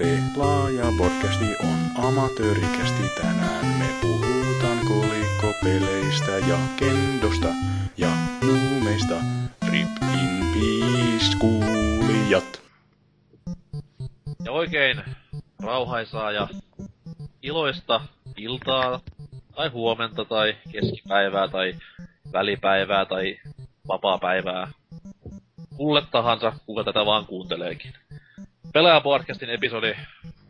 Pelaaja podcasti on amatöörikästi tänään. Me puhutaan kolikkopeleistä ja kendosta ja nuumeista. Rip in peace, kuulijat. Ja oikein rauhaisaa ja iloista iltaa tai huomenta tai keskipäivää tai välipäivää tai vapaapäivää. Kulle tahansa, kuka tätä vaan kuunteleekin. Pelaaja-podcastin episodi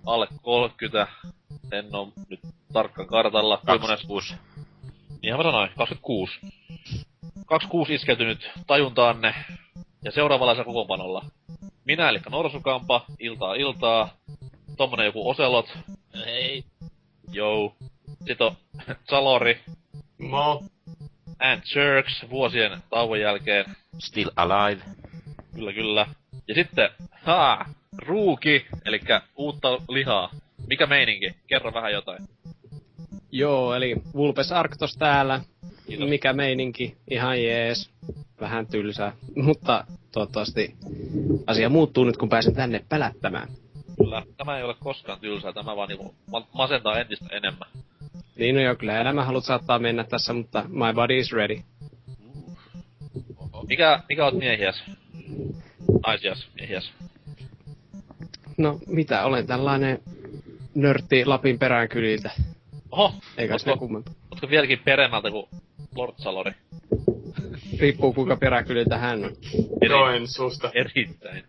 alle 30. En on nyt tarkkaan kartalla. 26. Niinhän mä sanoin, 26. 26 iskeytynyt tajuntaanne. Ja seuraavalla kokoonpanolla. Minä eli Norsukampa, iltaa iltaa. Tommonen joku Oselot. Hei. Jou. Sitten on Salori. Mo. And Jerks vuosien tauon jälkeen. Still alive. Kyllä, kyllä. Ja sitten, haa, ruuki, eli uutta lihaa. Mikä meininki? Kerro vähän jotain. Joo, eli Vulpes Arctos täällä. Kiitos. Mikä meininki? Ihan jees. Vähän tylsää. Mutta toivottavasti asia muuttuu nyt, kun pääsen tänne pälättämään. Kyllä, tämä ei ole koskaan tylsää, tämä vaan niinku ma- masentaa entistä enemmän. Niin no joo, kyllä elämä haluat saattaa mennä tässä, mutta my body is ready. Mikä, mikä oot miehiäs? Naisias, miehiäs. No, mitä, olen tällainen nörtti Lapin peräänkyliltä. Oho, Eikä se ootko, kummempaa. ootko vieläkin peremmältä kuin Lord Salori? Riippuu kuinka peräkyliltä hän on. Eri, Joensuusta. erittäin.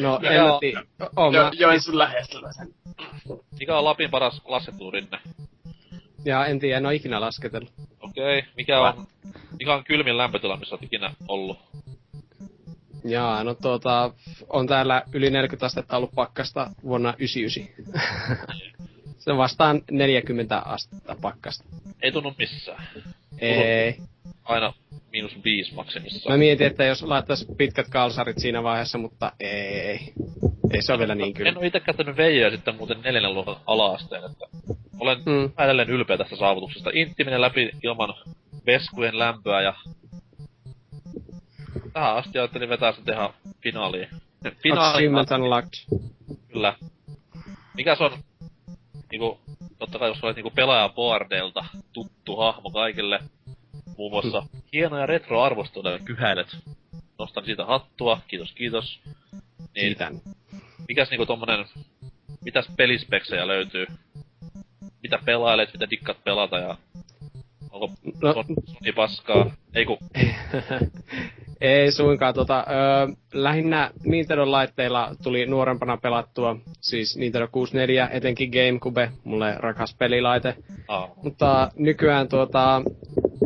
No, en mä tiedä. Jo, mä, Joensuun lähestyllä sen. Mikä on Lapin paras laskettu rinne? ja en tiedä, en oo ikinä lasketellut. Okei, mikä on, mikä on kylmin lämpötila, missä oot ikinä ollut? Jaa, no tuota, on täällä yli 40 astetta ollut pakkasta vuonna 99. Se vastaan 40 astetta pakkasta. Ei tunnu missään. Ei. Aina miinus viisi maksimissaan. Mä mietin, että jos laittaisi pitkät kalsarit siinä vaiheessa, mutta ei. Ei se ole vielä niin En kyllä. ole itse käyttänyt veijää sitten muuten neljännen luokan ala-asteen, että olen Mm. mm. edelleen ylpeä tästä saavutuksesta. Intti läpi ilman veskujen lämpöä ja tähän asti ajattelin vetää sitä ihan finaaliin. Unlocked. kyllä. Mikäs on niinku, totta kai jos olet niinku pelaajaboardeilta tuttu hahmo kaikille, muun muassa hienoja retroarvosteluja kyhäilet. Nostan siitä hattua, kiitos kiitos. Niin, Kiitän. mikäs niinku tommonen, mitäs pelispeksejä löytyy? Mitä pelailet, mitä dikkat pelata ja onko No- no. Sony paskaa? Ei ku, Ei suinkaan. Tota, öö, lähinnä Nintendo-laitteilla tuli nuorempana pelattua, siis Nintendo 64, etenkin GameCube, mulle rakas pelilaite. aa, Mutta nykyään tuota,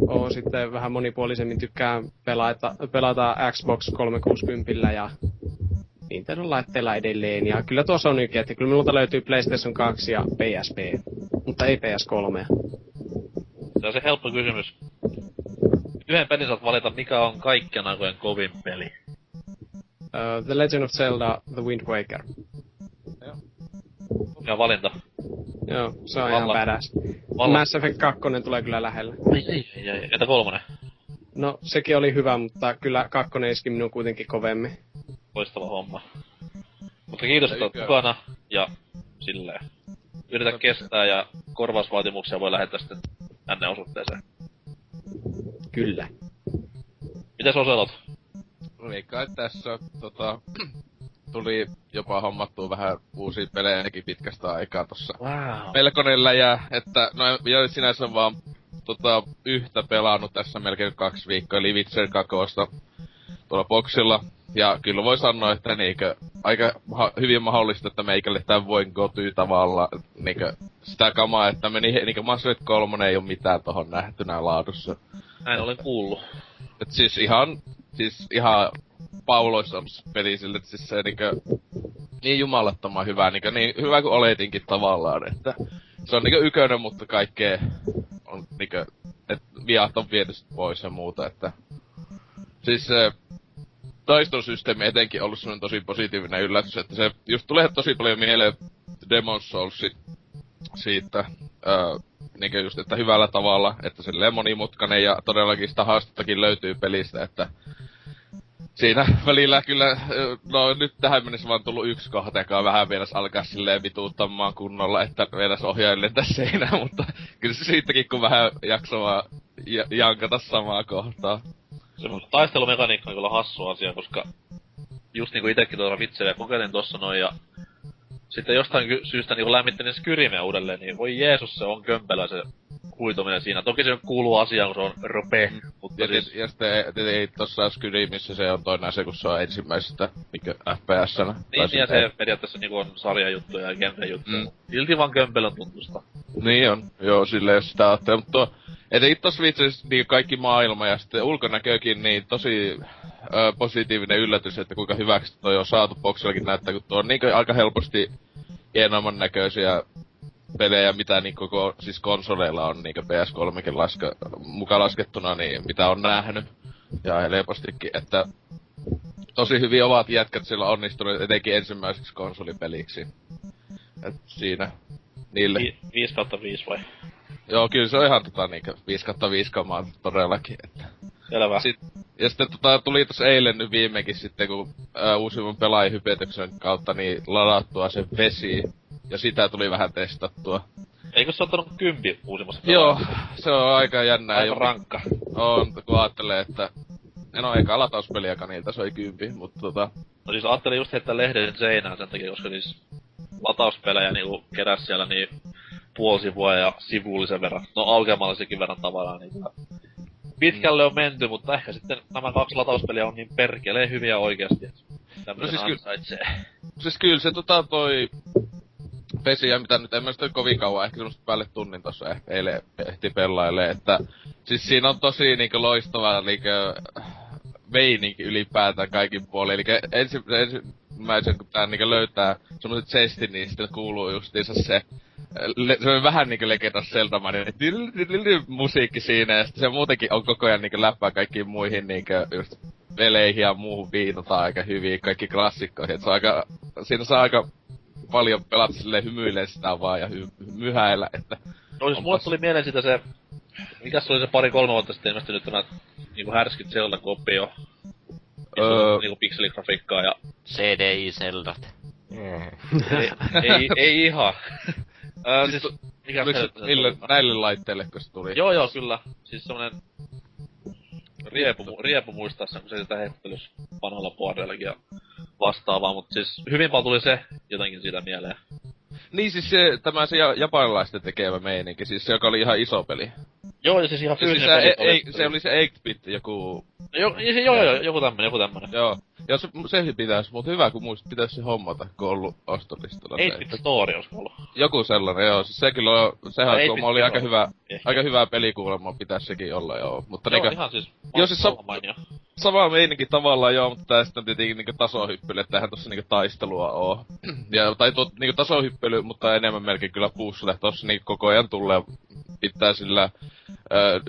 on sitten vähän monipuolisemmin tykkään pelata, pelata Xbox 360 ja Nintendo-laitteilla edelleen. Ja kyllä tuossa on nykyään, että kyllä minulta löytyy PlayStation 2 ja PSP, mutta ei PS3. se on se helppo kysymys. Yhden pelin saat valita, mikä on kaikkien aikojen kovin peli. Uh, The Legend of Zelda The Wind Waker. Ja valinta. Joo, se on Valla- ihan badass. Valla- Mass Effect 2 tulee kyllä lähellä. Ei, ei, ei, ei. Entä kolmonen? No, sekin oli hyvä, mutta kyllä kakkonen iski minun kuitenkin kovemmin. Loistava homma. Mutta kiitos, että olet mukana ja silleen. Yritä kestää ja korvausvaatimuksia voi lähettää sitten tänne osoitteeseen. Kyllä. Mites Oselot? Ei kai tässä tota, tuli jopa hommattua vähän uusia pelejäkin pitkästä aikaa tossa. Wow. Melkoinen läjä, että no ja sinänsä vaan tota, yhtä pelannut tässä melkein kaksi viikkoa, eli Witcher 2 tuolla boksilla. Ja kyllä voi sanoa, että niinkö, aika maha- hyvin mahdollista, että meikälle tämän voin gotyy tavallaan niinkö, sitä kamaa, että meni, niinkö Mass Effect 3 ei ole mitään tohon nähtynä laadussa. Näin olen kuullut. Et siis ihan, siis ihan pauloissa peli sille, että siis se niinkö, niin jumalattoman hyvä, niinkö, niin hyvä kuin oletinkin tavallaan, että se on niinkö ykönen, mutta kaikkea on niinkö, että viat on viety pois ja muuta, että siis se taistosysteemi etenkin ollut semmonen tosi positiivinen yllätys, että se just tulee tosi paljon mieleen Demon's Souls siitä, öö, niinkö just, että hyvällä tavalla, että se monimutkainen ja todellakin sitä haastettakin löytyy pelistä, että siinä välillä kyllä, no nyt tähän mennessä vaan tullut yksi kohta, joka on vähän vielä alkaa silleen vituuttamaan kunnolla, että vielä ohjaille tässä seinään, mutta kyllä se siitäkin kun vähän jaksaa ja- jankata samaa kohtaa. Se taistelumekaniikka on kyllä hassu asia, koska just niinku itekin tuota vitsejä kokeilin tossa noin ja sitten jostain ky- syystä niinku lämmittelin Skyrimeä uudelleen, niin voi Jeesus se on kömpelö se huitominen siinä. Toki se kuuluu asiaan, kun se on rope, mutta Ja, siis... ja sitten ei tossa Skyrimissä se on toinen asia, kun se on ensimmäisestä niinkö FPS-nä. Niin, niin ja se periaatteessa niinku on sarjajuttuja ja genre-juttuja. Mm. Mm. Silti vaan kömpelön tuntusta. Niin on, joo, silleen jos sitä ajattelee, mutta tuo, etenkin tossa viitsessä niin kaikki maailma ja sitten ulkonäkökin, niin tosi ö, positiivinen yllätys, että kuinka hyväksi toi on saatu boksillakin näyttää, kun tuo on niin aika helposti hienomman näköisiä pelejä, mitä niin koko, siis konsoleilla on niin PS3kin laske, mukaan laskettuna, niin mitä on nähnyt. Ja helpostikin, että tosi hyvin ovat jätkät sillä onnistuneet etenkin ensimmäiseksi konsolipeliksi. Et siinä niille. Vi- 5 kautta 5 vai? Joo, kyllä se on ihan tota niinkö 5 kautta 5 kamaa todellakin, että. Selvä. Sit, ja sitten tota, tuli tossa eilen nyt viimekin sitten, kun ää, uusimman pelaajahypetyksen kautta niin ladattua se vesi. Ja sitä tuli vähän testattua. Eikö se ottanut kympi uusimmassa Joo, se on aika jännää. Aika rankka. On, kun ajattelee, että... No eikä latauspeliäkään niiltä soi kympi, mutta tota... No siis ajattelin just heittää lehden seinään sen takia, koska siis latauspelejä niinku keräs siellä niin puoli sivua ja sivullisen verran. No aukeamallisenkin verran tavaraa, niin pitkälle on menty, mutta ehkä sitten nämä kaksi latauspeliä on niin perkeleen hyviä oikeasti. No siis ky-. Siis kyllä se tota toi... Pesiä, mitä nyt en mä sitä kovin kauan, ehkä semmoista päälle tunnin tossa ehkä eilen ehti pelailee, että... Siis siinä on tosi niinkö loistava niinkö meininki ylipäätään kaikin puolin. Eli ensi, ensimmäisen, kun tää niinkö löytää semmoset chestin, niin sitten kuuluu justiinsa se le, se on vähän niinku Legend of Zelda-mainen musiikki siinä, ja sitten se muutenkin on koko ajan niinku läppää kaikkiin muihin niinku just peleihin ja muuhun viitataan aika hyvin, kaikki klassikkoihin. Et se on aika, siinä saa aika paljon pelata silleen hymyilee sitä vaan ja hy, myhäillä, että No siis mulle tuli mieleen sitä se... Mikäs se oli se pari-kolme vuotta sitten ilmestynyt tämä niinku härskit Zelda-kopio. Öö. Öö... Niinku pikseligrafiikkaa ja... CDI Zeldat. ei, ei, ei ihan. Öö, siis... Mikä Oliko se, mille, näille laitteille, kun se tuli? Joo, joo, kyllä. Siis semmonen riepu, riepu muistaa sen, kun se sitä heittelys vanhalla boardillakin ja vastaavaa, mutta siis hyvin paljon tuli se jotenkin siitä mieleen. Niin siis se, tämä se ja- japanilaisten tekemä meininki, siis se joka oli ihan iso peli. Joo, ja siis ihan Ja siis fyysinen se, ei, se oli se 8-bit joku Jo, se, joo, joo, joo, joku tämmönen, joku tämmönen. Joo. Ja se, se pitäis, mut hyvä kun muist, pitäis se hommata, kun on ollut ostolistalla. se, 8-bit story olisiko ollut. Joku sellainen, joo. Siis se kyllä on, sehän 8-bit oli aika hyvä, Ehkä. aika hyvä peli kuulemma, pitäis sekin olla, joo. Mutta Joo, niinkö, ihan siis... Joo, siis mainio. Sama meininki tavallaan joo, mutta sitten on tietenkin niinku tasohyppely, että eihän tossa niinku taistelua oo. ja, tai tuo niinku tasohyppely, mutta enemmän melkein kyllä puussille, tossa niinku koko ajan tulee pitää sillä öö,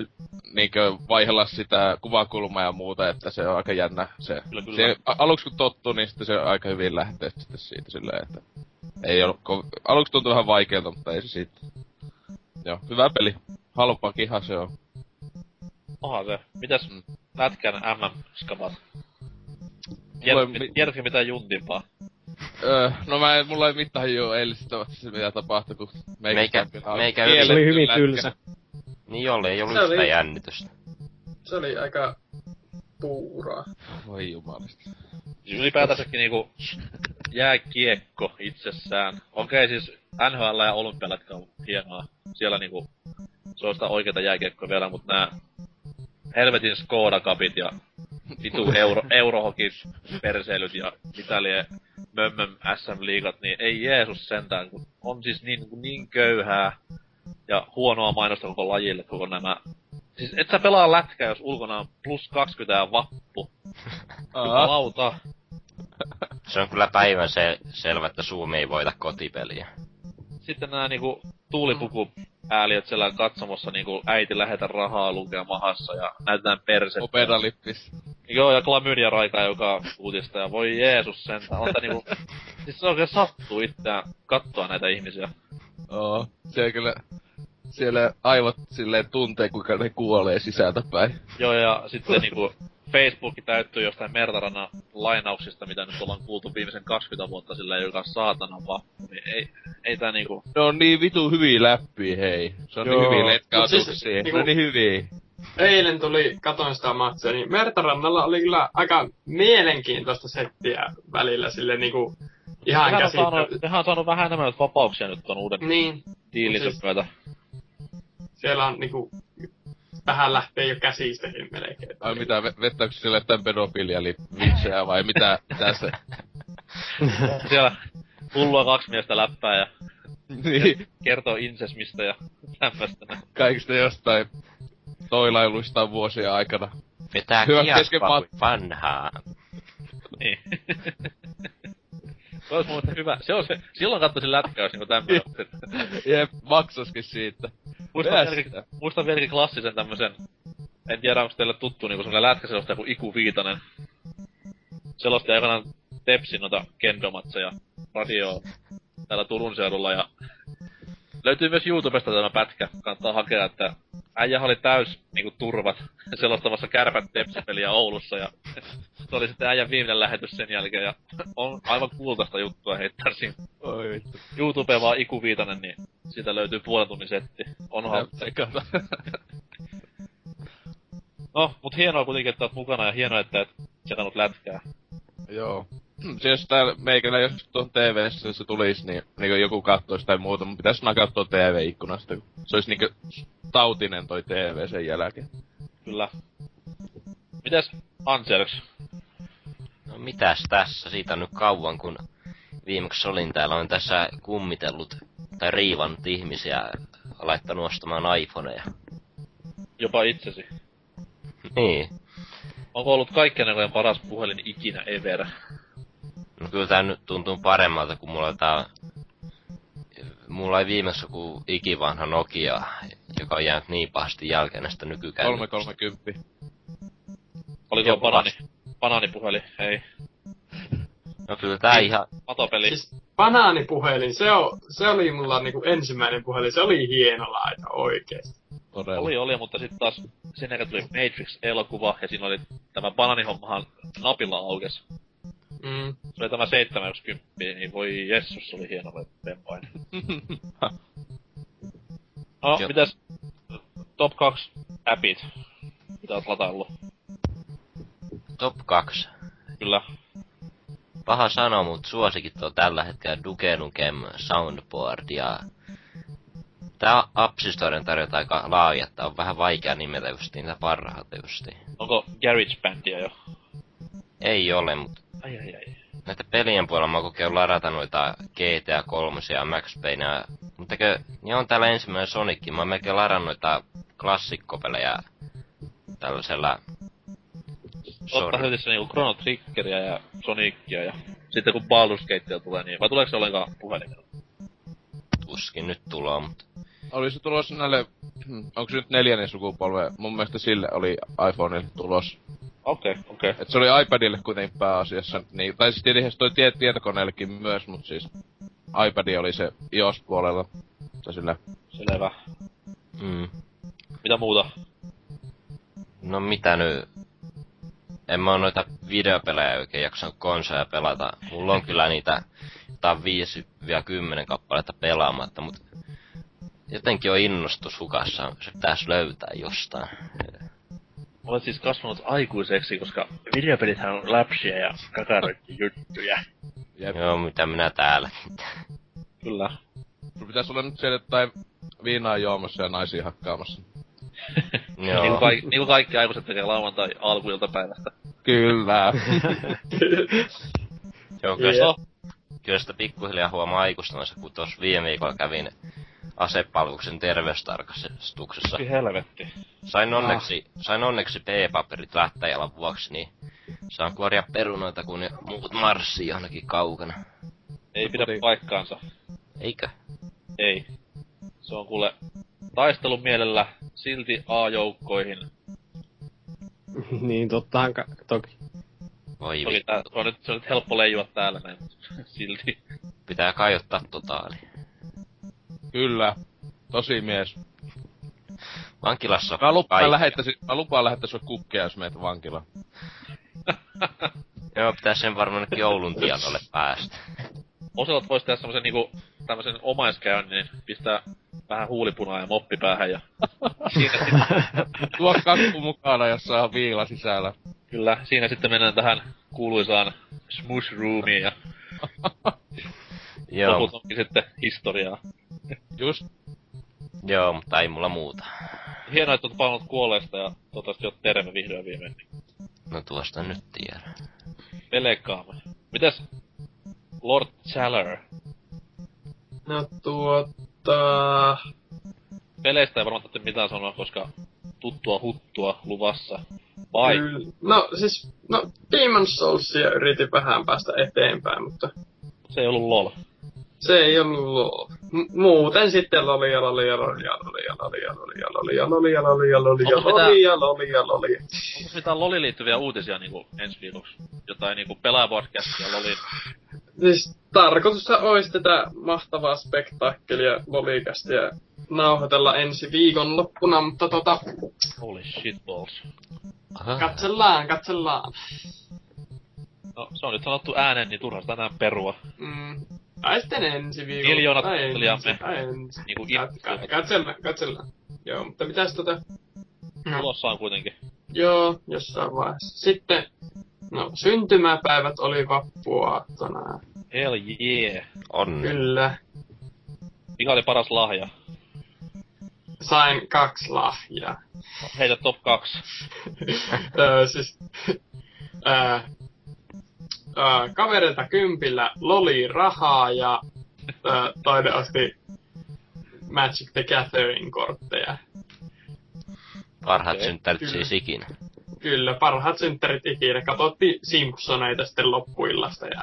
niinkö vaihella sitä kuvakulmaa ja muuta, että se on aika jännä se. Kyllä, kyllä. se a- aluksi kun tottuu, niin sitten se aika hyvin lähtee sitten siitä silleen, että ei ollut aluksi tuntui vähän vaikealta, mutta ei se siitä. Joo, hyvä peli. Halpaakinhan se on. Onhan se. Mitäs lätkän ei Tiedätkö, mi- tiedätkö mitään juntimpaa? Öö, no mä en, mulla ei mitään hajua eilisestä se mitä tapahtui, kun Meikä- meikä kielletty Se oli hyvin lätkä. tylsä. Niin oli, ei ollut Se oli- sitä jännitystä. Se oli aika puuraa. Voi jumalista. Siis ylipäätänsäkin niinku jääkiekko itsessään. Okei siis NHL ja olympialätkä on hienoa. Siellä niinku se on sitä oikeeta jääkiekkoa vielä, mut nää helvetin Skoda Cupit ja vitu euro, eurohokit, perseilyt ja mitä lie mömmöm SM-liigat, niin ei Jeesus sentään, kun on siis niin, niin, niin köyhää ja huonoa mainosta koko lajille, koko nämä. Siis et sä pelaa lätkää, jos ulkona on plus 20 ja vappu. Jumalauta. Se on kyllä päivän se, selvä, että Suomi ei voita kotipeliä. Sitten nää niinku tuulipuku ääliöt siellä katsomossa niinku äiti lähetä rahaa lukea mahassa ja näytetään persettä. Opera lippis. Joo, ja klamydia raika, joka uutista ja voi Jeesus sentään. On tää niinku... Siis se oikein sattuu itseään katsoa näitä ihmisiä. Oo. Se kyllä... Siellä aivot silleen tuntee, kuinka ne kuolee sisältä päin. Joo, ja sitten niinku Facebook täyttyy jostain Mertarannan lainauksista, mitä nyt ollaan kuultu viimeisen 20 vuotta sillä joka saatana niin ei, ei tää niinku... Ne on niin vitu hyviä läppiä, hei. Se on Joo. niin hyviä letkautuksia. siis, ne niinku- on niin hyviä. Eilen tuli, katoin sitä matsia, niin Mertarannalla oli kyllä aika mielenkiintoista settiä välillä sille niinku ihan Nehän on, saanut, käsittämättä. nehän on saanut vähän enemmän vapauksia nyt ton uuden Niin, diilin siis- myötä. siellä on niinku vähän lähtee jo käsistäkin melkein. Ai mitä, ve- vettääkö sille jotain pedofilia li- vitsejä vai mitä, mitä se? Siellä hullua kaksi miestä läppää ja niin, kertoo insesmistä ja tämmöstä. kaikista jostain toilailuista vuosien aikana. Vetää mat- kuin vanhaa. Niin. se olisi hyvä. Se on se, silloin katsoisin lätkäys niinku tämmönen. Jep, maksaskin siitä. Muistan vieläkin, muistan vieläkin klassisen tämmösen, en tiedä onko teille tuttu niinku semmonen lätkäselosta joku Iku Viitanen. Selosti aikanaan Tepsin noita kendomatseja. Radio täällä Turun seudulla ja löytyy myös YouTubesta tämä pätkä, kannattaa hakea, että äijä oli täys niinku turvat selostamassa kärpät Tepsi-peliä Oulussa ja se oli sitten äijän viimeinen lähetys sen jälkeen ja on aivan kultaista juttua heittää siinä Oi vittu. YouTubeen vaan Iku Viitanen, niin siitä löytyy puolen tunnin setti. Onhan Tsekata. No, mut hienoa kuitenkin, että oot mukana ja hienoa, että et sekannut lätkää. Joo. Se jos täällä meikällä jos tuon TV-ssä se tulisi, niin, niin joku kattois tai muuta, mun pitäis mä katsoa TV-ikkunasta. kun Se olisi niinku tautinen toi TV sen jälkeen. Kyllä. Mitäs Anserks? No mitäs tässä? Siitä on nyt kauan, kun viimeksi olin täällä. Olen tässä kummitellut tai riivannut ihmisiä, laittanut ostamaan iPhoneja. Jopa itsesi. Niin. Onko ollut kaikkien paras puhelin ikinä ever? No kyllä tää nyt tuntuu paremmalta, kun mulla tää... Mulla ei viimeksi joku ikivanha Nokia, joka on jäänyt niin pahasti jälkeen näistä nykykäynnistä. 330. Oli tuo Joku banani, banaanipuhelin, hei. No kyllä tää ihan... Matopeli. Siis banaanipuhelin, se, on, se oli mulla niinku ensimmäinen puhelin, se oli hieno laita oikeesti. Todella. Oli, oli, mutta sitten taas sen jälkeen tuli Matrix-elokuva ja siinä oli tämä bananihommahan napilla aukes. Mm. Se oli tämä 70, niin voi jessus, se oli hieno vempain. No, mitäs top 2 appit, mitä oot lataillut? Top 2. Kyllä. Paha sanoa, mutta suosikit on tällä hetkellä Duke Nukem Soundboard ja... Tää App Storen tarjota aika laaja, että on vähän vaikea nimetä just niitä parhaita justiin. Onko Garage Bandia jo? Ei ole, mutta Ai ai ai. näitä pelien puolella mä oon kokeillut ladata noita GTA 3 ja Max Payne ja... Mutta kö, niin on täällä ensimmäinen Sonic, mä oon melkein ladannut noita klassikkopelejä tällaisella... Heti se niinku Chrono Triggeria ja Sonicia ja sitten kun Baldur's Gatea tulee niin, vai tuleeko se ollenkaan puhelimella? Tuskin nyt tuloa, mutta... Oli se tulossa näille, onko se nyt neljännen sukupolve? Mun mielestä sille oli iPhoneille tulos. Okei, okay, okei. Okay. Et se oli iPadille kuitenkin pääasiassa. Niin, tai siis se toi tie- tietokoneellekin myös, mutta siis iPad oli se iOS-puolella. Tai sillä Selvä. Mm. Mitä muuta? No mitä nyt? En mä oo noita videopelejä oikein jaksanut konsoja pelata. Mulla on kyllä niitä jotain 5-10 kappaletta pelaamatta, mut jotenkin on innostus hukassa. Se pitäis löytää jostain. Olet siis kasvanut aikuiseksi, koska videopelithän on läpsiä ja kakaroitti juttuja. Jep. Joo, mitä minä täällä. Kyllä. Sulla pitäis olla nyt siellä jotain viinaa juomassa ja naisia hakkaamassa. niin, Joo. kuin kaikki, niin kuin kaikki aikuiset tekee lauantai alkuiltapäivästä. Kyllä. Joo, kyllä, kyllä sitä pikkuhiljaa huomaa aikuistumassa, kun tuossa viime viikolla kävin asepalveluksen terveystarkastuksessa. Kyllä helvetti. Sain onneksi, sain onneksi P-paperit lättäjällä vuoksi, niin saan kuoria perunoita, kun ne muut marssii johonkin kaukana. Ei pidä paikkaansa. Eikö? Ei. Se on kuule taistelun mielellä silti A-joukkoihin. niin tottahan ka- toki. Voi vittu. tää, se, on nyt, se on nyt helppo leijua täällä näin, silti. Pitää kaiuttaa totaali. Kyllä. Tosi mies. Vankilassa Mä lupaan lähettäisin, mä lupaan lähettää sulle kukkia, jos meet vankilaan. Joo, pitää sen varmaan ainakin Oulun tienoille päästä. Oselot vois tehdä semmosen niinku, tämmösen omaiskäynnin, pistää vähän huulipunaa ja moppi päähän ja Tuo kakku mukana, jossa on viila sisällä. Kyllä, siinä sitten mennään tähän kuuluisaan smush roomiin ja Joo, loput onkin sitten historiaa. Just joo, mutta ei mulla muuta. Hienoa, että oot palannut kuolleesta ja toivottavasti oot terve vihdoin viimein. No tuosta nyt tiedän. Pelekaamme. Mitäs Lord Challer? No tuota... Peleistä ei varmaan mitään sanoa, koska tuttua huttua luvassa. Vai? Kyllä. No siis, no Demon Soulsia yritin vähän päästä eteenpäin, mutta Se ei ollut LOL. se ei ollut lol. M- muuten sitten loli ja loli ja loli ja loli ja loli ja loli ja loli ja loli ja loli ja loli ja Onko loli ja loli ja loli. Onko mitään LOLiin liittyviä uutisia niinku ensi viikoksi? Jotain niinku pelaajapodcastia LOLin? Siis tarkoitus olisi tätä mahtavaa spektaakkelia lolikästiä nauhoitella ensi viikon loppuna, mutta tota, Holy shitballs. Aha. katsellaan, katsellaan. No, se on nyt sanottu ääneen, niin turha sitä enää perua. Mm. Tai sitten ensi viikolla. Miljoonat tai ensi, kuuntelijamme. Kat- infoa. ka- katsellaan, katsellaan. Joo, mutta mitäs tota... No, Tulossa on kuitenkin. joo, jossain vaiheessa. Sitten, no, syntymäpäivät oli vappuaattona. Hell yeah. Onni. Kyllä. Mikä oli paras lahja? Sain kaksi lahjaa. Heitä top 2. öö, siis, öö, öö, kaverilta kympillä loli rahaa ja öö, toinen osti Magic the Gathering kortteja. Parhaat Okei, synttärit kyllä. siis ikinä. Kyllä, parhaat synttärit ikinä. Katsottiin Simpsoneita sitten loppuillasta ja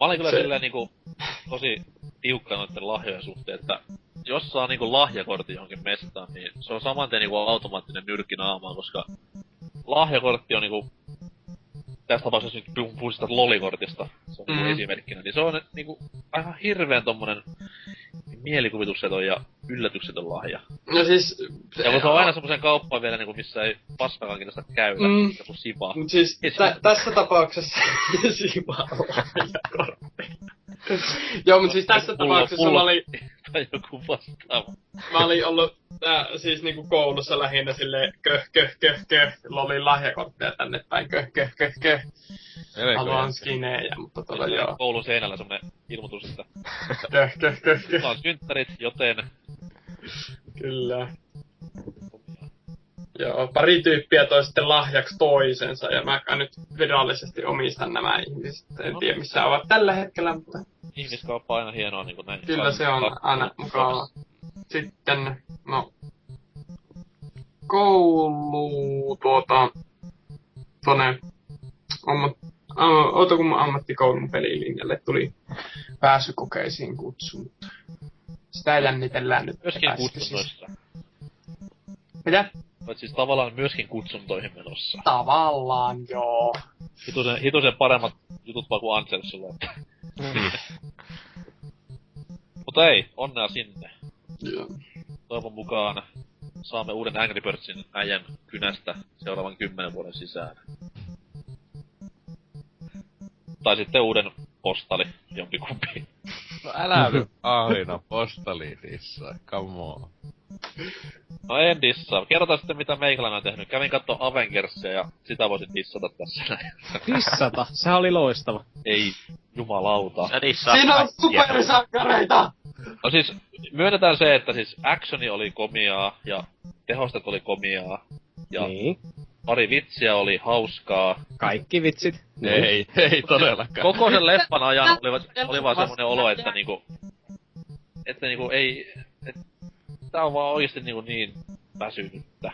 Mä olin kyllä Se- silleen niinku tosi tiukka noiden lahjojen suhteen, että jos saa niinku lahjakortin johonkin mestaan, niin se on saman tien niinku automaattinen nyrkki naamaan, koska lahjakortti on niinku tässä tapauksessa nyt puhun sitä lolikortista, se on mm. Esimerkkinä, niin se on niinku aivan hirveän tommonen mielikuvitukseton ja yllätyksetön lahja. No siis... Ja kun se on aina semmoisen kauppaan vielä niinku, missä ei paskakaankin tästä käydä, Mm. joku sipa. Mut siis tä- tässä tapauksessa Sivalla Joo, mutta siis tässä tapauksessa pullo- mä olin, tai joku vastaava. mä olin ollut tää, siis niinku koulussa lähinnä silleen köh, köh, köh, köh, lolin lahjakortteja tänne päin, köh, köh, köh, köh. Haluan skinejä, mutta tota joo. Koulun seinällä semmonen ilmoitus, että Köh, köh, köh, köh. Mulla on synttärit, joten... Kyllä. Joo, pari tyyppiä toi sitten lahjaksi toisensa, ja mä kai nyt virallisesti omistan nämä ihmiset. En No. tiedä missä ovat tällä hetkellä, mutta Ihmiskauppa on aina hienoa niinku näin. kyllä se on aina mukava. Sitten, no, koulu, tuota, tonne, ammat, a- Outokumman ammattikoulun pelilinjalle tuli pääsykokeisiin kutsu, mutta sitä jännitellään nyt. Myöskin pääsikö siis- kutsuntoissa. Mitä? Olet siis tavallaan myöskin kutsuntoihin menossa. Tavallaan joo. Hitusen, hitusen paremmat jutut vaan kuin Anselsilla. että- Mutta ei, onnea sinne. joo. Toivon mukaan saamme uuden Angry Birdsin äijän kynästä seuraavan kymmenen vuoden sisään. Tai sitten uuden postali, jompikumpi. No älä nyt aina postaliin dissai, come on. No en dissaa. Kerrotaan sitten mitä meikäläinen on tehnyt. Kävin katsoa Avengersia ja sitä voisin dissata tässä näin. Dissata. Sehän oli loistava. Ei, jumalauta. Sä dissaat Siinä on supersankareita! No siis, myönnetään se, että siis actioni oli komiaa ja tehostet oli komiaa. Ja Niin. pari vitsiä oli hauskaa. Kaikki vitsit. Ei, ei todellakaan. Koko sen leffan ajan oli, oli vaan semmonen olo, että niinku... Että niinku ei... Et, tää on vaan oikeesti niinku niin väsynyttä.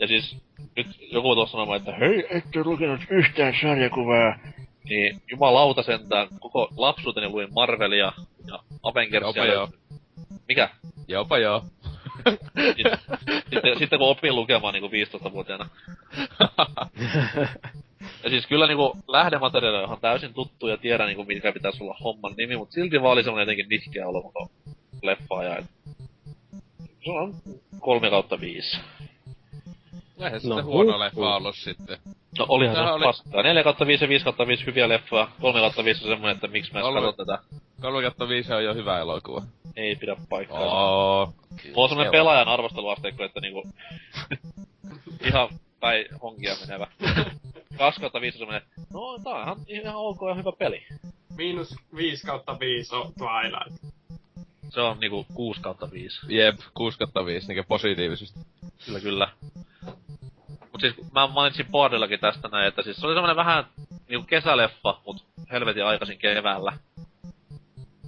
Ja siis, nyt joku tuossa sanomaan, että hei, ette lukenut yhtään sarjakuvaa. Niin, jumalauta sentään, koko lapsuuteni luin Marvelia ja Avengersia. Jopa joo. Mikä? Jopa joo. Sitten, sitten, kun opin lukemaan niinku 15-vuotiaana. Ja siis kyllä niinku lähdemateriaali on ihan täysin tuttu ja tiedän niinku mikä pitäisi olla homman nimi, mutta silti vaan oli semmonen jotenkin nihkeä olo koko leffaa ja et... Se on kolme kautta viisi. Eihän No, sitten huono leffa ollut sitten. No olihan se oli- paskaa. 4 kautta 5 ja 5 kautta 5 hyviä leffoja. 3 kautta 5 on semmonen, että miksi mä Kolme- tätä. 3 on jo hyvä elokuva. Ei pidä paikkaa. Oo. Mulla on se semmonen pelaajan arvosteluasteikko, että niinku... ihan päin honkia menevä. 2 kautta 5 on semmonen, no tää on ihan, ihan ok ja hyvä peli. Miinus 5 kautta 5 on Twilight. Se on niinku 6 kautta 5. Jep, 6 5, niinku positiivisesti. Kyllä, kyllä. Mut siis mä mainitsin Boardillakin tästä näin, että siis se oli semmonen vähän niinku kesäleffa, mut helvetin aikaisin keväällä.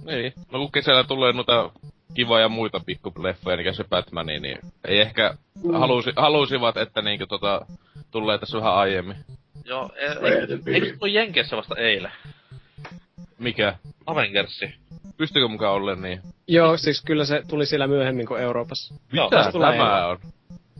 Niin. No kun kesällä tulee noita kivoja muita pikkuleffoja, niin se Batman, niin ei ehkä halusi, halusivat, että niinku tota, tulee tässä vähän aiemmin. Joo, e- e- eikö se tullut Jenkeissä vasta eilen? Mikä? Avengersi. Pystykö mukaan ollen niin? Joo, siis kyllä se tuli siellä myöhemmin kuin Euroopassa. Joo, Mitä se tulee tämä on?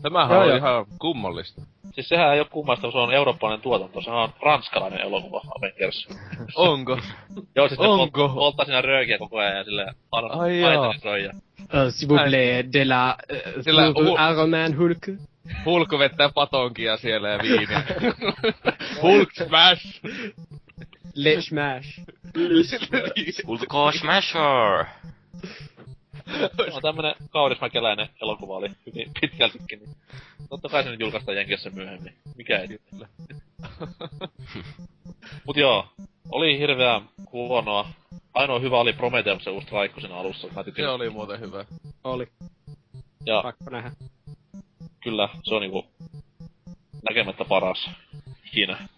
Tämähän Joo, on joo. ihan kummallista. Siis sehän ei oo kummasta, kun se on eurooppalainen tuotanto. Sehän on ranskalainen elokuva, Avengers. Onko? Joo, siis ne Onko? polt- polttaa siinä röökiä koko ajan ja silleen Ai Ai joo. ja Uh, s'il vous plaît, de la... Uh, Sillä hu- Iron Man Hulk. Hulk vettää patonkia siellä ja viiniä. Hulk smash! Le Smash. Ulko Smasher! No tämmönen kaurismäkeläinen elokuva oli hyvin pitkältikin, niin totta kai se nyt julkaistaan Jenkeissä myöhemmin. Mikä ei kyllä. Mut joo, oli hirveän huonoa. Ainoa hyvä oli Prometheuksen uusi traikku siinä alussa. Mä Se oli muuten hyvä. Oli. Ja Pakko nähdä. kyllä, se on niinku näkemättä paras ikinä.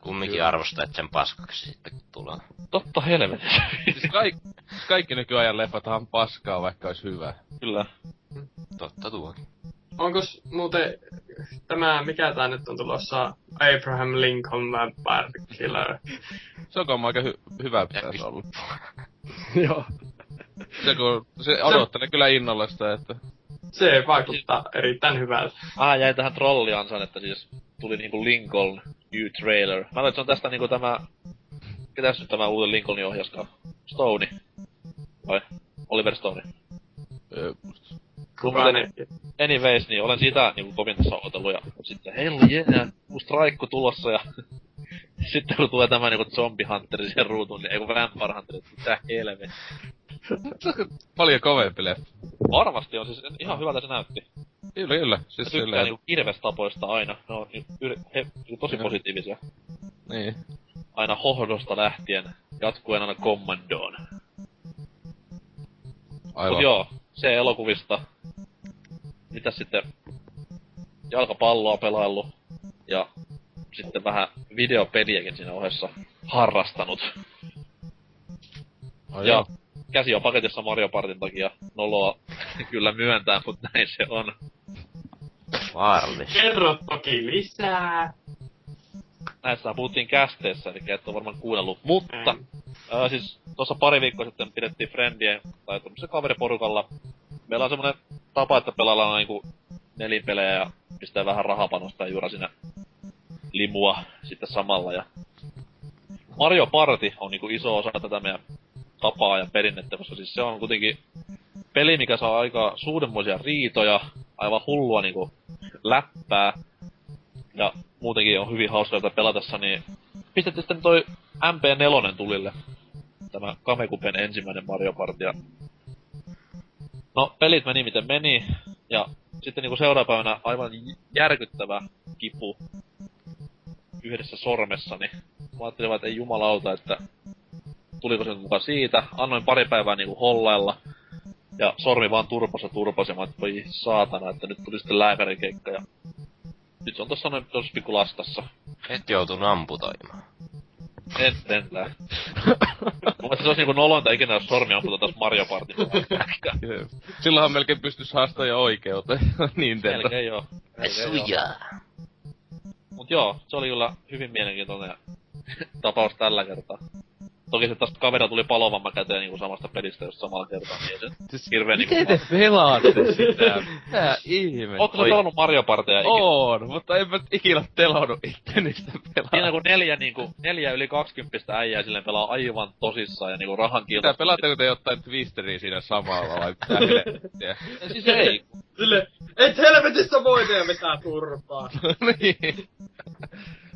Kumminkin arvostaa, että sen paskaksi sitten kun tulee. Totta helvetissä. Siis kaik, kaikki nykyajan leffathan on paskaa, vaikka olisi hyvä. kyllä. Totta tuokin. Onkos muuten tämä, mikä tää nyt on tulossa, Abraham Lincoln Vampire Killer? Se on aika hy- hyvä pitäisi olla. Joo. Se, kun, se odottelen kyllä innolla sitä, että... Se vaikuttaa erittäin hyvältä. Ah, jäi tähän trolliansaan, että siis tuli niinku Lincoln New Trailer. Mä että se on tästä niinku tämä... Ketäs nyt tämä uuden Lincolnin ohjaskaa? Stone. Vai? Oliver Stone. Ö, Kuka Muuten- Anyways, niin olen sitä niinku kovin tässä odotellut ja sitten hell yeah, uusi traikku tulossa ja sitten kun tulee tämä niinku Zombie Hunteri siihen ruutuun, niin ei kun Vampire Hunteri, mitä helvetti. Paljon kovempi leffa. Varmasti on siis ihan hyvältä se näytti. Kyllä, kyllä. Mä Siis tykkään silleen, niinku kirvestapoista aina. Ne on yr- he, niinku tosi Joo. positiivisia. niin. Aina hohdosta lähtien, jatkuen aina kommandoon. Mut Aivan. joo, se elokuvista. Mitä sitten jalkapalloa pelaillut ja sitten vähän videopeliäkin siinä ohessa harrastanut. Ai ja joo. Käsi on paketissa Mario Partin takia. Noloa kyllä myöntää, mutta näin se on. Vaarallista. Kerro toki lisää. Näistä puhuttiin kästeessä, eli et ole varmaan kuunnellut. Mutta, ää, siis tuossa pari viikkoa sitten pidettiin Friendien, tai tämmöisen kaveriporukalla. Meillä on semmonen tapa, että pelaillaan niinku nelinpelejä ja pistää vähän rahapanosta ja juura siinä limua sitten samalla. Ja Mario Party on niinku iso osa tätä meidän tapaa ja perinnettä, koska siis se on kuitenkin peli, mikä saa aika suuremmoisia riitoja, aivan hullua niinku läppää. Ja muutenkin on hyvin hauska tätä pelatessa, niin pistettiin sitten toi MP4 tulille. Tämä Kamekupen ensimmäinen Mario Party. ja No, pelit meni miten meni, ja sitten niinku seuraavana aivan järkyttävä kipu yhdessä sormessani. Mä ajattelin että ei jumalauta, että tuliko se mukaan siitä. Annoin pari päivää niinku hollailla, ja sormi vaan turposi ja turposi, ja mä ajattelin, voi saatana, että nyt tuli sitten lääkärikeikka, ja nyt se on tossa noin tossa pikku lastassa. Et joutunut amputoimaan. En sentään. Mun mielestä se olisi niinku nolointa ikinä, jos sormi amputa taas Mario Party. Jep. Silloinhan melkein pystyis haastaa jo oikeuteen. Melkein joo. Melkein joo. Suja! Mut joo, se oli kyllä hyvin mielenkiintoinen tapaus tällä kertaa. Toki se taas kaverilla tuli palovamma käteen niinku samasta pelistä just samalla kertaa, niin se Siis, hirveen miten niinku... te pelaatte sitä? Mitä ihme? Ootko sä pelannut Mario Partia ikinä? On, mutta en mä ikinä telannut itteni sitä pelaa. Siinä kun neljä niinku, neljä yli 20 äijää silleen pelaa aivan tosissaan ja niinku rahan Mitä kilta. pelaatteko te jotain twisteriä siinä samalla vai mitä helvettiä? Siis ei. Sille, et helvetissä voi tehdä mitään turpaa. niin.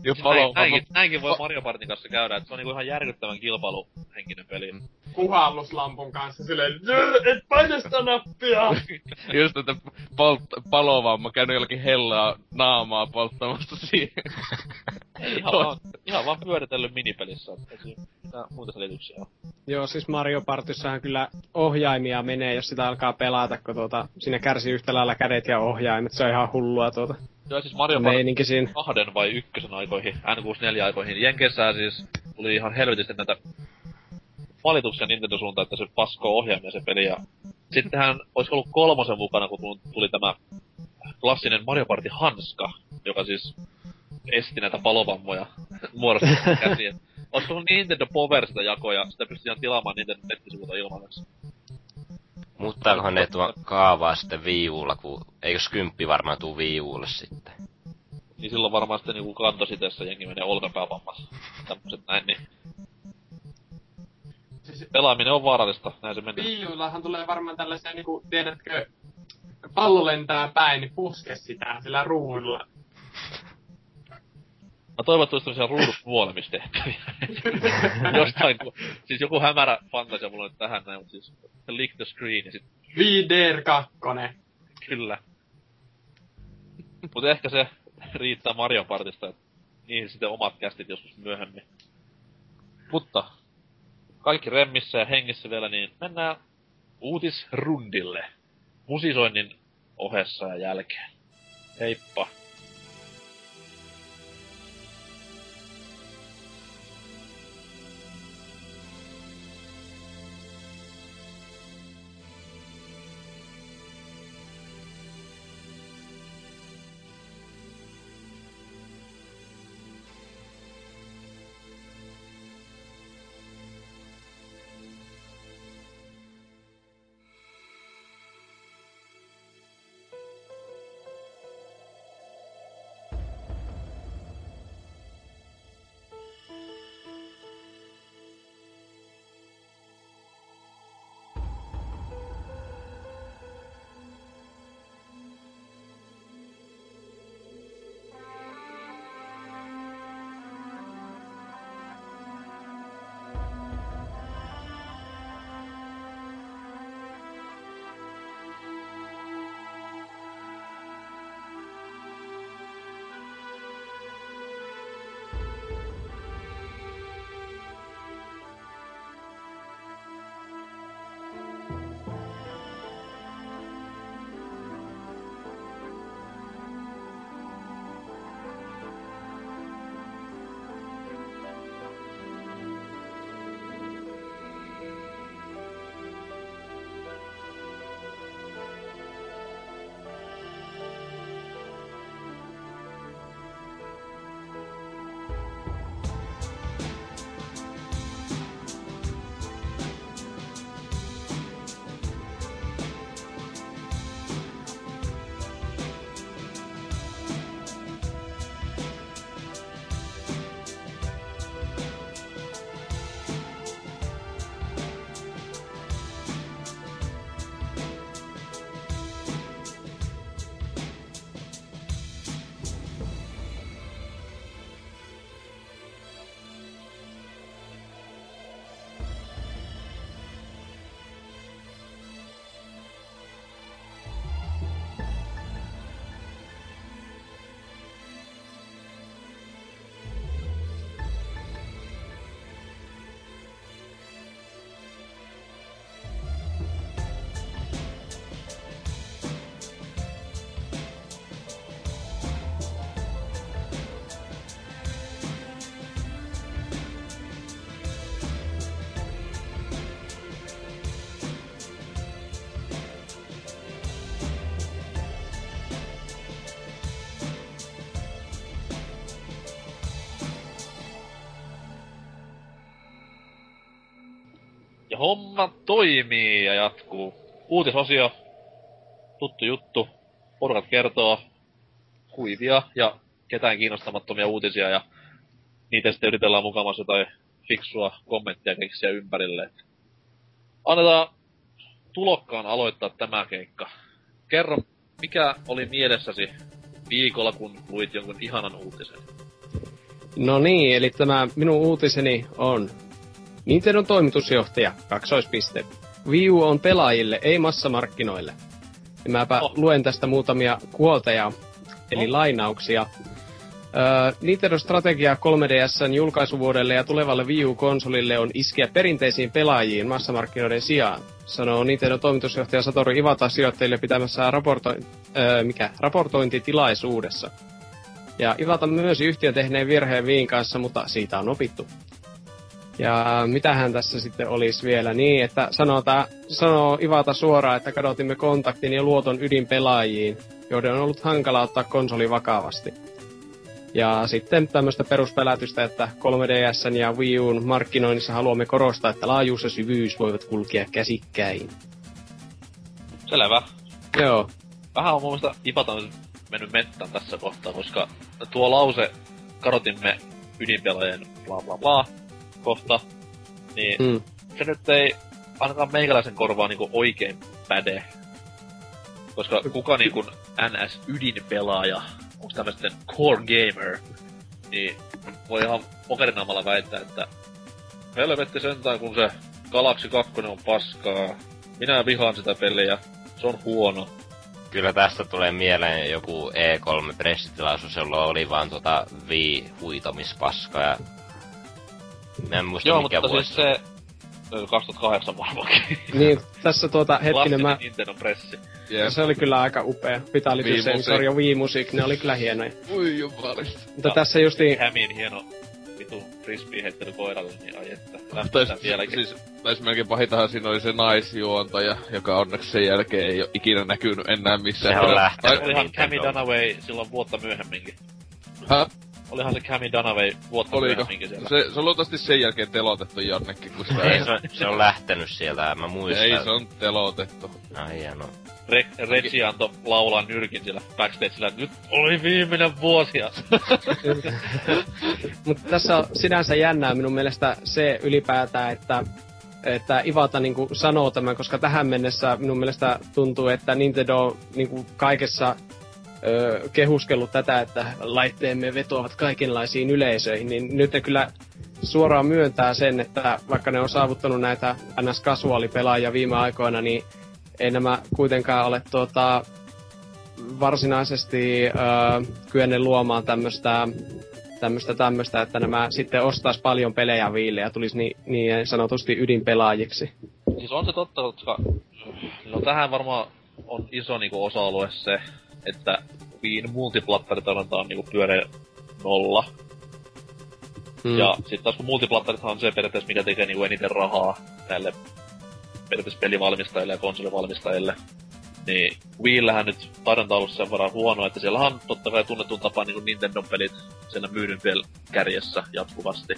Jo siis näin, näinkin, näinkin, voi Mario Partin kanssa käydä, että se on niinku ihan järkyttävän kilpailuhenkinen peli. Puhalluslampun kanssa silleen, et paina sitä nappia! Just, että polt- palovamma käynyt jollakin hellaa naamaa polttamassa siihen. Ei, ihan, vaan, ihan vaan pyöritellyt minipelissä, että muuta selityksiä on. Joo, siis Mario Partyssahan kyllä ohjaimia menee, jos sitä alkaa pelata, kun tuota, siinä kärsii yhtä lailla kädet ja ohjaimet, se on ihan hullua tuota. Joo, siis Mario Party siinä. kahden vai ykkösen aikoihin, N64-aikoihin. Jenkeissä siis tuli ihan helvetisti näitä valituksia Nintendo suuntaan, että se pasko ohjaamia se peli. Ja sittenhän olisi ollut kolmosen mukana, kun tuli tämä klassinen Mario Party Hanska, joka siis esti näitä palovammoja muodostaa käsiä. Olisi tullut Nintendo Power sitä jakoja, sitä pystyy ihan tilaamaan Nintendo nettisivuilta ilmaiseksi. Muuttaakohan ne tuo kaavaa sitten viivulla, kun eikös kymppi varmaan tuu viivulle sitten? Niin silloin varmaan sitten niinku kantositessa jengi menee olkapäävammassa. Tämmöset näin, niin... Siis Pelaaminen on vaarallista, näin se menee. Viivuillahan tulee varmaan tällaisia niinku, tiedätkö, pallo lentää päin, niin puske sitä sillä ruudulla. Mä toivottavasti on siellä ruudut nuolemistehtäviä. Jostain, ku, siis joku hämärä fantasia mulla nyt tähän näin, mutta siis lick the screen ja sit... Vider 2. Kyllä. Mutta ehkä se riittää Mario Partista, että niihin sitten omat kästit joskus myöhemmin. Mutta kaikki remmissä ja hengissä vielä, niin mennään uutisrundille. Musisoinnin ohessa ja jälkeen. Heippa! Toimii ja jatkuu. Uutisosio. Tuttu juttu. Porukat kertoo kuivia ja ketään kiinnostamattomia uutisia ja niitä sitten yritellään mukavasti jotain fiksua kommenttia keksiä ympärille. Annetaan tulokkaan aloittaa tämä keikka. Kerro, mikä oli mielessäsi viikolla, kun luit jonkun ihanan uutisen? No niin, eli tämä minun uutiseni on Nintendon toimitusjohtaja, kaksoispiste. Wii U on pelaajille, ei massamarkkinoille. Ja mäpä oh. luen tästä muutamia kuolteja, eli oh. lainauksia. Öö, Nintendo strategia 3DSn julkaisuvuodelle ja tulevalle Wii U-konsolille on iskeä perinteisiin pelaajiin massamarkkinoiden sijaan, sanoo Nintendo toimitusjohtaja Satoru Iwata sijoittajille pitämässä raporto- öö, mikä? raportointitilaisuudessa. Ja Iwata myös yhtiön tehneen virheen Viin kanssa, mutta siitä on opittu. Ja mitähän tässä sitten olisi vielä niin, että sanoo, tää, sanoo Ivata suoraan, että kadotimme kontaktin ja luoton ydinpelaajiin, joiden on ollut hankala ottaa konsoli vakavasti. Ja sitten tämmöistä peruspelätystä, että 3DS ja Wii Un markkinoinnissa haluamme korostaa, että laajuus ja syvyys voivat kulkea käsikkäin. Selvä. Joo. Vähän on mun mielestä Ipata mennyt mettään tässä kohtaa, koska tuo lause karotimme ydinpelaajien bla bla bla kohta, niin mm. se nyt ei ainakaan meikäläisen korvaa niinku oikein päde. Koska kuka niinku NS-ydinpelaaja, onko tämmöisten core gamer, niin voi ihan pokerinaamalla väittää, että helvetti sentään kun se Galaxy 2 on paskaa. Minä vihaan sitä peliä. Se on huono. Kyllä tästä tulee mieleen joku E3-pressitilaisuus, jolla oli vaan tota Wii-huitomispaskaa ja Mä en muista Joo, mikä mutta vuosi. siis se 2008 varmaankin. niin, tässä tuota hetkinen mä... Nintendo pressi. Yeah. Se oli kyllä aika upea. Vitality Sensor ja Wii Music, ne oli kyllä hienoja. Ui jumalista. Mutta no, tässä justi... Hämiin hieno vitu frisbee heittely koiralle, niin ai että. Tais, siis, tais melkein pahitahan siinä oli se naisjuontaja, joka onneksi sen jälkeen ei ole ikinä näkynyt enää missään. Se on lähtenyt. Olihan Cami Dunaway silloin vuotta myöhemminkin. Häh? Olihan se Cami Dunaway vuotta Oliko? siellä. Se, se on luultavasti sen jälkeen telotettu jonnekin, kun sitä ei. se, se on lähtenyt sieltä, mä muistan. Ei, se on telotettu. Ai hieno. Re- Reggie antoi laulaa nyrkin siellä backstageillä, nyt oli viimeinen vuosi. Mutta tässä on sinänsä jännää minun mielestä se ylipäätään, että että Ivata niin sanoo tämän, koska tähän mennessä minun mielestä tuntuu, että Nintendo niin kaikessa ö, kehuskellut tätä, että laitteemme vetoavat kaikenlaisiin yleisöihin, niin nyt ne kyllä suoraan myöntää sen, että vaikka ne on saavuttanut näitä NS-kasuaalipelaajia viime aikoina, niin ei nämä kuitenkaan ole tuota, varsinaisesti ö, kyenneet luomaan tämmöistä tämmöistä tämmöistä, että nämä sitten ostais paljon pelejä viille ja tulisi niin, niin sanotusti ydinpelaajiksi. Siis on se totta, koska no tähän varmaan on iso niinku osa-alue se, että Wiin multiplattaritarjonta on niinku pyöreä nolla. Hmm. Ja sitten taas kun multiplattarithan on se periaatteessa, mikä tekee niinku eniten rahaa näille periaatteessa pelivalmistajille ja konsolivalmistajille. Niin Wiillähän nyt tarjonta on ollut sen verran huono, että siellä on totta kai tunnetun tapaan niin Nintendo-pelit siellä myydyn kärjessä jatkuvasti.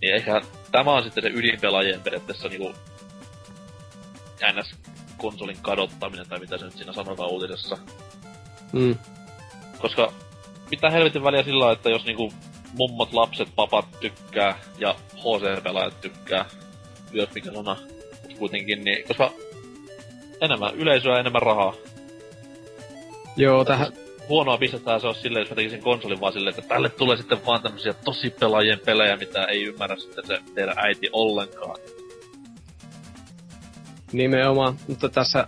Niin ehkä tämä on sitten se ydinpelaajien periaatteessa niinku ns konsolin kadottaminen, tai mitä se nyt siinä sanotaan uutisessa. Mm. Koska mitä helvetin väliä sillä että jos niinku mummot, lapset, papat tykkää ja HC-pelaajat tykkää, jos mikä sana kuitenkin, niin koska enemmän yleisöä, enemmän rahaa. Joo, tähän... Huonoa pistetään se on silleen, jos mä tekisin konsolin vaan silleen, että tälle tulee sitten vaan tämmösiä tosi pelaajien pelejä, mitä ei ymmärrä sitten se teidän äiti ollenkaan. Nimenomaan, mutta tässä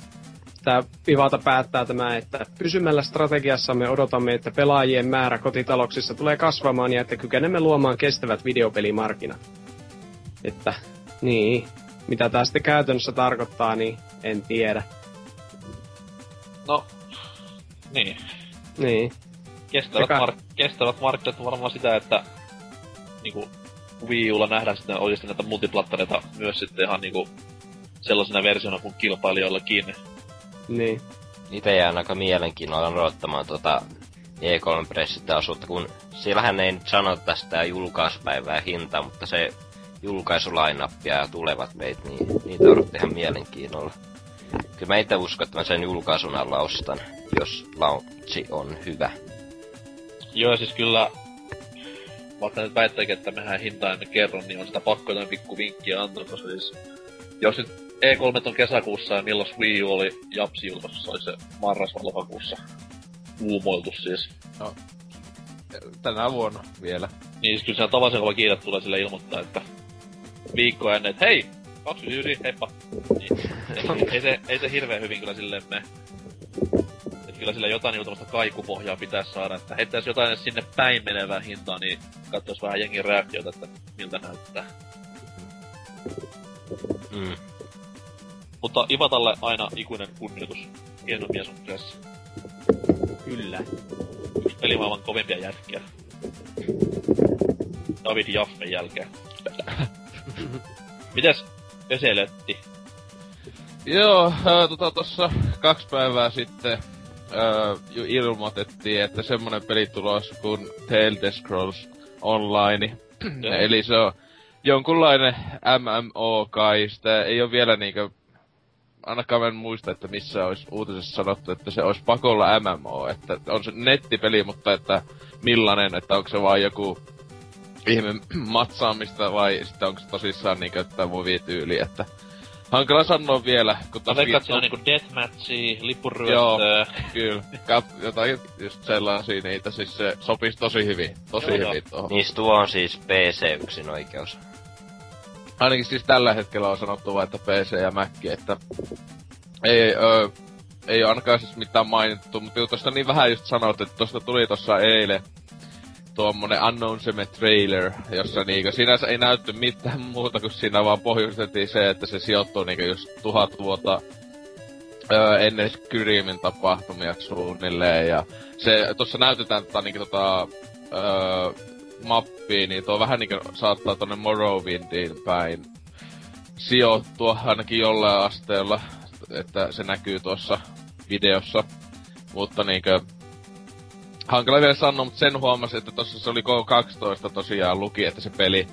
tämä Ivata päättää tämä, että pysymällä strategiassamme odotamme, että pelaajien määrä kotitalouksissa tulee kasvamaan ja että kykenemme luomaan kestävät videopelimarkkinat. Että, niin, mitä tämä sitten käytännössä tarkoittaa, niin en tiedä. No, niin. Niin. Kestävät, Eka... mark- kestävät markkinat on varmaan sitä, että niinku Wii Ulla nähdään sitten oikeasti näitä multiplattareita myös sitten ihan niinku sellaisena versiona kuin kilpailijoillakin. Niin. Itse jään aika mielenkiinnolla odottamaan tuota E3-pressiteosuutta, kun siellähän ei nyt sano tästä julkaisupäivää hintaa, mutta se julkaisulainappia ja tulevat meit, niin niitä odotti ihan mielenkiinnolla. Kyllä mä itse uskon, että mä sen julkaisun alla ostan, jos launchi on hyvä. Joo, siis kyllä, vaikka nyt väittäikin, että mehän hintaa emme kerro, niin on sitä pakko jotain pikku vinkkiä antaa, koska siis, jos nyt E3 on kesäkuussa ja milloin Wii U oli Japsi julkaisussa, oli se marras vai lokakuussa uumoiltu siis. No, tänä vuonna vielä. Niin, siis kyllä siellä tavallisen kova kiire tulee sille ilmoittaa, että viikko ennen, että hei, 29, heippa. Niin, ei, ei, se, ei se hirveän hyvin kyllä silleen me. Et kyllä sillä jotain niinku kaikupohjaa pitäisi saada, että heittäis jotain sinne päin menevää hintaa, niin katsois vähän jengin reaktiota, että miltä näyttää. Mm. Mutta Ivatalle aina ikuinen kunnioitus. Hieno mies on kyseessä. Kyllä. Yksi pelimaailman kovimpia jätkiä. David Jaffen jälkeen. Mitäs Peseletti? Joo, äh, tota tossa kaksi päivää sitten äh, ilmoitettiin, että semmonen peli tulos kuin Tale Scrolls Online. Eli se on jonkunlainen MMO kai, sitä ei ole vielä niinkö ainakaan en muista, että missä olisi uutisessa sanottu, että se olisi pakolla MMO, että on se nettipeli, mutta että millainen, että onko se vain joku ihme matsaamista vai sitten onko se tosissaan niinkö, että voi tyyli, että hankala sanoa vielä, kun taas... Veikkaat on niinku deathmatchia, lippuryöstöä. Joo, kyllä. Kat, jotain just sellaisia niitä, siis se sopisi tosi hyvin, tosi joo, hyvin tuohon. Niistä tuo on siis PC yksin oikeus. Ainakin siis tällä hetkellä on sanottu vain, että PC ja Mac, että ei, ö, ei ainakaan siis mitään mainittu, mutta tuosta niin vähän just sanoit, että tuosta tuli tuossa eilen tuommoinen announcement trailer, jossa niinku sinänsä ei näytty mitään muuta kuin siinä vaan pohjustettiin se, että se sijoittuu niinku just tuhat vuotta öö, ennen Skyrimin tapahtumia suunnilleen. Ja se tuossa näytetään tota niinku tota öö, mappia, niin tuo vähän niinku saattaa tonne Morrowindiin päin sijoittua ainakin jollain asteella, että se näkyy tuossa videossa. Mutta niinkö hankala vielä sanoa, mutta sen huomasi, että tossa se oli K12 tosiaan luki, että se peli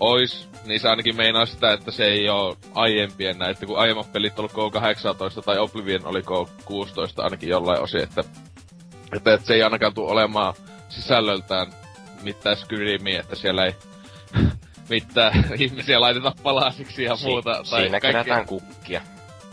ois, niin se ainakin meinaa sitä, että se ei oo aiempien näitä, kun aiemmat pelit ollut K18 tai Oblivion oli K16 ainakin jollain osin, että, että, että se ei ainakaan tule olemaan sisällöltään mitään Skyrimiä, että siellä ei mitään ihmisiä laiteta palasiksi ja muuta. Si- tai siinä kaikki... kukkia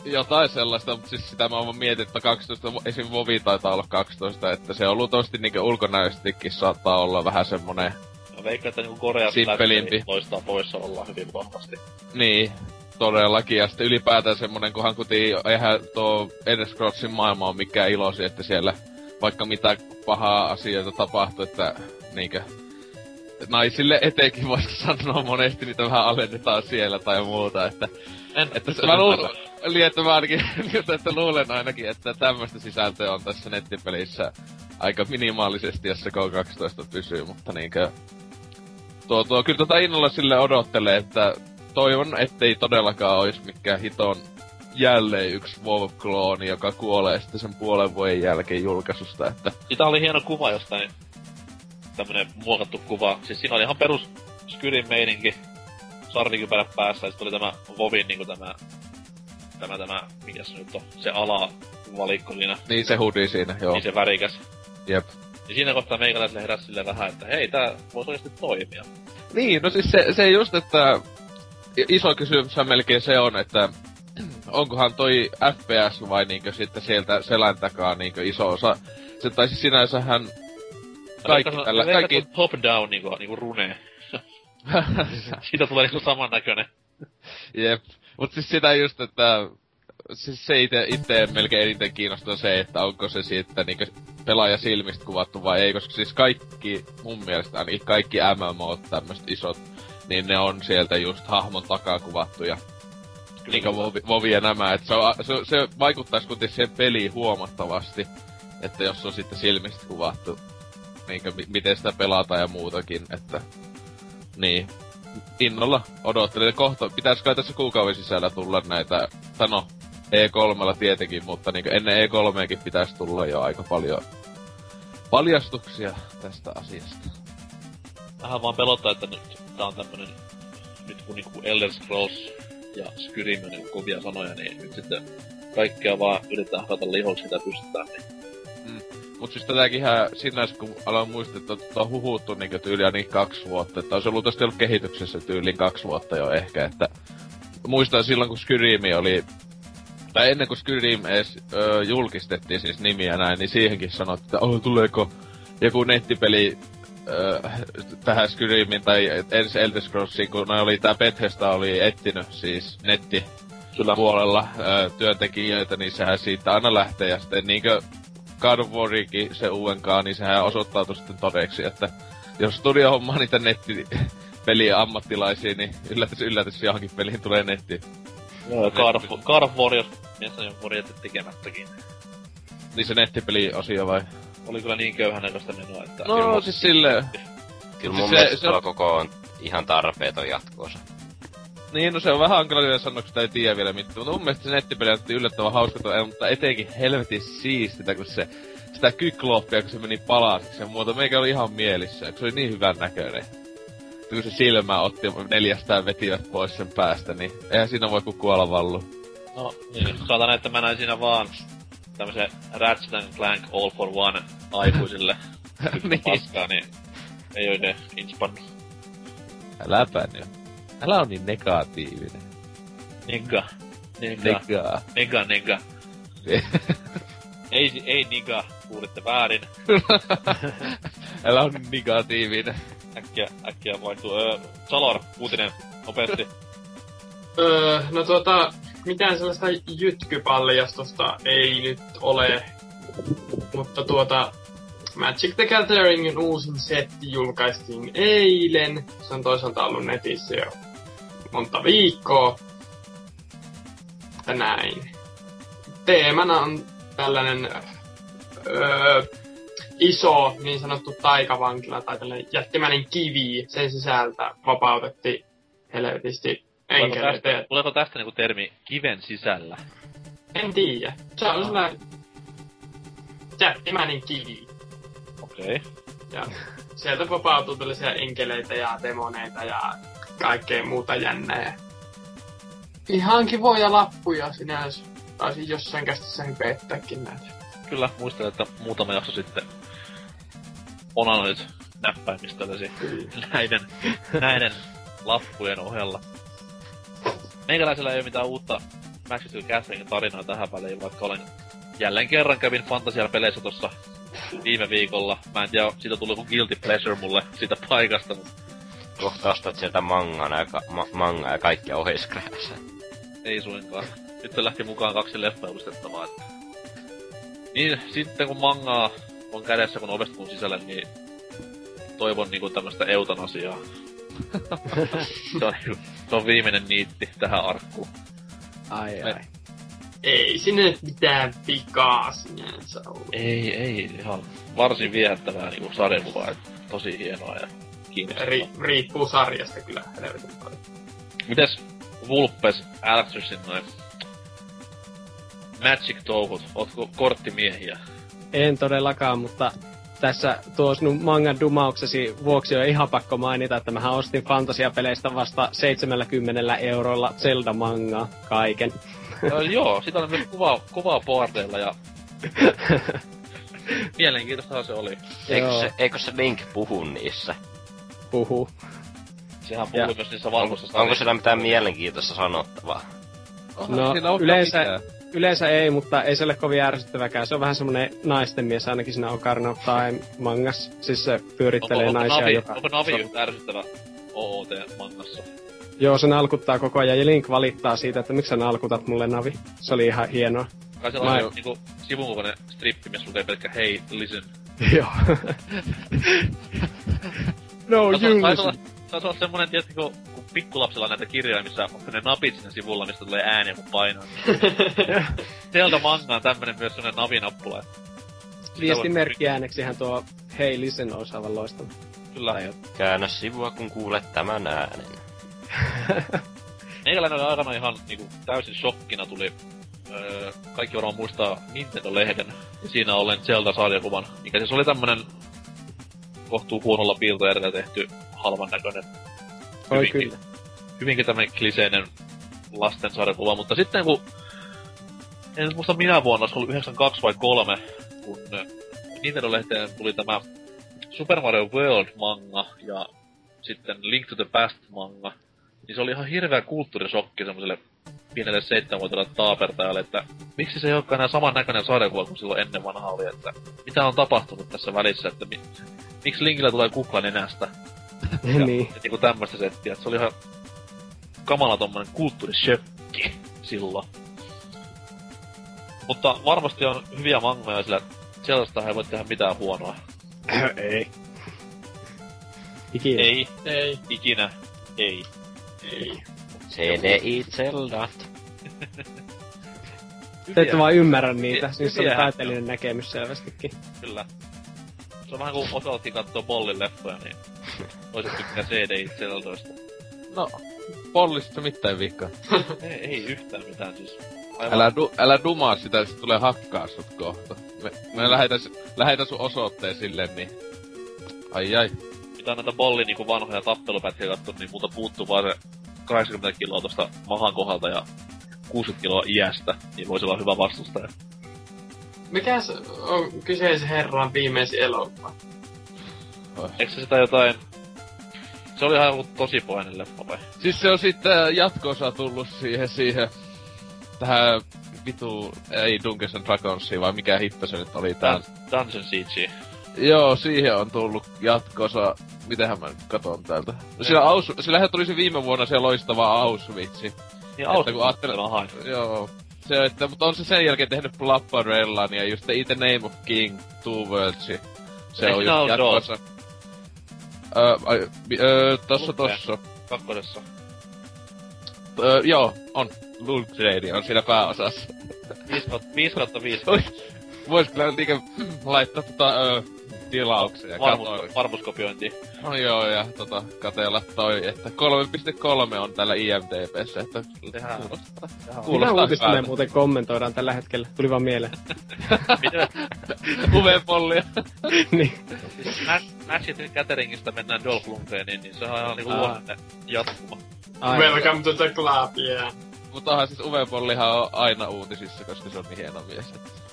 jotain sellaista, mutta siis sitä mä oon mietin, että 12, esim. Vovi taitaa olla 12, että se on luultavasti niinku ulkonäöstikin saattaa olla vähän semmonen... Mä veikkaan, että niinku Koreassa Simppelimpi. loistaa poissa olla hyvin vahvasti. Niin, todellakin. Ja sitten ylipäätään semmonen, kun hankutiin, eihän tuo Elder Scrollsin maailma on mikään ilosi, että siellä vaikka mitä pahaa asioita tapahtuu, että niinkö naisille etenkin voisi sanoa monesti niitä vähän alennetaan siellä tai muuta, että en, että se, mä luulen, että mä ainakin, että luulen ainakin, että tämmöistä sisältöä on tässä nettipelissä aika minimaalisesti, jos se K12 pysyy, mutta niinkö... Tuo, tuo, kyllä tota innolla sille odottelee, että toivon, ettei todellakaan olisi mikään hiton jälleen yksi WoW-klooni, joka kuolee sitten sen puolen vuoden jälkeen julkaisusta, että... Sitä oli hieno kuva jostain, tämmönen muokattu kuva. Siis siinä oli ihan perus Skyrin meininki, sarvikypärä päässä, ja sitten oli tämä Vovin niinku tämä, tämä, tämä, mikä se nyt on, se ala valikko siinä. Niin se hudi siinä, joo. Niin se värikäs. Jep. Ja siinä kohtaa meikäläiselle heräsi sille vähän, että hei, tää voisi oikeasti toimia. Niin, no siis se, se just, että iso kysymys melkein se on, että onkohan toi FPS vai niinkö sitten sieltä selän takaa niinkö iso osa. Se taisi sinänsähän kaikki tällä... Kaikki... top-down niinku, niinku rune. Siitä tulee niinku samannäköinen. Jep. Mut siis sitä just, että siis se ite, ite melkein eniten kiinnostaa se, että onko se sitten niinku pelaaja silmistä kuvattu vai ei, koska siis kaikki, mun mielestä ainakin kaikki MMO tämmöiset isot, niin ne on sieltä just hahmon takaa kuvattuja. Niinku Vovi, Vovi ja nämä, että se, on, se, se vaikuttaisi kuitenkin siihen peliin huomattavasti, että jos on sitten silmistä kuvattu, niinkö, miten sitä pelataan ja muutakin, että niin. Innolla odottelen. Kohta pitäis kai tässä kuukauden sisällä tulla näitä, tai no, E3 tietenkin, mutta niin ennen E3kin pitäisi tulla jo aika paljon paljastuksia tästä asiasta. Vähän vaan pelottaa, että nyt tää on tämmönen, nyt kun niinku Elder Scrolls ja Skyrim on niin kovia sanoja, niin nyt sitten kaikkea vaan yritetään hakata lihoksi mitä pystytään, niin Mut siis tätäkinhän sinänsä, kun aloin muistaa, että tota on huhuttu niinku tyyliä niin kaksi vuotta, että olisi ollut ollut kehityksessä tyyliin kaksi vuotta jo ehkä, että muistan silloin, kun Skyrimi oli tai ennen kuin Skyrim edes ö, julkistettiin siis nimiä näin, niin siihenkin sanottiin, että oh, tuleeko joku nettipeli äh, tähän Skyrimin tai ensi Elder Scrollsiin, kun ne oli tää Bethesda oli etsinyt siis netti Kyllä. puolella työntekijöitä, niin sehän siitä aina lähtee. Ja sitten niinkö God of Warikin, se UNK, niin sehän osoittautui sitten todeksi, että jos studio hommaa niitä netti pelien ammattilaisia, niin yllätys yllätys johonkin peliin tulee netti. Joo, God of, God of War, jos mies on jonkun tekemättäkin. Niin se nettipeli-osio vai? Oli kyllä niin köyhän näköistä menoa, että... No, kyllä siis silleen... Kyllä mun siis mielestä se, se on... koko on ihan tarpeeton jatkoosa. Niin, no se on vähän hankala vielä sanoa, kun sitä ei tiedä vielä mitään. Mutta mun mielestä se nettipeli on yllättävän hauska, mutta etenkin helvetin siistitä, kun se sitä kykloppia, kun se meni palasiksi ja muuta. Meikä oli ihan mielissä, kun se oli niin hyvän näköinen. Kun se silmä otti neljästään vetivät pois sen päästä, niin eihän siinä voi kuin kuolla vallu. No, niin. Saatan, että mä näin siinä vaan tämmösen Ratchet Clank All for One aikuisille niin. paskaa, niin ei oo ne inspannut. Äläpä nyt. Älä on niin negatiivinen. Nega. Nega. Nega. Nega, nega. ei, ei niga, kuulitte väärin. Älä on niin negatiivinen. Äkkiä, äkkiä vaihtuu. Öö, Salor, uutinen, nopeasti. öö, no tuota, mitään sellaista jytkypaljastusta ei nyt ole. Mutta tuota, Magic the Gatheringin uusin setti julkaistiin eilen. Se on toisaalta ollut netissä jo monta viikkoa. Ja näin. Teemana on tällainen öö, iso niin sanottu taikavankila tai tällainen jättimäinen kivi. Sen sisältä vapautettiin helvetisti Tuleeko tästä, tuleeko tästä niinku termi kiven sisällä? En tiedä. Se on sellainen jättimäinen kivi. Okei. Okay. Ja sieltä vapautuu tällaisia enkeleitä ja demoneita ja kaikkea muuta jännää. Ihan kivoja lappuja sinänsä. Taisin jossain kästissä hypeettääkin näitä. Kyllä, muistan, että muutama jakso sitten onanoit näppäimistöllesi näiden, näiden lappujen ohella. Meikäläisellä ei ole mitään uutta the Gathering tarinaa tähän väliin, vaikka olen jälleen kerran kävin fantasiapeleissä tuossa viime viikolla. Mä en tiedä, siitä tuli joku guilty pleasure mulle siitä paikasta, mutta... Kohta ostat sieltä mangana ja, ka- ma- manga ja kaikkia ohiskräässä. Ei suinkaan. Nyt se lähti mukaan kaksi leffa että... Niin, sitten kun mangaa on kädessä, kun ovesta kun sisälle, niin toivon niinku tämmöstä eutanasiaa. se, on, se on viimeinen niitti tähän arkkuun. Ai ai. Ei sinne nyt mitään vikaa sinänsä ollut. Ei, ei. Ihan varsin viehättävää niinku sarjakuvaa. Tosi hienoa ja kiinnostavaa. Ri- riippuu sarjasta kyllä helvetin paljon. Mites Vulpes Alexersin noin Magic-touhut? Ootko korttimiehiä? En todellakaan, mutta tässä tuo sinun mangan dumauksesi vuoksi on ihan pakko mainita, että mä ostin fantasiapeleistä vasta 70 eurolla Zelda-mangaa kaiken. no, joo, sitä on myös kuvaa, kuvaa boardeilla ja... Mielenkiintoista se oli. Eikö se, eikö se Link puhu niissä? Puhu. Sehän puhui ja. myös niissä valkoisissa. Onko sillä mitään mielenkiintoista sanottavaa? no, yleensä, yleensä ei, mutta ei se ole kovin ärsyttäväkään. Se on vähän semmonen naisten mies ainakin siinä Ocarina of Time mangas. Siis se pyörittelee onko, naisia onko joka... Onko Navi yhtä ärsyttävä OOT-mangassa? Joo, se nalkuttaa koko ajan ja Link valittaa siitä, että miksi sä nalkutat mulle Navi. Se oli ihan hienoa. Kai se on niinku sivun kokoinen strippi, missä lukee pelkkä hei, listen. Joo. no, you listen. Se on semmonen, tietysti, kun pikkulapsella näitä kirjoja, missä on ne napit siinä sivulla, mistä tulee ääni, kun painaa. Sieltä manga on tämmönen myös semmonen navinappula. Viestimerkki ääneksihän tuo Hei Listen olisi aivan loistava. Kyllä. Käännä sivua, kun kuulet tämän äänen. Meikäläinen oli aikana ihan niinku, täysin shokkina tuli öö, kaikki varmaan muistaa Nintendo-lehden. Ja siinä ollen Zelda-sarjakuvan, mikä siis oli tämmönen kohtuu huonolla piirtojärjellä tehty halvan näköinen Oi hyvinkin, kyllä. Hyvinkin tämmönen kliseinen lastensarjakuva, mutta sitten kun... En muista minä vuonna, olisiko ollut 92 vai 3, kun Nintendo-lehteen tuli tämä Super Mario World manga ja sitten Link to the Past manga, niin se oli ihan hirveä kulttuurisokki semmoiselle pienelle seitsemänvuotiaalle taapertajalle, että miksi se ei olekaan enää samannäköinen sarjakuva kuin silloin ennen vanha oli, että mitä on tapahtunut tässä välissä, että mi, miksi Linkillä tulee kukla nenästä. Ja, niin. et niinku tämmöstä settiä, että se oli ihan kamala tommonen kulttuurishökki silloin. Mutta varmasti on hyviä mangoja, sillä sellaista ei voi tehdä mitään huonoa. ei. Ikinä. Ei, Ei, ikinä, ei. Ei. CDI Zeldat. Te ette vaan ymmärrä niitä, Hyviä- niissä on päätellinen näkemys selvästikin. Kyllä. Se on vähän kuin Osalti kattoo Bollin leffoja, niin voisit tykkää CDI Zeldoista. No, pollista mitään vikaa. ei, ei yhtään mitään siis. Aivan Älä, du, älä dumaa sitä, sit tulee hakkaa sut kohta. Me, me lähetäs, lähetä sun osoitteen sille, niin... Ai ai. Mitä näitä Bollin niinku vanhoja tappelupätkiä kattonut, niin multa puuttuu vaan se 80 kiloa tosta mahan kohdalta ja 60 kiloa iästä, niin voisi olla hyvä vastustaja. Mikäs on kyseisen herran viimeisin elokuva? Eikö se sitä jotain... Se oli ihan joku tosi poinen leffa vai? Siis se on sitten jatkoosa tullut siihen, siihen... Tähän vitu, ei Dungeons and Dragonsiin, vai mikä hitto se nyt oli tää. Dun- Dungeon Siege. Joo, siihen on tullut jatkoosa. Mitenhän mä nyt katon täältä. No sillä, Aus, sillähän tuli se viime vuonna se loistava Auschwitz. Niin Auschwitz kun mä hain. Joo. Se, että, mutta on se sen jälkeen tehnyt Blapparellan ja just The The Name of King, Two Worlds. Se Eikö on just ole jatkoosa. Öö, ai, öö, tossa tossa. Kakkosessa. Öö, joo, on. Lundgren on siinä pääosassa. 5 kautta 5. kautta 5. Oi. Vois kyllä niinkö laittaa tota, öö, tilauksia ja Varmus, varmuskopiointi. No joo, ja tota, katella toi, että 3.3 on täällä IMDBssä, että Tehdään. kuulostaa. Mitä Kuulostaa uutista me hyvältä. muuten kommentoidaan tällä hetkellä? Tuli vaan mieleen. Miten Uvepollia. niin. siis Nash, Nashit Cateringista mennään Dolph Lundgreniin, niin se on ihan niinku luonne jatkuma. Ai. Welcome to the club, yeah. Mutta onhan siis Uvepollihan on aina uutisissa, koska se on niin hieno mies. että-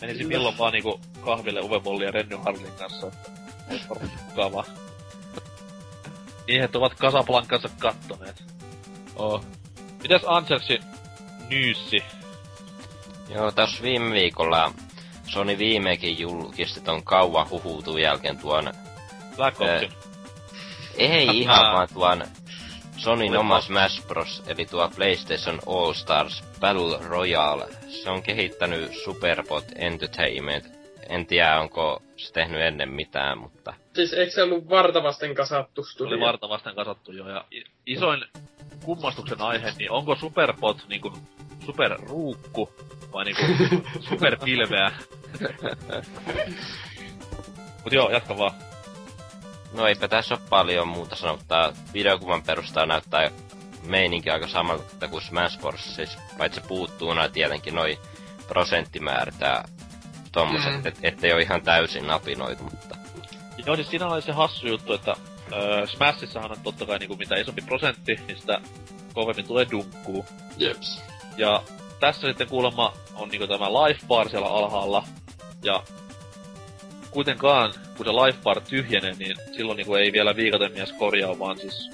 Menisin milloin vaan niinku kahville Uwe ja Renny Harlin kanssa, mukavaa. Miehet ovat Casablancansa kattoneet. Oo. Mitäs Anselsi nyyssi? Joo, tässä viime viikolla Sony viimeinkin julkisti ton kauan huhutun jälkeen tuon, Black Opsin. ei ihan vaan tuon Sonin oma Smash Bros. eli tuo PlayStation All Stars Battle Royale. Se on kehittänyt Superbot Entertainment. En tiedä, onko se tehnyt ennen mitään, mutta Siis eikö se ollut vartavasten kasattu studio? oli varta vasten kasattu jo, ja isoin kummastuksen aihe, niin onko Superbot niinku superruukku vai niinku superpilveä? Mut joo, jatka vaan. No eipä tässä ole paljon muuta sanottavaa. Videokuvan perusteella näyttää meininki aika samalta kuin Smash Bros. Siis, paitsi puuttuu noin tietenkin noin prosenttimäärät ja tommoset, Mm. mm. et, ettei ole ihan täysin napinoitu, mutta Joo, siis siinä oli se hassu juttu, että öö, Smashissahan on totta kai niinku mitä isompi prosentti, niin sitä kovemmin tulee dunkkuu. Jeps. Ja tässä sitten kuulemma on niinku tämä life bar siellä alhaalla. Ja kuitenkaan, kun se life bar tyhjenee, niin silloin niinku ei vielä viikatemies korjaa, vaan siis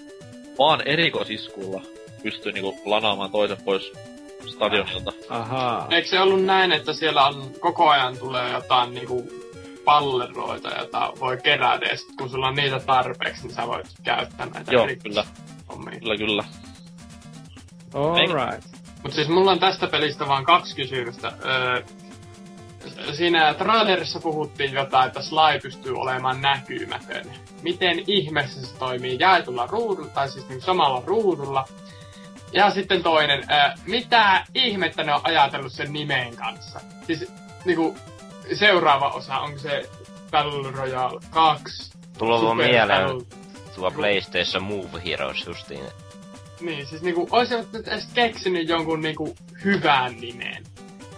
vaan erikoisiskulla pystyy niinku lanaamaan toisen pois stadionilta. Ahaa. Eikö se ollut näin, että siellä on koko ajan tulee jotain niinku palleroita, jota voi kerätä, ja sit kun sulla on niitä tarpeeksi, niin sä voit käyttää näitä Joo, eri kyllä, hommia. kyllä, kyllä. Alright. Mut siis mulla on tästä pelistä vaan kaksi kysymystä. Öö, siinä trailerissa puhuttiin jotain, että Sly pystyy olemaan näkymätön. Miten ihmeessä se toimii jaetulla ruudulla, tai siis niin samalla ruudulla? Ja sitten toinen, öö, mitä ihmettä ne on ajatellut sen nimen kanssa? Siis niinku, seuraava osa, onko se Battle Royale 2? Tulee vaan Super mieleen Battle- tuo PlayStation Move Heroes justiin. Niin, siis niinku, olisivat nyt edes keksinyt jonkun niinku hyvän nimen.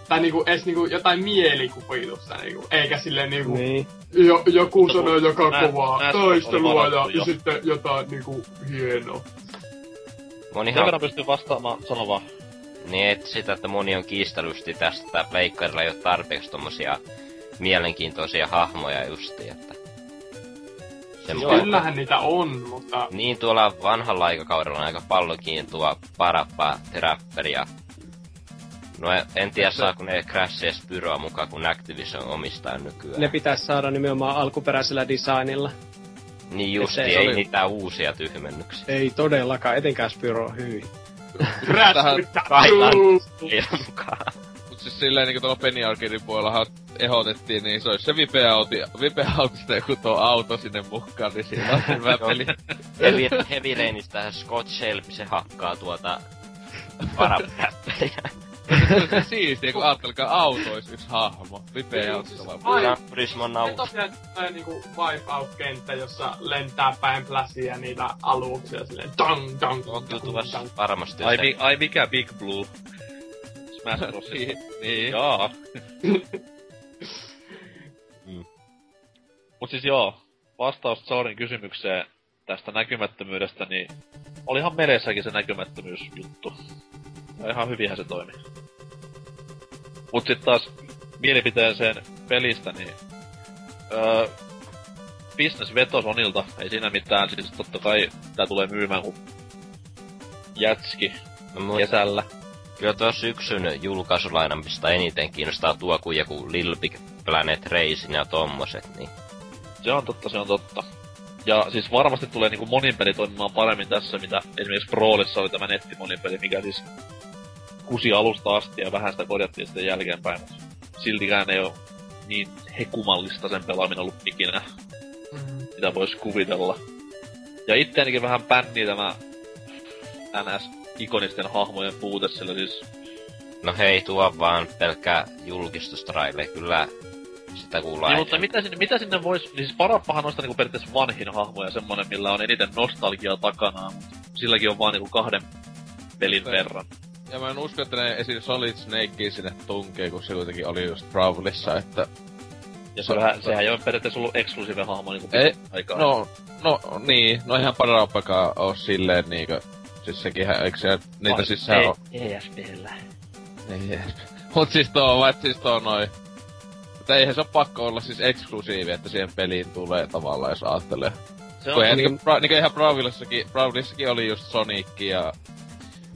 Tai niinku, edes niinku jotain mielikuvitusta, niinku, eikä silleen niinku, Niin. jo, joku Mutta sanoo kun joka nää- kovaa nää taistelua ja, ja jo. sitten jotain niinku hienoa. Moni verran pystyy vastaamaan, sano vaan. Niin, et sitä, että moni on kiistellysti tästä, että pleikkarilla ei ole tarpeeksi tommosia mielenkiintoisia hahmoja justi, että... Semmoinen. Kyllähän niitä on, mutta Niin tuolla vanhalla aikakaudella on aika paljonkin tuo Parappa, Trapper ja... No en- en tiedä saako ne Crash Spyroa mukaan, kun Activision omistaa nykyään. Ne pitäisi saada nimenomaan alkuperäisellä designilla. Niin justi, Se ei oli- mitään uusia tyhmennyksiä. Ei todellakaan, etenkään Spyro, hyi. Tähän- Kaitan ei mukaan. Mut siis silleen niinku tuolla Penny Arcadein puolellahan ehdotettiin, niin se olisi se vipeauti, vipeautista joku tuo auto sinne mukaan, niin siinä on hyvä peli. Heavy, Heavy Rainista Scott Shelby, se hakkaa tuota Parapäppäriä. Se siistiä, kun ajattelkaa auto olisi yksi hahmo. Vaan. Ai. Gran Turismo se nauti. tosiaan tulee niinku Wipeout-kenttä, jossa lentää päin pläsiä niitä aluksia silleen tang tang On tang. varmasti Ai, mi, ai mikä Big Blue? Smash Bros. Niin, niin. Jaa. Mm. Mut siis joo, vastaus Zorin kysymykseen tästä näkymättömyydestä, niin olihan mereessäkin se näkymättömyysjuttu. Ja ihan hyvinhän se toimi. Mut sit taas mielipiteeseen pelistä, niin... Öö, business veto Sonilta, ei siinä mitään, siis totta kai tää tulee myymään kuin jätski No, kesällä. kyllä tuo syksyn julkaisulainan, mistä eniten kiinnostaa tuo kuin joku Little Big Planet Racing ja tommoset, niin Se on totta, se on totta. Ja siis varmasti tulee niinku monin peli toimimaan paremmin tässä, mitä esimerkiksi Brawlissa oli tämä nettimonipeli, mikä siis kusi alusta asti ja vähän sitä korjattiin sitten jälkeenpäin. Siltikään ei ole niin hekumallista sen pelaaminen ollut ikinä, Mm. mitä voisi kuvitella. Ja itteenikin vähän pännii tämä NS-ikonisten hahmojen puute, sillä siis No hei, tuo vaan pelkkää julkistustraile, kyllä sitä kuullaan. Niin, mutta mitä sinne, mitä sinne vois... Niin siis Parappahan noista niinku periaatteessa vanhin hahmo ja semmonen, millä on eniten nostalgiaa takana, mutta silläkin on vaan niinku kahden pelin Se- verran. Ja mä en usko, että ne esim. Solid Snakea sinne tunkee, kun se kuitenkin oli just Brawlissa, että... Ja se vähän, sehän ei ole periaatteessa ollut eksklusiive hahmo niinku Ei, aikaa. No, no niin, no ihan Parappakaan oo silleen niinkö... Siis sekin, eikö se, niitä siis sehän on... ESPllä. Niin, Mut siis tuo, vai siis tuo noin... Mutta eihän se ole pakko olla siis eksklusiivi, että siihen peliin tulee tavallaan, jos ajattelee. Se on, niin- pra, niinku ihan Brawlissakin, Brawlissakin oli just Sonic ja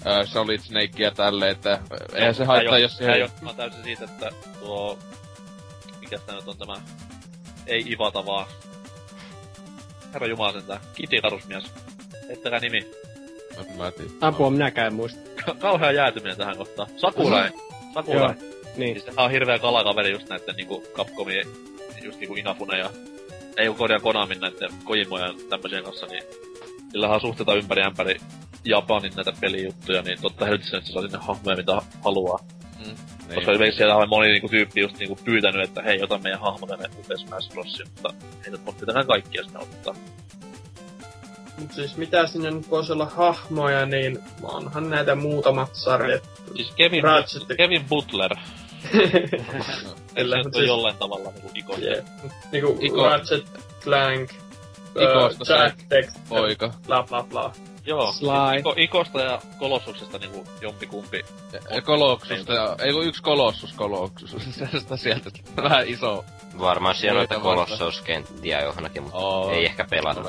äh, Solid Snake ja tälle, että eihän se haittaa, jo- jos tää siihen... johtuu täysin siitä, että tuo... Mikäs tää nyt on tämä... Ei Ivata vaan... Herra Jumala sentään. Kitikarusmies. Ettäkää nimi. En mä tiedä. Apua, minäkään en muista. Ka- kauhea jäätyminen tähän kohtaan. Sakurai. Sakurai. Niin. Siis sehän on hirveä kalakaveri just näitten niinku Capcomien, just niinku Inafune ja... Ei kun korjaa Konamin näitten Kojimoja ja tämmöisien kanssa, niin... Sillähän on suhteita ympäri ämpäri Japanin näitä pelijuttuja, niin totta helvetissä että se saa sinne hahmoja mitä haluaa. Mm, Koska esimerkiksi siellä on moni niinku tyyppi just niinku pyytänyt, että hei, ota meidän hahmo tänne uuteen Smash Brosiin, mutta ei nyt pitäkään kaikkia sitä ottaa. Mut siis mitä sinne nyt voisi olla hahmoja, niin onhan näitä muutamat sarjat. Siis Kevin, Ratchet- Kevin Butler, Kyllä, se mut on siis- jollain tavalla niinku ikoni. Yeah. Niinku Iko- Ratchet, Clank, Ikosta se Jack, Dexter, Poika. bla bla bla. Joo, Sly. Iko, Ikosta ja Kolossuksesta niinku jompikumpi. Ja, ja Koloksusta, ja, ei kun yksi Kolossus Koloksus. Sitä sieltä vähän iso. Varmaan siellä noita Voita varten. kolossoskenttiä johonkin, mutta Oo. ei ehkä pelata.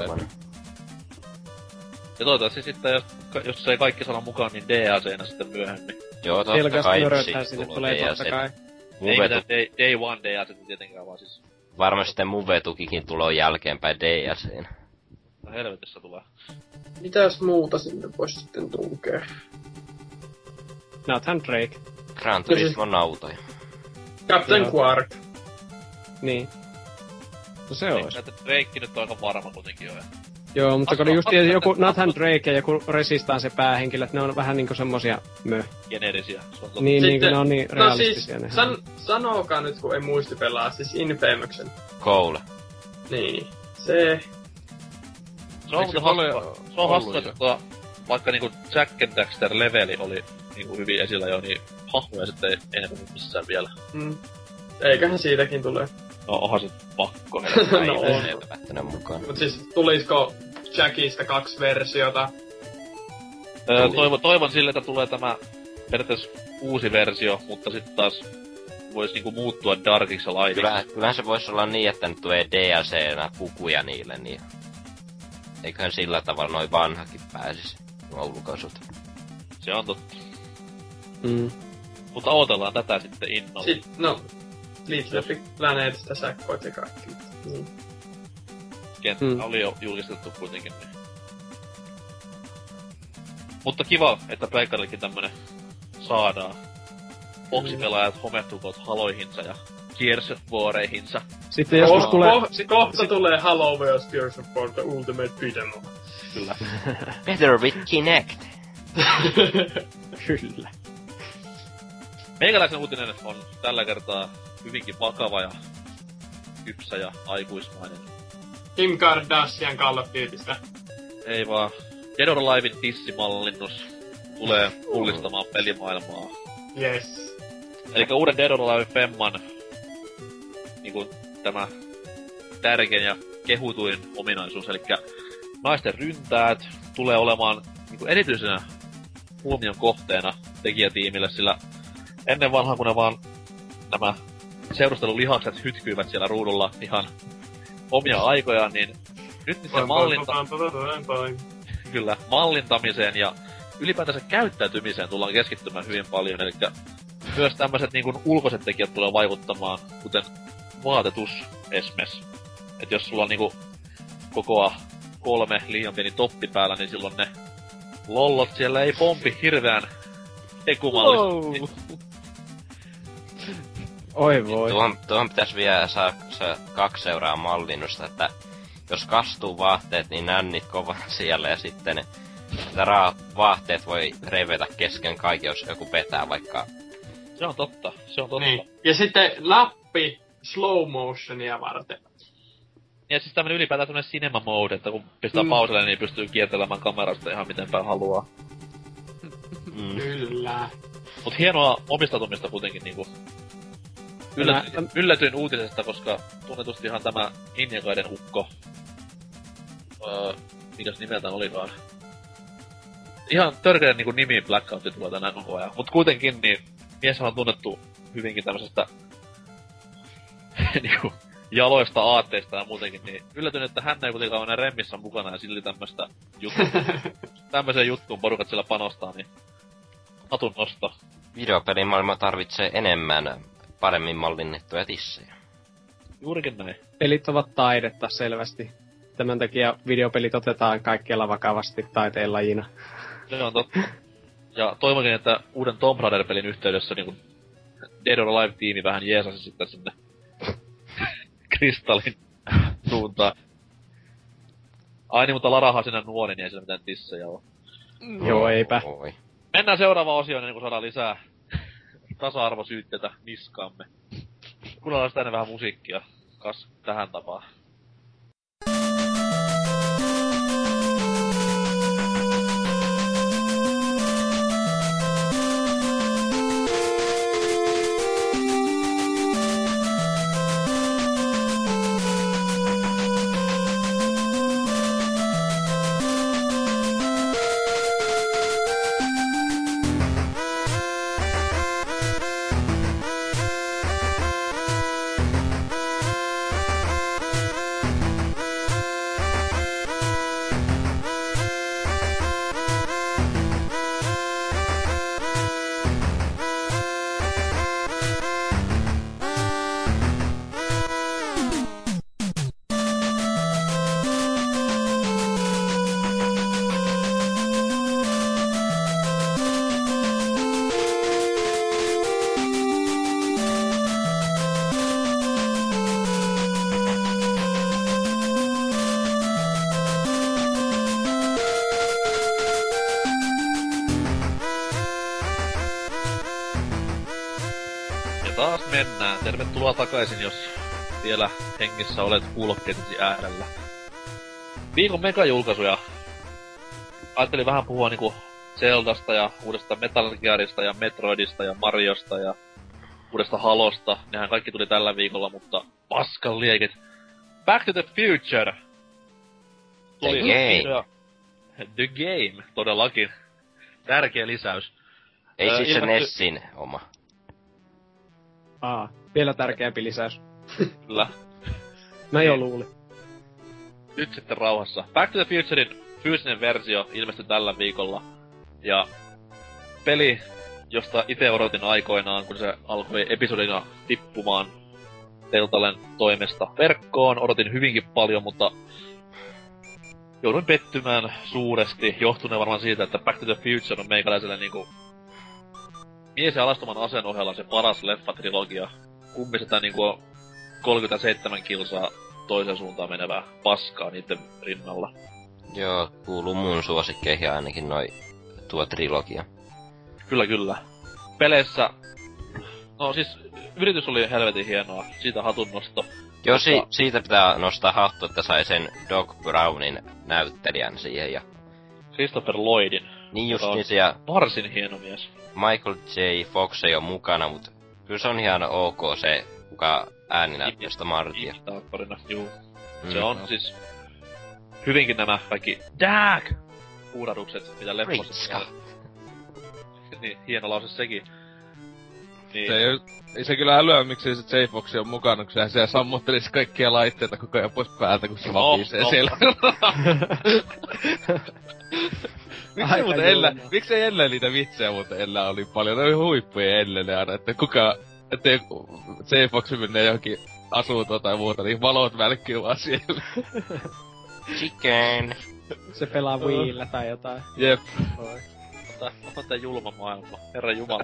Ja toivottavasti sitten, jos, jos ei kaikki saada mukaan, niin DLCnä sitten myöhemmin. Joo, totta kai sinne tulee tulee DLC. totta kai. Ei mitään day, day one DLC tietenkään, vaan siis varmaan sitten Muvetukikin tulee jälkeenpäin DLCn. no helvetissä tulee. Mitäs muuta sinne voisi sitten tunkea? Nathan Drake. Gran Turismo autoja. Captain Joo. Quark. Niin. No se. Näitä Drake nyt on aika varma kuitenkin jo. Joo, mutta kun oli just joku Nathan Drake ja joku Resistaan se päähenkilö, ne on vähän niinku semmosia mö. Totta. Niin, niin Sitten- ne on niin No siis, realistisia ne. san, sanookaa nyt kun ei muisti pelaa, siis Infamousen. Cole. Niin. Se, Se on se hassua. Se on hassua, ollut että tuo, vaikka niinku Jack and Daxter leveli oli niinku hyvin esillä jo, niin hahmoja sitten ei enemmän missään vielä. mm, eiköhän siitäkin tule. No onhan se pakko. No on. Mukaan. Mut siis tulisiko Jackista kaksi versiota? Öö, toivon, toivon sille, että tulee tämä periaatteessa uusi versio, mutta sitten taas voisi niinku muuttua Darkiksi ja Lightiksi. Kyllä, kyllähän se voisi olla niin, että nyt tulee DLC-nä pukuja niille, niin eiköhän sillä tavalla noin vanhakin pääsisi nuo ulkoisut. Se on totta. Mm. Mutta odotellaan tätä sitten innolla. Sitten, no, Little Big Planetista säkkoit ja kaikki. Niin. Kenttä Mm. oli jo julkistettu kuitenkin. Niin. Mutta kiva, että Pleikkarillekin tämmönen saadaan. Boksipelaajat homettukot haloihinsa ja Gears of Wareihinsa. Sitten joskus Ko- tulee... ko- kohta tulee Halo vs. Gears of War The Ultimate Beat'em Up. Kyllä. Better with Kinect. Kyllä. Meikäläisen uutinen on tällä kertaa hyvinkin vakava ja kypsä ja aikuismainen. Kim Kardashian Call of Dutystä. Ei vaan. Dead or Alivein dissimallinnus tulee pullistamaan pelimaailmaa. Yes. Eli uuden Dead or Alive Femman niinku tämä tärkein ja kehutuin ominaisuus, eli naisten ryntäät tulee olemaan niinku erityisenä huomion kohteena tekijätiimille, sillä ennen vanhaa kun ne vaan nämä seurustelulihakset hytkyivät siellä ruudulla ihan omia aikojaan, niin nyt niiden mallinta, kyllä, mallintamiseen ja ylipäätänsä käyttäytymiseen tullaan keskittymään hyvin paljon, eli myös tämmöiset niin ulkoiset tekijät tulee vaikuttamaan, kuten vaatetus esimerkiksi. Et jos sulla on niinku kokoa kolme liian pieni toppi päällä, niin silloin ne lollot siellä ei pompi hirveän ekumallisesti. Oi voi. Tuohon, tuohon pitäisi vielä saa se kaksi seuraa mallinnusta, että jos kastuu vaatteet, niin nännit kova siellä ja sitten ne raa vaatteet voi revetä kesken kaiken, jos joku petää vaikka. Se on totta, se on totta. Niin. Ja sitten lappi slow motionia varten. Ja siis tämmönen ylipäätään tämmönen cinema mode, että kun pistää mm. pauselle, niin pystyy kiertelemään kamerasta ihan miten päin haluaa. Mm. Kyllä. Mut hienoa omistautumista kuitenkin niinku yllätyin, Tämä- yllätyin uutisesta, koska tunnetustihan tämä Injakaiden ukko, öö, mikäs nimeltään olikaan, ihan törkeä niinku nimi Blackoutti tulee tänään koko ajan. Mut kuitenkin niin mies on tunnettu hyvinkin tämmöisestä niinku jaloista aatteista ja muutenkin, niin yllätyin, että hän ei kuitenkaan ole remmissä mukana ja silti tämmöstä juttu, tämmöiseen juttuun porukat siellä panostaa, niin hatun nosto. Videopelimaailma tarvitsee enemmän paremmin mallinnettuja tissejä. Juurikin näin. Pelit ovat taidetta selvästi. Tämän takia videopelit otetaan kaikkialla vakavasti taiteen lajina. Se on totta. Ja toivonkin, että uuden Tomb Raider-pelin yhteydessä niin Dead or Alive-tiimi vähän jeesasi sitten sinne kristallin suuntaan. Ai niin, mutta Larahan sinä nuori, niin ei sillä mitään tissejä ole. Joo, eipä. Oi. Mennään seuraavaan osioon, niin kun saadaan lisää tasa-arvosyytteitä niskaamme. Kuunnellaan sitä vähän musiikkia. Kas tähän tapaan. Hengissä olet kuulokkeitesi äärellä. Viikon megajulkaisuja. Ajattelin vähän puhua niinku Zeldasta ja uudesta Metal Gearista ja Metroidista ja Mariosta ja uudesta Halosta. Nehän kaikki tuli tällä viikolla, mutta paskan liekit. Back to the Future! The game. vihdoin- The Game, todellakin. Tärkeä lisäys. Ei Ää, siis se ilmestyi- Nessin oma. Aa, vielä tärkeämpi lisäys. Kyllä. Mä jo luulin. nyt sitten rauhassa. Back to the Futurein fyysinen versio ilmestyi tällä viikolla. Ja peli, josta itse odotin aikoinaan, kun se alkoi episodina tippumaan Teltalen toimesta verkkoon. Odotin hyvinkin paljon, mutta jouduin pettymään suuresti, johtuneen varmaan siitä, että Back to the Future on meikäläiselle niinku mies ja alastoman aseen ohella se paras leffa-trilogia. Kumpi sitä niinku 37 kilsaa toiseen suuntaan menevää paskaa niiden rinnalla. Joo, kuuluu mun suosikkeihin ainakin noi tuo trilogia. Kyllä, kyllä. Peleissä... No siis, yritys oli helvetin hienoa. Siitä hatunnosto. Joo, si- siitä pitää nostaa hattu, että sai sen Doc Brownin näyttelijän siihen ja... Christopher Lloydin. Niin just niin se ja Varsin hieno mies. Michael J. Fox ei ole mukana, mut kyllä se on ihan ok se, kuka ääni näyttää sitä Martia. Imitaattorina, juu. Mm. Se on siis... Hyvinkin nämä kaikki Dag! Huudadukset, mitä leffossa. Niin, hieno lause sekin. Niin, Se ei, ei se kyllä älyä, miksi se J. Fox on mukana, kun sehän siellä sammuttelisi kaikkia laitteita koko ajan pois päältä, kun se No, vapisee no. siellä. miksi Aika muuten Ellä, julma. miksi ei Ellä niitä vitsejä muuten Ellä oli paljon, ne oli huippuja Ellelle aina, että kuka, että J. Fox menee johonkin asuntoon tai muuta, niin valot välkkyy vaan siellä. Chicken! Se pelaa Wiillä tai jotain. Jep. On tää julma maailma. Herra Jumala.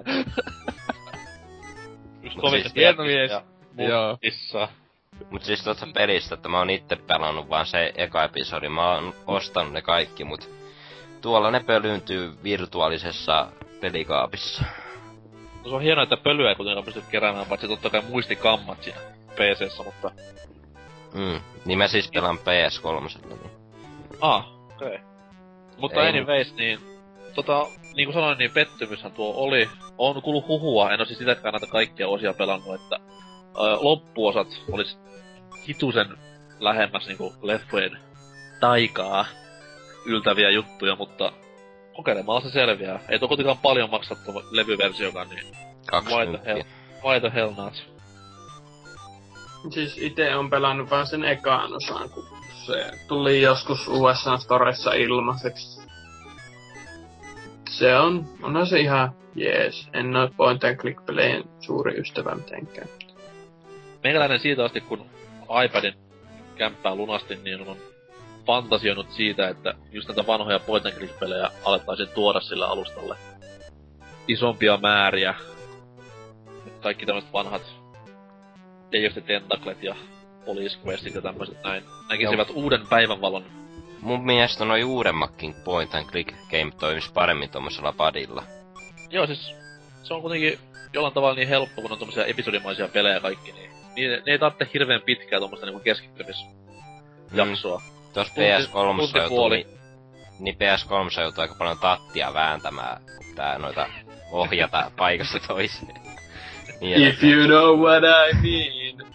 Mut kovin siis hieno mies. Joo. Mut siis tuosta pelistä, että mä oon itse pelannut vaan se eka episodi, mä oon ostanut ne kaikki, mut tuolla ne pölyyntyy virtuaalisessa pelikaapissa. Se on hienoa, että pölyä ei kuitenkaan pysty keräämään, paitsi totta kai muistikammat siinä PCssä, mutta... Mm. Niin mä siis pelaan PS3. Niin. Ah, okei. Okay. Mutta Ei, anyways, niin... Tota, niin kuin sanoin, niin pettymyshän tuo oli. On kuullut huhua, en oo siis sitäkään näitä kaikkia osia pelannut, että ö, loppuosat olis hitusen lähemmäs niinku leffojen taikaa yltäviä juttuja, mutta kokeilemalla se selviää. Ei tuo kuitenkaan paljon maksa tuo levyversiokaan, niin why the hell, 20. why the hell not? Siis itse on pelannut vaan sen ekaan osan, kun se tuli joskus USA Storessa ilmaiseksi. Se on, onhan se ihan jees. En oo point and click pelien suuri ystävä mitenkään. Meikäläinen siitä asti, kun iPadin kämppää lunastin, niin on fantasioinut siitä, että just näitä vanhoja point and click pelejä alettaisiin tuoda sillä alustalle isompia määriä. Kaikki tämmöiset vanhat Day of the Tentaclet ja Police Questit ja tämmöiset näin näkisivät uuden päivänvalon. Mun mielestä noi uudemmatkin point and click game toimis paremmin tuommoisella padilla. Joo, siis se on kuitenkin jollain tavalla niin helppo, kun on tommosia episodimaisia pelejä kaikki, niin, niin ne ei tarvitse hirveän pitkää tommoista niinku keskittymisjaksoa. Tuossa Tunti- PS3 tunti joutui, puoli. niin PS3 joutuu aika paljon tattia vääntämään, kun pitää noita ohjata paikasta toiseen. Niin If you know what I mean.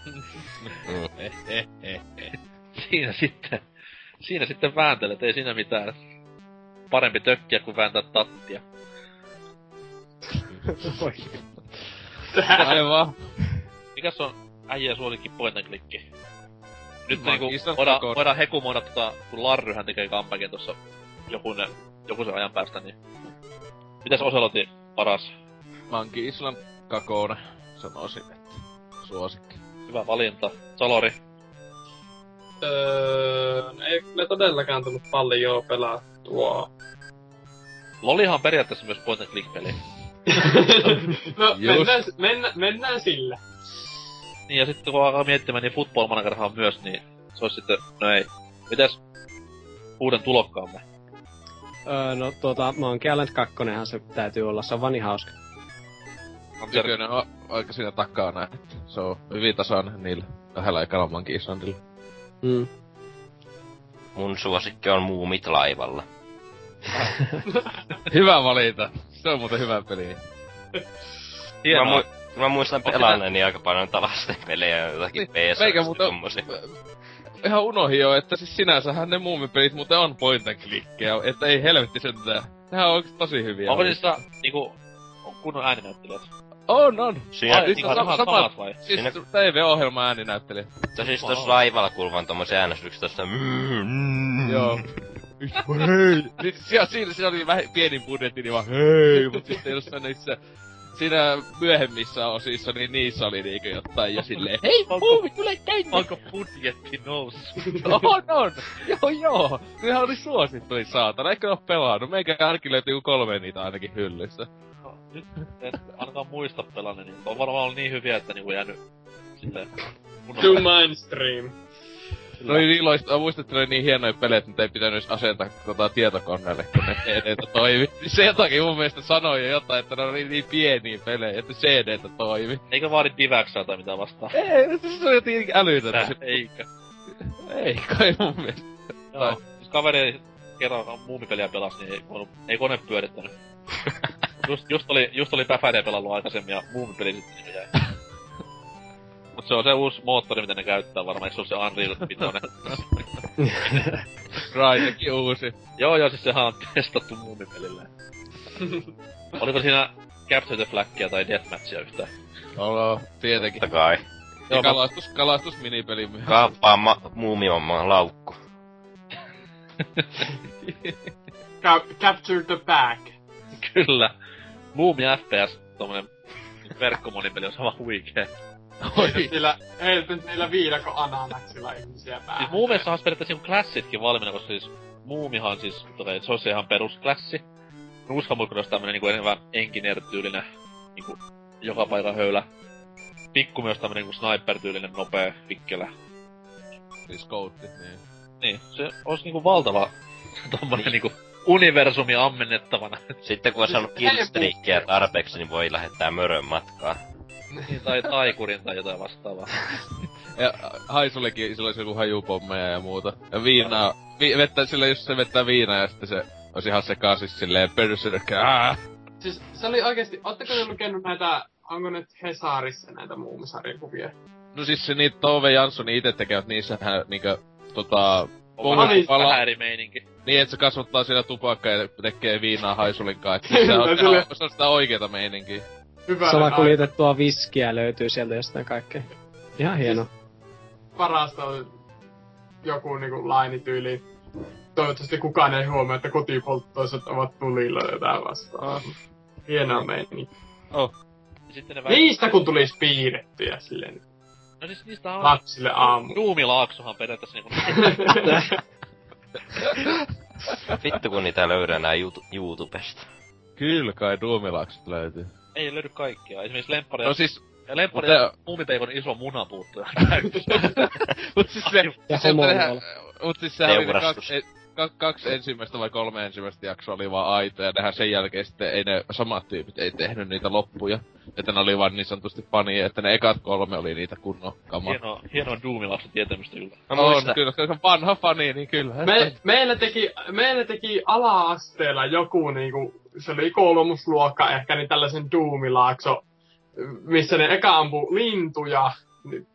Mm. Eh, eh, eh, siinä sitten, siinä sitten vääntelet, ei siinä mitään. Parempi tökkiä kuin vääntää tattia. Aivan. Mikäs on äijä suosikki point and clicki? Nyt niinku voidaan, voidaan hekumoida tota, kun Larryhän tekee comebackin tossa joku, ne, joku sen ajan päästä, niin... Mitäs Oselotin paras? Monkey Island kakone, sanoisin, että suosikki. Hyvä valinta. Salori. Öö, ei kyllä todellakaan tullut paljon pelattua. Lolihan on periaatteessa myös point and click peli. no, Just. mennään, mennään, mennään sillä. Niin ja sitten kun alkaa miettimään, niin Football Managerhan on myös, niin se olisi sitten, no ei. Mitäs uuden tulokkaamme? Öö, no tuota, Monkey Island 2 se täytyy olla, se on vaan niin hauska. Nykyinen on aika siinä takana, että se on hyvin tasainen niillä kahdella ekalla Monkey Islandilla. Mm. Mun suosikki on Muumit laivalla. Hyvä valinta. Se on muuten hyvä peli. Mä, hienoa. mu- mä muistan pelanneeni aika paljon noita lasten pelejä, jotakin Niin, PS. meikä muuten- tommosia. Ihan unohin jo, että siis sinänsähän ne muumipelit muuten on point and clickkejä, että ei helvetti sentään. Nehän on oikeesti tosi hyviä. Onko niissä niinku, on kunnon ääninäyttelijät? On, on. Siinä, Ai, Siis ihan sama- samat, sama- samat vai? Siis Siinä- TV-ohjelma ääninäyttelijä. mutta siis tossa laivalla kuuluvan tommosia äänestyksiä tosta mm, Joo. hei! Niin, siinä, siinä, siinä oli vähän pieni budjetti, niin vaan hei! Mut sitten jossain niissä siinä myöhemmissä osissa, niin niissä oli niinkö jotain ja silleen Hei, puuvi, tule tänne! Onko budjetti noussut? On, on! Joo, joo! Nehän oli suosittu, saatana. Eikö ne oo pelannut? Meikä ainakin löytyy kolme niitä ainakin hyllystä. No, nyt en ainakaan muista pelanne, niin on varmaan ollut niin hyviä, että niinku jäänyt silleen... To mainstream. No niin iloista, muistat, että ne oli niin hienoja pelejä, että niitä ei pitänyt edes asentaa tota, tietokoneelle, kun ne CD-tä toimi. Se jotakin mun mielestä sanoi jo jotain, että ne oli niin pieniä pelejä, että CD-tä toimi. Eikö vaadi Divaxaa tai mitä vastaan? Ei, se on jotenkin älytöntä. Tää, Se, eikö? ei kai mun mielestä. Joo. Siis kaveri kerran muumipeliä pelasi, niin ei, voinut, ei kone pyörittänyt. just, just oli, just oli pelannut aikaisemmin ja muumipeli sitten niin jäi. Mut se on se uusi moottori, mitä ne käyttää varmaan, eikö se ole se Unreal 5? Crytekkin uusi. joo joo, siis sehän on testattu muumipelille. Oliko siinä Capture the Flagia tai Deathmatchia yhtään? Olo, tietenkin. totta kai. Ja Joo, mä- kalastus, kalastusminipeli myös. Kaappaa ma- muumimamman laukku. Ca- capture the bag. Kyllä. Muumi FPS, tommonen verkkomonipeli on sama huikee. Oi. Niillä, heiltä niillä viidakon ananaksilla ihmisiä päähän. Siis Muumiessahan olisi periaatteessa niinku klassitkin valmiina, koska siis Muumihan siis, tota, se olisi ihan perusklassi. Nuuskamulkku olisi tämmönen niinku enemmän engineer-tyylinen, niinku joka paikan höylä. Pikku myös tämmönen niinku sniper-tyylinen nopea pikkelä. Siis koutti, niin. Niin, se olisi niinku valtava tommonen niinku universumi ammennettavana. Sitten kun on saanut killstreakia tarpeeksi, niin voi lähettää mörön matkaa. Niin, tai taikurin tai jotain vastaavaa. Ja Haisullekin sillä olisi joku hajupommeja ja muuta. Ja viinaa, vi, vettä, sillä jos se vettää viinaa ja sitten se olisi ihan sekaisin silleen pörsyrkää. Siis se oli oikeesti, ootteko te lukenut näitä, onko nyt Hesarissa näitä muumisarjakuvia? No siis se niitä Tove Janssonin itse tekevät niissähän niinkö tota... On Oli vähän, pala- meininki. Niin, että se kasvattaa siellä tupakkaa ja tekee viinaa haisulin kanssa. Et se, on, se on sitä oikeeta meininkiä. Hyvä. Salakuljetettua viskiä löytyy sieltä jostain kaikkea. Ihan hieno. Parasta on joku niinku lainityyli. Toivottavasti kukaan ei huomaa, että kotipolttoiset ovat tulilla ja jotain vastaan. Hienoa meininki. Ja sitten ne. Niistä kun tulisi piirrettyjä silleen No siis niistä on... lapsille aamu. Duumilaaksohan periaatteessa niinku... Vittu kun niitä löydän nää YouTube- YouTubesta. Kyllä kai Duumilaakset löytyy. Ei löydy kaikkia. Esimerkiksi lemppari... No siis, lemppari mutta- ja muumipeikon iso muna puuttuu mut siis se, Ja se homo tehdään- mut siis sehän oli ne Teurastus. kaksi, ka- kaksi ensimmäistä vai kolme ensimmäistä jaksoa oli vaan aitoja, ja nehän sen jälkeen sitten ei ne samat tyypit ei tehnyt niitä loppuja. Että ne oli vaan niin sanotusti fania, että ne ekat kolme oli niitä kunnon kamaa. hieno, hieno Doomilaakso tietämystä kyllä. Mä on, kyllä, koska vanha fani, niin kyllä. Me, meillä, teki, meillä teki ala-asteella joku niinku, se oli kolmusluokka ehkä, niin tällaisen duumilaakso, missä ne eka ampu lintuja,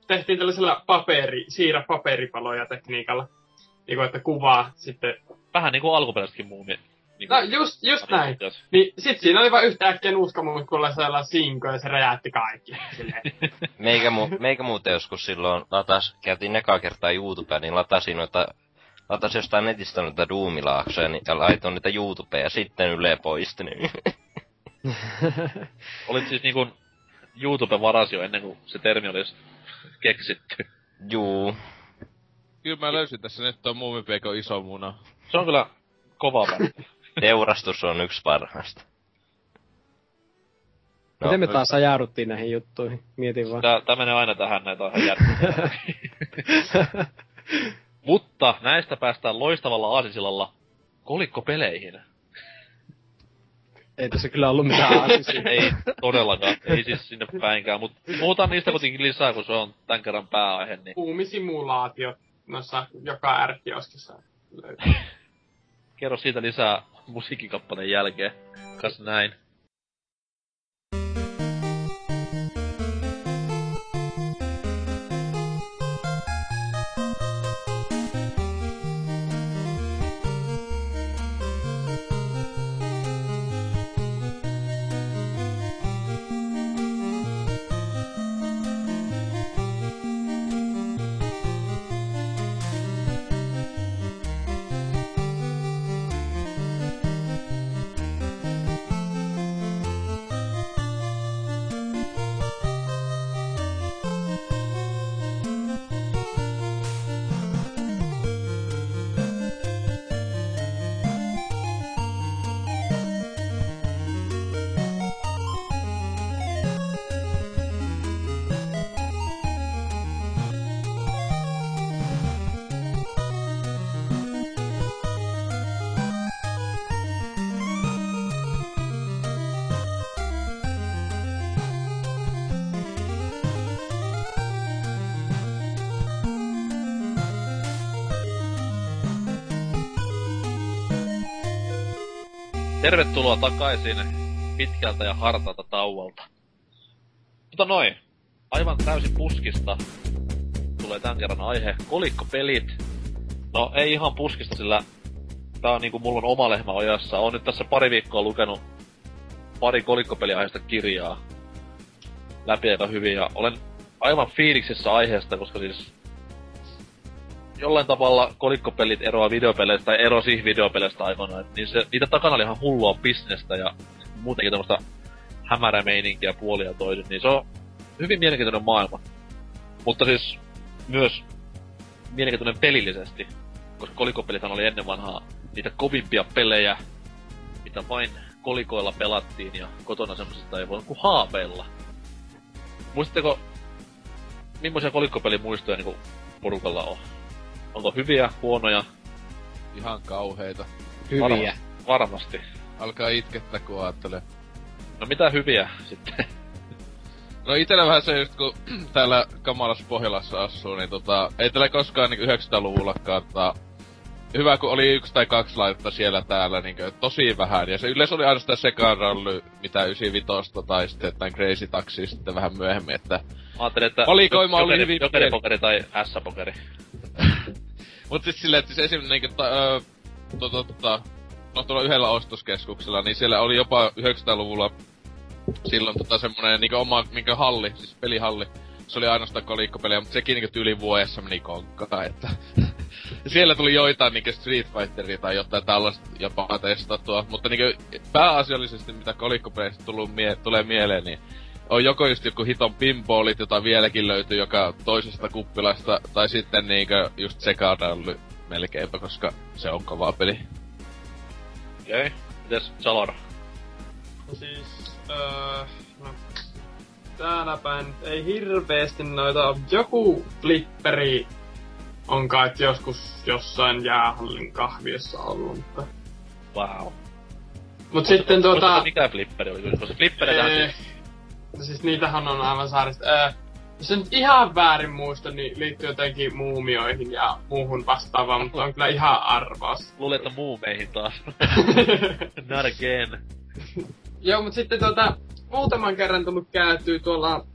tehtiin tällaisella paperi, siirrä paperipaloja tekniikalla. Niinku, että kuvaa sitten. Vähän niinku alkuperäisetkin muumi. Niinku, No just, just näin. Jos- Niin sit siinä oli vaan yhtäkkiä nuuskamuikkuilla sellainen sinko ja se räjäytti kaikki. Meikä, mu- meikä muuten joskus silloin latas, käytiin ekaa kertaa YouTubea, niin latasin noita latasin jostain netistä noita duumilaaksoja niin, ja laitoin niitä YouTubeen ja sitten Yle poisti. Niin. Olit siis niinku YouTube varasi jo ennen kuin se termi olisi keksitty. Juu. Kyllä mä löysin tässä nyt tuon muumipeikon iso muna. Se on kyllä kova bändi. Teurastus on yksi parhaista. No, Miten me taas ajauduttiin näihin juttuihin? Mietin vaan. Tää, tää menee aina tähän näitä on. Mutta näistä päästään loistavalla aasinsillalla kolikkopeleihin. Ei tässä kyllä ollut mitään aasisia. Ei todellakaan, ei siis sinne päinkään, mutta puhutaan niistä kuitenkin lisää, kun se on tämän kerran pääaihe, niin Puumisimulaatio noissa joka ärkioskissa löytyy. kerro siitä lisää musiikkikappaleen jälkeen. Kas näin. Tervetuloa takaisin pitkältä ja hartalta tauolta. Mutta noin, aivan täysin puskista tulee tämän kerran aihe, kolikkopelit. No ei ihan puskista, sillä tää on niinku mulla on oma lehmä ojassa. Oon nyt tässä pari viikkoa lukenut pari kolikkopeliaiheesta kirjaa läpi aika hyvin ja olen aivan fiiliksissä aiheesta, koska siis jollain tavalla kolikkopelit eroaa videopeleistä tai erosi videopeleistä aikoinaan. Niin se, niitä takana oli ihan hullua bisnestä ja muutenkin tämmöistä hämärämeininkiä puolia toisin, niin se on hyvin mielenkiintoinen maailma. Mutta siis myös mielenkiintoinen pelillisesti, koska kolikopelithan oli ennen vanhaa niitä kovimpia pelejä, mitä vain kolikoilla pelattiin ja kotona semmosista ei voi kuin haaveilla. Muistatteko, millaisia kolikkopelimuistoja niinku porukalla on? Onko hyviä, huonoja? Ihan kauheita. Hyviä. Varma- varmasti. Alkaa itkettä, kun ajattelee. No mitä hyviä sitten? No itellä vähän se just, kun täällä kamalassa Pohjolassa asuu, niin tota, ei tällä koskaan niin 900-luvullakaan, tota, hyvä kun oli yksi tai kaksi laitetta siellä täällä, niin tosi vähän. Ja se yleensä oli ainoastaan sekarally, mitä 95 tai sitten tämän Crazy Taxi sitten vähän myöhemmin, että... Mä ajattelin, että Valikoima oli jokeri- hyvin jokeripokeri tai S-pokeri. Mut siis silleen, että siis esimerkiksi niinku, ta, to, to, tota, no tuolla yhdellä ostoskeskuksella, niin siellä oli jopa 900-luvulla silloin tota semmonen niinku oma niinku halli, siis pelihalli. Se oli ainoastaan kolikkopeliä, mutta sekin niinku tyyli vuodessa meni konkkaan, että... Siellä tuli joitain niinku Street Fighteria tai jotain tällaista jopa testattua, mutta niinku pääasiallisesti mitä kolikkopeleistä mie- tulee mieleen, niin on joko just joku hiton pinballit, jota vieläkin löytyy joka toisesta kuppilasta, tai sitten niinkö just sekadally melkeinpä, koska se on kova peli. Okei. Okay. Mites Salor? No siis, öö, no, täällä päin ei hirveesti noita. Joku flipperi on kai joskus jossain jäähallin kahviossa ollut, mutta... Wow. Mut sitten tuota... Mikä flipperi oli? Koska flippereitä no siis niitähän on aivan saarista. Öö, jos en nyt ihan väärin muista, niin liittyy jotenkin muumioihin ja muuhun vastaavaan, mutta on kyllä ihan arvaus. luulin, että muu meihin taas. Not again. Joo, mutta sitten tuota, muutaman kerran tullut käytyy tuolla,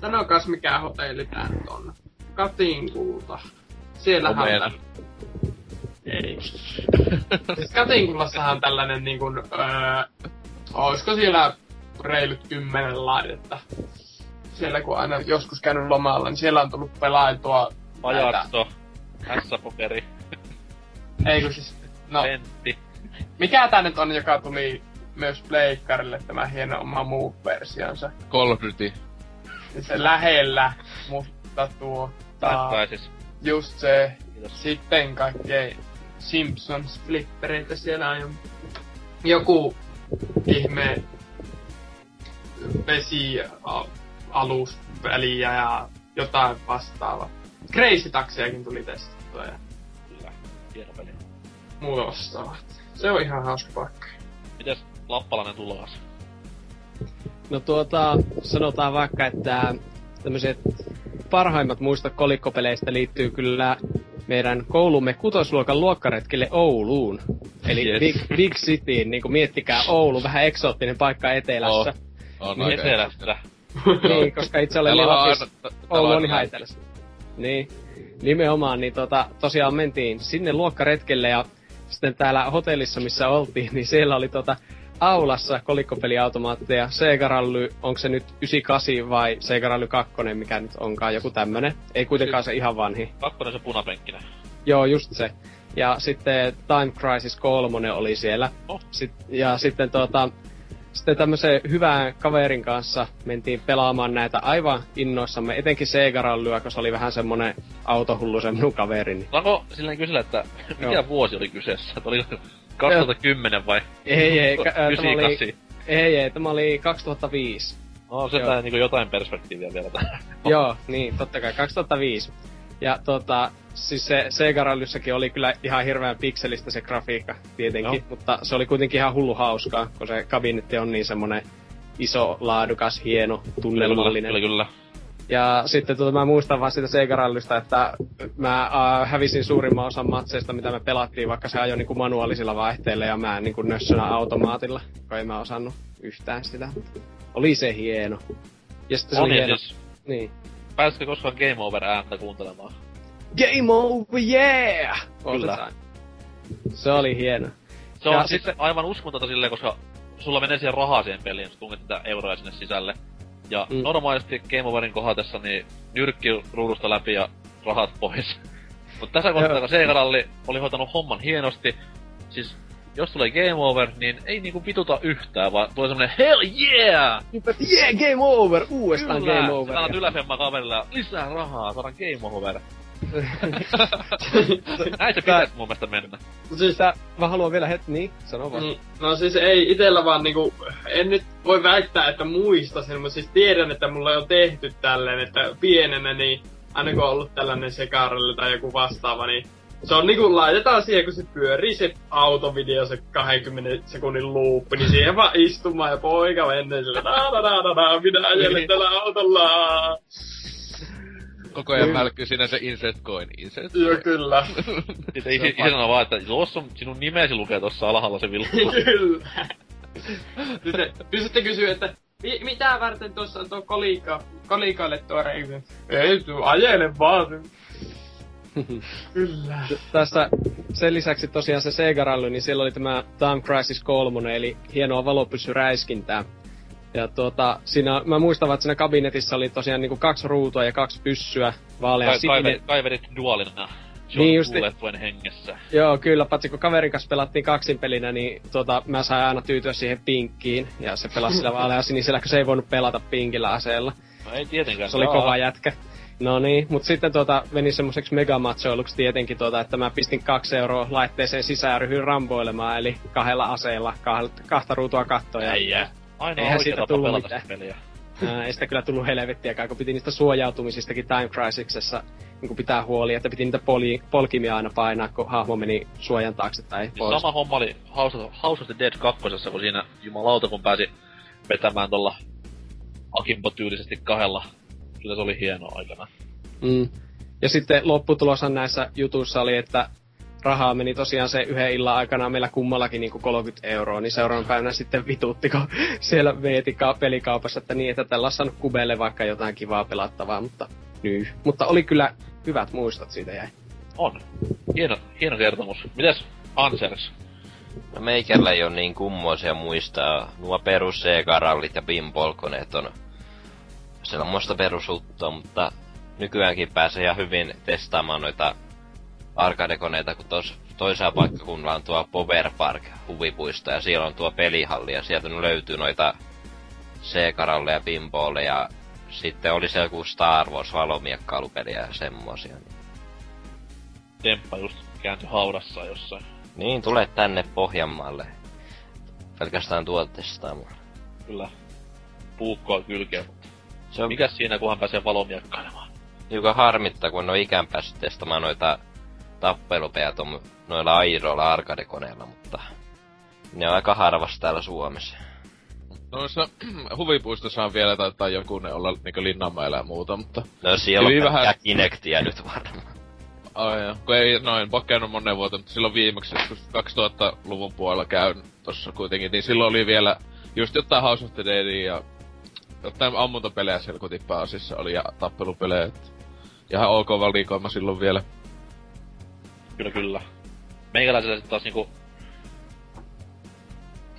sanokas mikä hotelli tää nyt on. Katinkulta. Siellähän on Ei. siis Katinkulassahan on tällainen niin kuin, öö, olisiko siellä reilut kymmenen laitetta. Siellä kun aina joskus käynyt lomalla, niin siellä on tullut pelailtua näitä- Pajatso. S-pokeri. Ei kun siis, no, Pentti. mikä tää nyt on, joka tuli myös Pleikkarille tämä hieno oma muu versionsa. Call of Duty. se lähellä, mutta tuota, Päättäisis. just se, Kiitos. sitten kaikkea Simpsons flippereitä siellä on jo joku ihme vesi a- aluspeliä ja jotain vastaavaa. Crazy Taxiakin tuli testattua ja Kyllä. Hieno peli. muuta vastaavaa. Se on ihan hauska paikka. Mites Lappalainen tulokas? No tuota, sanotaan vaikka, että tämmöiset parhaimmat muistot kolikkopeleistä liittyy kyllä meidän koulumme kutosluokan luokkaretkelle Ouluun. Eli Yes. Big, Big Cityin, niin kuin miettikää Oulu, vähän eksoottinen paikka etelässä. On Niin Etelästä. Niin, koska itse olen Lapissa. Oulu on ihan etelässä. Niin, nimenomaan, niin tota, tosiaan mentiin sinne luokkaretkelle ja sitten täällä hotellissa, missä oltiin, niin siellä oli tota aulassa kolikkopeliautomaatteja, Sega Rally, onko se nyt 98 vai Sega Rally 2, mikä nyt onkaan, joku tämmönen. Ei kuitenkaan se ihan vanhi. Kakkonen se punapenkkinen. Joo, just se. Ja sitten Time Crisis 3 oli siellä. Oh. Sit, ja sitten tota, sitten tämmöisen hyvän kaverin kanssa mentiin pelaamaan näitä aivan innoissamme, etenkin Sega Rallyä, koska se oli vähän semmonen autohullu se minun kaveri. Niin. Saanko silleen kysellä, että mikä Joo. vuosi oli kyseessä? Että Oli 2010 vai Ei, ei, tämä oli, 98? ei, ei, tämä oli 2005. No, se Joo. niinku jotain perspektiiviä vielä tähän. Joo, niin, totta kai, 2005. Ja tota, siis se Sega Rallyssakin oli kyllä ihan hirveän pikselistä se grafiikka tietenkin, Joo. mutta se oli kuitenkin ihan hullu hauskaa, kun se kabinetti on niin semmonen iso, laadukas, hieno, tunnelmallinen. Kyllä, kyllä. Ja sitten tota, mä muistan vaan sitä Sega Rallysta, että mä äh, hävisin suurimman osan matseista, mitä me pelattiin, vaikka se ajoi niinku manuaalisilla vaihteilla ja mä niinku nössönä automaatilla, kun en mä osannut yhtään sitä. Oli se hieno. Ja sitten se On oli hieno. siis, Niin. Pääsitkö koskaan Game Over ääntä kuuntelemaan? Game over, yeah! Kyllä. Se oli hieno. Se on Ja siis sitten- aivan uskomatonta silleen, koska sulla menee siihen rahaa siihen peliin, jos tunget niitä euroja sinne sisälle. Ja Mm. normaalisti Game Overin kohdassa niin nyrkki ruudusta läpi ja rahat pois. Mutta tässä kohtaa, kun Sega oli hoitanut homman hienosti, siis jos tulee Game Over, niin ei niinku vituta yhtään, vaan tulee semmonen Hell yeah! Yeah, game over! Uudestaan Kyllä! game over. Yläfemmaa kaverille ja lisää rahaa, saadaan Game Over. Näin se pitäis mun mielestä mennä. Mut siis, Sitä, mä haluan vielä hetki, niin, sano vaan. Mm, No siis ei itellä vaan niinku, en nyt voi väittää, että muistasin, mutta siis tiedän, että mulla on tehty tälleen, että pienenä niin aina kun on ollut tällainen sekarelle tai joku vastaava, niin se on niinku laitetaan siihen, kun se pyörii se autovideo, se 20 sekunnin luuppi, niin siihen vaan istumaan ja poika menee sille, da da da da da, minä ajelen tällä autolla. Koko ajan mälkkyy siinä se insert coin, insert Joo, kyllä. Sitten isä, isä sanoo vaan, että jos on, sinun nimesi lukee tuossa alhaalla se vilkku. Kyllä. Sitten pystytte kysyä, että mi- mitä varten tuossa on tuo kolikko, kolikoille tuo reikä? Ei, tuu ajele vaan. Kyllä. Tässä sen lisäksi tosiaan se Sega Rally, niin siellä oli tämä Time Crisis 3, eli hienoa valopyssyräiskintää. Ja tuota, siinä, mä muistan, että siinä kabinetissa oli tosiaan niinku kaksi ruutua ja kaksi pyssyä, vaalea Kai, sininen. kaiverit, dualina. John Niin justi. Kuulettuen hengessä. Joo, kyllä, paitsi kun kaverin kanssa pelattiin kaksinpelinä, niin tuota, mä sain aina tyytyä siihen pinkkiin, ja se pelasi sillä vaalea sinisellä, kun se ei voinut pelata pinkillä aseella. No ei tietenkään. Se oli kova jätkä. No niin, mutta sitten tuota, meni semmoiseksi megamatsoiluksi tietenkin, tuota, että mä pistin kaksi euroa laitteeseen sisään ja ryhdyin ramboilemaan, eli kahdella aseella, kahta, kahta ruutua kattoja. Äijä. Ainoa Eihän siitä tullut pelata mitään. sitä peliä. Ää, ei sitä kyllä tullut helvettiäkään, kun piti niistä suojautumisistakin Time Crisisessa niin pitää huoli, että piti niitä poli, polkimia aina painaa, kun hahmo meni suojan taakse tai Siis pois. sama homma oli House of, House of the Dead 2, kun siinä jumalauta kun pääsi vetämään tuolla Akimbo-tyylisesti kahdella. Kyllä se oli hienoa aikana. Mm. Ja sitten lopputuloshan näissä jutuissa oli, että rahaa meni tosiaan se yhden illan aikana meillä kummallakin niinku 30 euroa, niin seuraavan päivänä sitten vitutti, kun siellä veeti ka- pelikaupassa, että niin, että tällä olisi saanut kubeelle vaikka jotain kivaa pelattavaa, mutta nyy. Mutta oli kyllä hyvät muistot siitä jäi. On. Hieno, hieno kertomus. Mites Ansers? No meikällä ei ole niin kummoisia muistaa. Nuo perus ja pinball-koneet on sellaista perusuttua, mutta nykyäänkin pääsee ihan hyvin testaamaan noita arcade-koneita, kun tos, toisella paikkakunnalla on tuo Power Park huvipuisto ja siellä on tuo pelihalli ja sieltä löytyy noita Sega-ralleja, pinballeja ja sitten oli se joku Star Wars valomiekkailu-peliä ja semmosia. Niin. Temppa just kääntyi haudassa jossain. niin, tule tänne Pohjanmaalle. Pelkästään tuolta testaamaan. Kyllä. Puukkoa kylkeä. Se on Mikäs siinä, kunhan pääsee valomiekkailemaan? hiukan harmittaa, kun ole ikään päässyt testaamaan noita tappelupejä tuon noilla airoilla arcade-koneilla, mutta ne on aika harvassa täällä Suomessa. Noissa huvipuistossa on vielä taitaa joku ne olla niinku Linnanmäellä ja muuta, mutta... No siellä on vähän Kinectia nyt varmaan. Ai joo. Kun ei noin pokeannut monen vuotta, mutta silloin viimeksi, kun 2000-luvun puolella käyn tossa kuitenkin, niin silloin oli vielä just jotain House of the Deadia ja jotain ammuntapelejä siellä kotiin pääasiassa oli ja tappelupelejä. Et ihan ok valikoima silloin vielä. Kyllä, kyllä. Meikäläisellä sitten taas niinku...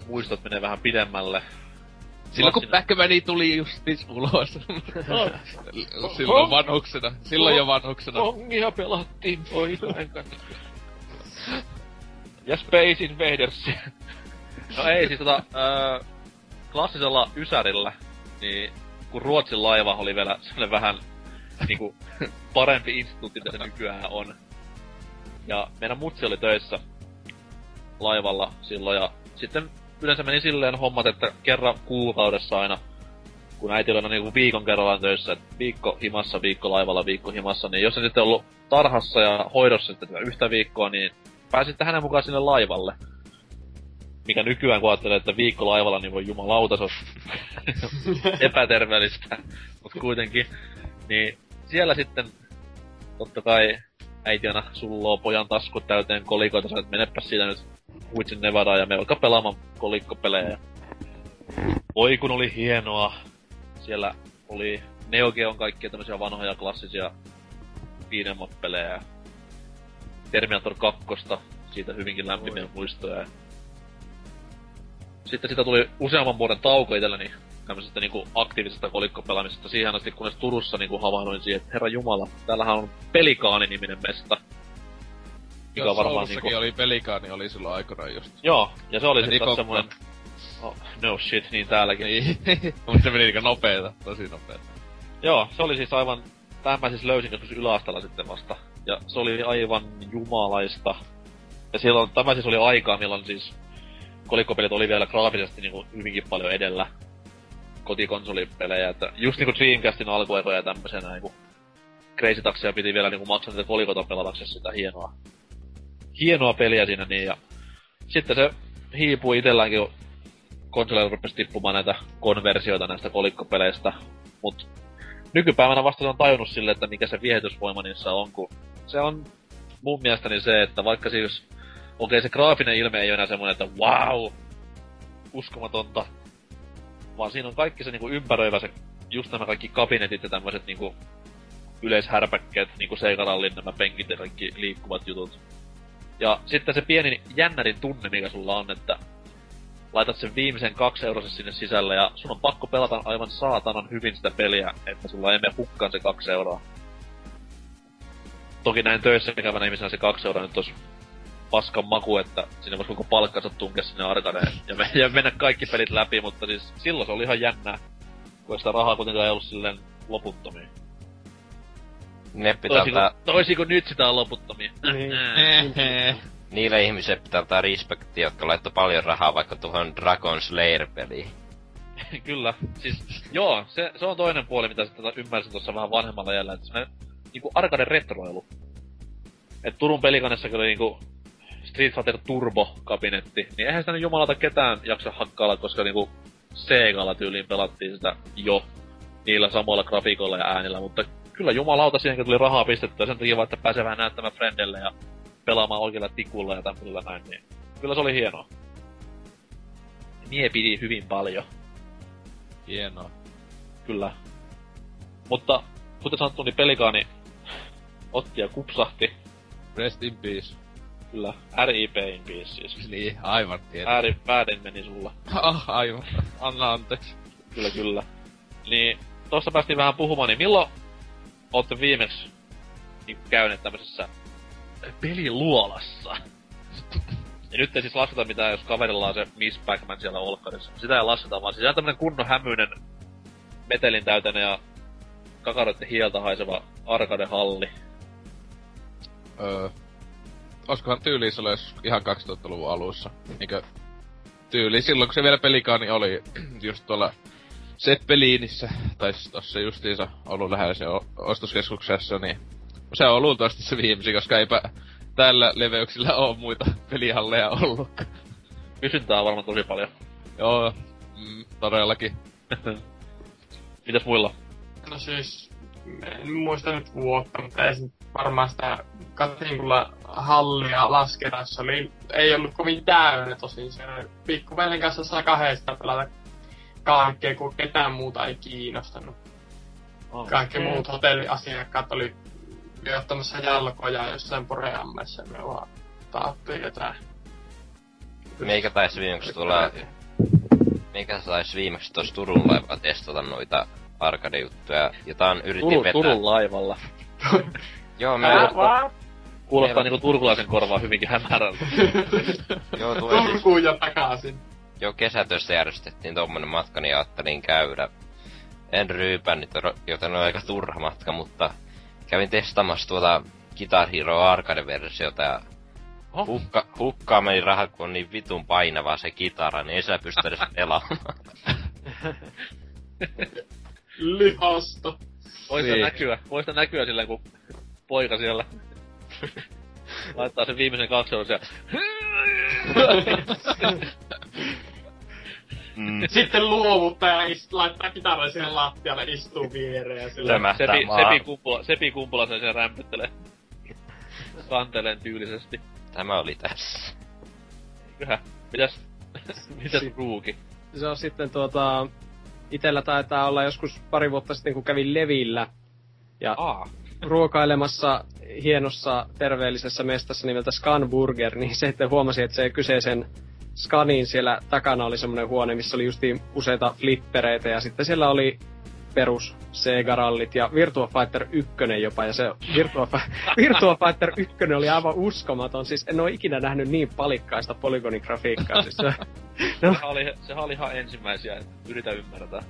Muistot menee vähän pidemmälle. Silloin kun Pac-Mani tuli justis ulos. silloin vanhuksena. Silloin jo vanhuksena. Kongia pelattiin kanssa. Ja Space Invaders. no ei, siis tota, öö, klassisella Ysärillä, niin kun Ruotsin laiva oli vielä sellainen vähän niinku parempi instituutti, mitä se nykyään on. Ja meidän mutsi oli töissä laivalla silloin ja sitten yleensä meni silleen hommat, että kerran kuukaudessa aina kun äiti oli aina niinku viikon kerrallaan töissä, että viikko himassa, viikko laivalla, viikko himassa, niin jos se sitten ollut tarhassa ja hoidossa sitten yhtä viikkoa, niin pääsitte hänen mukaan sinne laivalle. Mikä nykyään kun ajattelee, että viikko laivalla, niin voi jumalauta, se on epäterveellistä. Mut kuitenkin. Niin siellä sitten totta kai äiti aina sulloo pojan taskut täyteen kolikoita, sä et menepä siitä nyt huitsin Nevadaan ja me alkaa pelaamaan kolikkopelejä. Oi kun oli hienoa. Siellä oli Neo Geon kaikkia tämmöisiä vanhoja klassisia beat'em pelejä. Terminator 2, siitä hyvinkin lämpimiä muistoja. Sitten sitä tuli useamman vuoden tauko itselläni tämmöisestä niinku aktiivisesta kolikkopelaamisesta siihen asti, kunnes Turussa niinku havahduin siihen, että herra jumala, täällähän on Pelikaani-niminen mesta. Mikä Jos varmaan niinku... oli Pelikaani, oli silloin aikoinaan just. Joo, ja se oli sitten semmoinen... Oh, no shit, niin täälläkin. Niin, mutta se meni niinku nopeeta, tosi nopeeta. Joo, se oli siis aivan... Tämän mä siis löysin joskus yläastalla sitten vasta. Ja se oli aivan jumalaista. Ja silloin, tämä siis oli aikaa, milloin siis kolikkopelit oli vielä graafisesti niinku hyvinkin paljon edellä. Kotikonsolipelejä, että just niinku Dreamcastin alkuaikoja ja tämmösenä niinku Crazy Taxia piti vielä niinku maksaa niitä kolikota pelataksesi sitä hienoa, hienoa peliä siinä niin ja sitten se hiipui itelläänkin konsoleilla rupesi tippumaan näitä konversioita näistä kolikkopeleistä, mut nykypäivänä vasta on tajunnut sille, että mikä se viehätysvoima niissä on, kun se on mun mielestäni se, että vaikka siis, okei se graafinen ilme ei ole enää semmoinen, että wow, uskomatonta, vaan siinä on kaikki se niinku ympäröivä se, just nämä kaikki kabinetit ja tämmöiset niinku yleishärpäkkeet, niinku Seikarallin nämä penkit ja kaikki liikkuvat jutut. Ja sitten se pieni jännärin tunne, mikä sulla on, että laitat sen viimeisen kaksi eurosen sinne sisälle ja sun on pakko pelata aivan saatanan hyvin sitä peliä, että sulla ei mene hukkaan se kaksi euroa. Toki näin töissä käyvänä ihmisenä se kaksi euroa nyt olisi paskan maku, että sinne voisi koko palkkansa tunkea sinne arkadeen ja, me, ja mennä kaikki pelit läpi, mutta siis silloin se oli ihan jännää, kun sitä rahaa kuitenkaan ei ollut silleen loputtomia. Ne pitää toisiko, tää... toisiko nyt sitä on loputtomia? Niin. Niille ihmisille pitää ottaa respektiä, jotka laittoi paljon rahaa vaikka tuohon Dragon Slayer-peliin. Kyllä. Siis, joo, se, se on toinen puoli, mitä sitten ymmärsin tuossa vähän vanhemmalla jäljellä, että semmonen niinku arcade retroilu. Et Turun pelikannessakin oli niinku Street Fighter Turbo-kabinetti, niin eihän sitä nyt jumalata ketään jaksa hakkailla, koska niinku Segalla tyyliin pelattiin sitä jo niillä samoilla grafiikoilla ja äänillä, mutta kyllä jumalauta siihenkin tuli rahaa pistettyä sen takia vaan, että pääsee vähän näyttämään frendelle ja pelaamaan oikealla tikulla ja tämmöisellä näin, niin kyllä se oli hienoa. Mie pidi hyvin paljon. Hienoa. Kyllä. Mutta kuten sanottu, niin pelikaani otti ja kupsahti. Rest in peace. Kyllä, RIP in peace siis. Niin, aivan tietysti. Ääri väärin meni sulla. Ah, aivan. Anna anteeksi. Kyllä, kyllä. Niin, tossa päästiin vähän puhumaan, niin milloin ootte viimeksi niin käyneet tämmöisessä peliluolassa? ja nyt ei siis lasketa mitään, jos kaverilla on se Miss Pac-Man siellä olkkarissa. Sitä ei lasketa, vaan siis tämmönen kunnon hämyinen metelin täytäinen ja kakaroiden hieltä haiseva arcade-halli. Öö, oskohan tyyli se oli ihan 2000-luvun alussa. Niinkö tyyli silloin, kun se vielä pelikaani oli just tuolla Seppelinissä, tai siis tossa justiinsa ollut lähellä se ostoskeskuksessa, niin se on luultavasti se viimeisin, koska eipä tällä leveyksillä ole muita pelihalleja ollut. Kysyntää on varmaan tosi paljon. Joo, mm, todellakin. Mitäs muilla? No siis, en muista nyt vuotta, mutta ei varmaan sitä Katinkulla hallia laskenassa oli, ei ollut kovin täynnä tosin. Se pikkuvelen kanssa saa kahdesta pelata kaikkea, kun ketään muuta ei kiinnostanut. Oh, Kaikki okay. muut hotelliasiakkaat oli johtamassa jalkoja jossain poreammessa, me vaan taattiin jotain. Meikä taisi viimeksi tulla... Meikä taisi viimeksi tuossa Turun laivalla testata noita arcade-juttuja. Jotain yritin Tur- vetää... Turun laivalla. Joo, mä... Kuulostaa, kuulostaa niinku turkulaisen korvaa hyvinkin hämärältä. Joo, tulee siis... Turkuun ja takaisin. Joo, kesätöissä järjestettiin tommonen matka, niin ajattelin käydä. En ryypännyt, joten oli aika turha matka, mutta kävin testaamassa tuota Guitar Hero Arcade-versiota ja oh. hukka, hukkaa meni rahat, kun on niin vitun painava se kitara, niin ei sä pysty edes pelaamaan. Lihasta. Voisi niin. näkyä, voisi näkyä silleen, kun poika siellä laittaa sen viimeisen kaksi ja Mm. Sitten luovuttaa ja ist, laittaa kitaran sinne lattialle, istuu viereen ja sillä... Tömähtää Sepi. Sepi, kumpula, Sepi kumpula sen siellä rämpyttelee. Kanteleen tyylisesti. Tämä oli tässä. Eiköhän. Mitäs, mitäs ruuki? Se on sitten tuota... Itellä taitaa olla joskus pari vuotta sitten, kun kävin Levillä. Ja Aa. Ruokailemassa hienossa terveellisessä mestassa nimeltä Scanburger, niin se sitten huomasi, että se kyseisen Scanin siellä takana oli semmoinen huone, missä oli justiin useita flippereitä ja sitten siellä oli perus Sega-rallit ja Virtua Fighter 1 jopa, ja se Virtua, Virtua Fighter 1 oli aivan uskomaton, siis en ole ikinä nähnyt niin palikkaista polygonigrafiikkaa, siis se, no, Sehän oli, sehän oli ihan ensimmäisiä, yritä ymmärtää.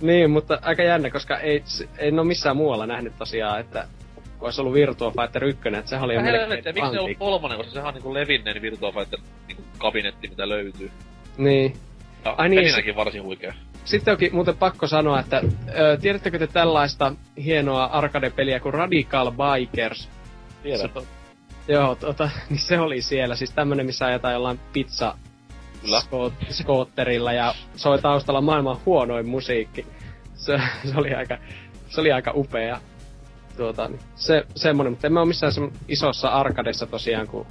niin, mutta aika jännä, koska ei, en ole missään muualla nähnyt tosiaan, että olisi ollut Virtua Fighter 1, että sehän oli jo Ja melkein helvetti, miksi se on kolmonen, koska sehän on niinku levinneen Virtua Fighter niinku kabinetti, mitä löytyy. Niin, Ja Ai niin, varsin huikea. Sitten onkin muuten pakko sanoa, että ö, tiedättekö te tällaista hienoa arcade-peliä kuin Radical Bikers? Tiedän. Se- Joo, tota, niin se oli siellä. Siis tämmönen, missä ajetaan jollain pizza skoot- skootterilla ja soi taustalla maailman huonoin musiikki. Se, se oli aika, se oli aika upea. Tuota, niin se, semmonen, mutta en mä oo missään isossa arkadessa tosiaan, kuin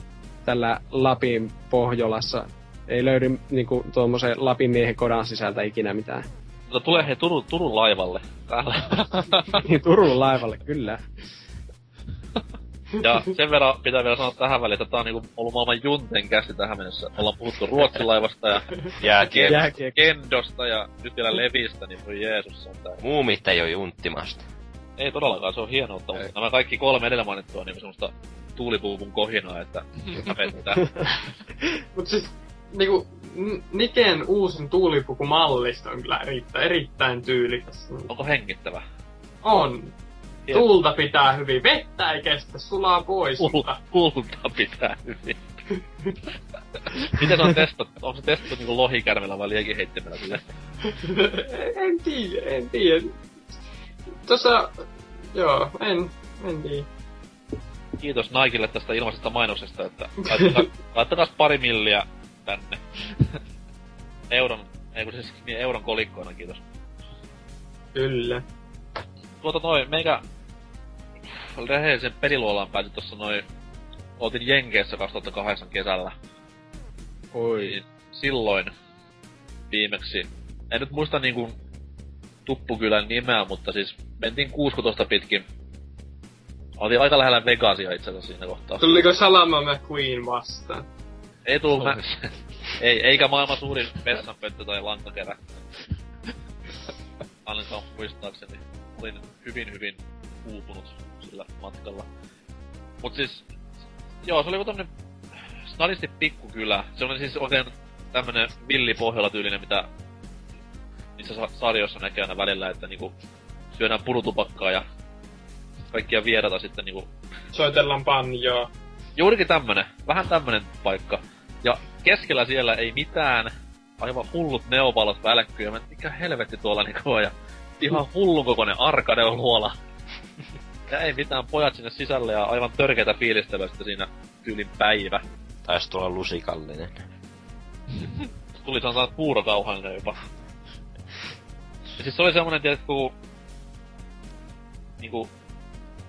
tällä Lapin Pohjolassa. Ei löydy niinku tuommoisen Lapin miehen kodan sisältä ikinä mitään. Mutta tulee he Turun, Turun laivalle. Täällä. Niin Turun laivalle, kyllä. Ja sen verran pitää vielä sanoa tähän väliin, että tää on niinku ollut maailman junten kästi tähän mennessä. Ollaan puhuttu Ruotsilaivasta ja Jääkiekko. Jääkiekko. Kendosta ja nyt vielä Levistä, niin voi Jeesus se on tää. Muumit ei oo junttimasta. Ei todellakaan, se on hienoa, mutta nämä kaikki kolme edellä mainittua on niinku semmoista tuulipuupun kohinaa, että hävettää. Mut siis, niinku, Niken uusin tuulipukumallisto on kyllä erittäin, erittäin tyylikäs. Onko hengittävä? On. Tiedä. Tuulta pitää hyvin, vettä ei kestä, sulaa pois, mutta Kulta pitää hyvin. Miten se on testattu? Onko se testattu niinku lohikärmellä vai liekinheittimellä sille? en tiedä, en tiedä. Tossa, joo, en, en tiedä. Kiitos Nikelle tästä ilmaisesta mainoksesta, että laittakaa, laittakaa pari milliä tänne. Euron, ei kun siis niin euron kolikkoina, kiitos. Kyllä. Tuota noin, meikä rehellisen peliluolaan pääsi tossa noin, oltiin Jenkeissä 2008 kesällä. Oi. Niin silloin viimeksi, en nyt muista niinku Tuppukylän nimeä, mutta siis mentiin 60 pitkin. Oltiin aika lähellä Vegasia itse asiassa siinä kohtaa. Tuliko Salama McQueen vastaan? Ei tullut mä... ei, eikä maailman suurin vessanpönttö tai lankakerä. Ainakaan muistaakseni. Olin hyvin hyvin uupunut sillä matkalla. Mut siis... Joo, se oli joku tämmönen snadisti pikkukylä. Se oli siis oikein tämmönen villi pohjola tyylinen, mitä niissä sa- sarjoissa näkee aina välillä, että niinku syödään purutupakkaa ja kaikkia vierata sitten niinku Soitellaan banjoa. Juurikin tämmönen, vähän tämmönen paikka. Ja keskellä siellä ei mitään, aivan hullut neovalot välkkyy, ja mä, mikä helvetti tuolla niinku on, ja ihan hullun kokoinen arcade-luola. Ja ei mitään, pojat sinne sisälle ja aivan törkeitä fiilistelyä sitten siinä tyylin päivä. Taisi tulla lusikallinen. Tuli sanotaan puurokauhallinen jopa. Siis se oli semmonen, tiedätkö, kun... Niinku...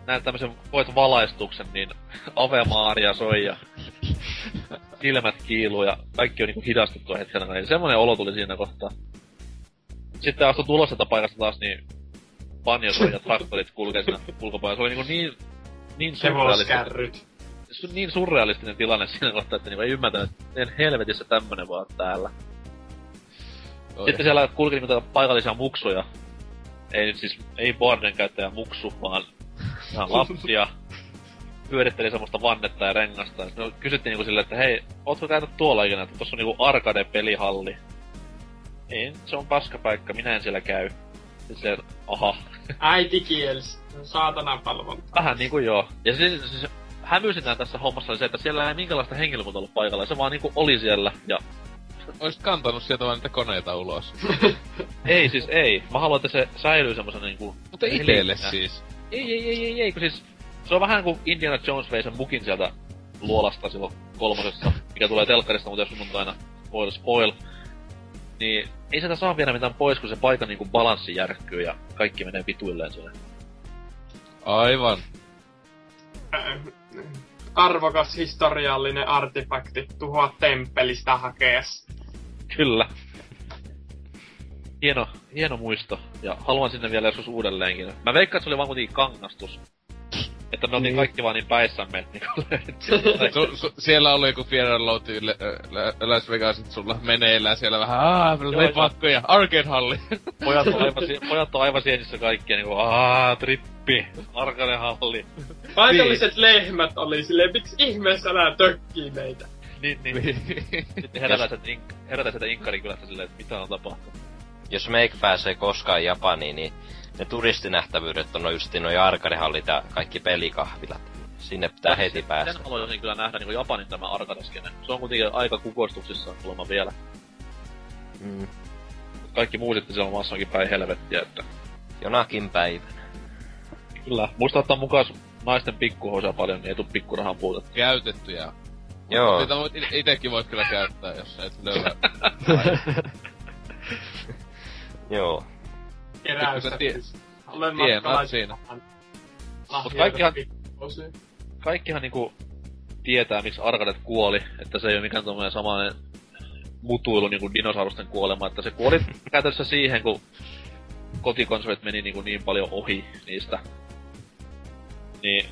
Näet tämmösen, voit valaistuksen, niin Ave Maria soi ja silmät kiiluu ja kaikki on niinku hidastettua hetken aikaa. Niin semmonen olo tuli siinä kohtaa. Sitten astui tulos sieltä paikasta taas, niin banjo soi ja traktorit kulkee siinä ulkopuolella. Se oli niinku niin, niin surrealistinen, niin surrealistinen tilanne siinä kohtaa, että niinku ei ymmärtänyt, että helvetissä tämmönen vaan täällä. Oi. Sitten siellä kulki niinku paikallisia muksuja. Ei nyt siis, ei boarden käyttäjä muksu, vaan ihan lapsia. Pyöritteli semmoista vannetta ja rengasta. Sitten me kysyttiin niinku silleen, että hei, ootko käynyt tuolla ikinä, että tossa on niinku arcade-pelihalli. Ei, se on paskapaikka, minä en siellä käy. Sitten se, aha, Äitikiels. Saatanan palvonta. vähän niinku joo. Ja siis, siis hämyisintä tässä hommassa oli se, että siellä ei minkälaista henkilökunta ollut paikalla. Se vaan niinku oli siellä ja Oisit kantanut sieltä vaan niitä koneita ulos. ei siis ei. Mä haluan, että se säilyy semmosena niinku... Mutta itelle siis. Ei, ei, ei, ei, ei, kun siis... Se on vähän kuin Indiana Jones vei sen mukin sieltä luolasta silloin kolmosessa, mikä tulee telkkarista muuten sunnuntaina. Spoil, spoil. Niin ei sitä saa vielä mitään pois, kun se paikan niinku balanssi järkkyy ja kaikki menee vituilleen sinne. Aivan. Äh, arvokas historiallinen artefakti tuhoa temppelistä hakees. Kyllä. Hieno, hieno muisto. Ja haluan sinne vielä joskus uudelleenkin. Mä veikkaan, että se oli vaan kuitenkin kangastus. Että me oltiin Niin. kaikki vaan niin päissämme, että niinku Su, su, siellä oli joku Le- Lä- Las Vegasit sulla meneillään siellä vähän aah, Joo, lepakkoja, arcade-halli. pojat on aivan, pojat on aivan sienissä kaikkia niinku aah, trippi, arkadehalli. Paikalliset lehmät oli silleen, miksi ihmeessä nää tökkii meitä? Niin, niin. Sitten herätään sieltä ink- herätään sieltä Inkkarikylästä silleen, että mitä on tapahtunut. Jos Meik pääsee koskaan Japaniin, niin ne turistinähtävyydet on just noin arkadehallit ja kaikki pelikahvilat. Sinne pitää heti päästä. Sen haluaisin kyllä nähdä niinku Japanin tämä arkadeskene. Se on kuitenkin aika kukoistuksissa kuulemma vielä. Mm. Kaikki muu sitten siellä maassa onkin päin helvettiä, että Jonakin päivänä. Kyllä. Muista ottaa mukaan naisten pikkuhoisia paljon, niin ei tuu pikkurahan puutetta. Käytettyjä. Joo. Niitä voit, ite- itekin voit kyllä käyttää, jos et löydä. Joo. Keräystä. Kyllä tie- Olen tienaat siinä. Mut kaikkihan-. Kaikkihan niinku tietää, miksi arkadet kuoli, että se ei ole mikään tommonen samainen mutuilu niinku dinosaurusten kuolema, että se kuoli käytännössä siihen, kun kotikonsolit meni niinku niin paljon ohi niistä. Niin,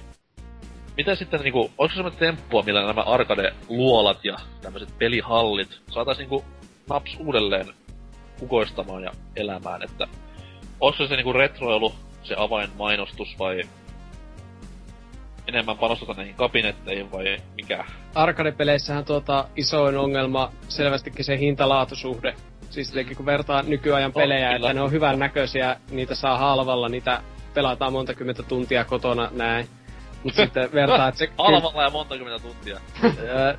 mitä sitten niinku, olisiko semmoinen temppua, millä nämä arcade-luolat ja tämmöiset pelihallit saatais niinku naps uudelleen kukoistamaan ja elämään, että olisiko se niinku retroilu, se avainmainostus vai enemmän panosteta näihin kabinetteihin vai mikä? Arcade-peleissähän tuota isoin ongelma selvästikin se hinta-laatusuhde. Siis tietenkin kun vertaa nykyajan On, pelejä, kyllä. että ne on hyvän näköisiä, niitä saa halvalla, niitä pelataan monta kymmentä tuntia kotona näin. Mut sitten vertaa, että se... Halvalla ja monta kymmentä tuntia.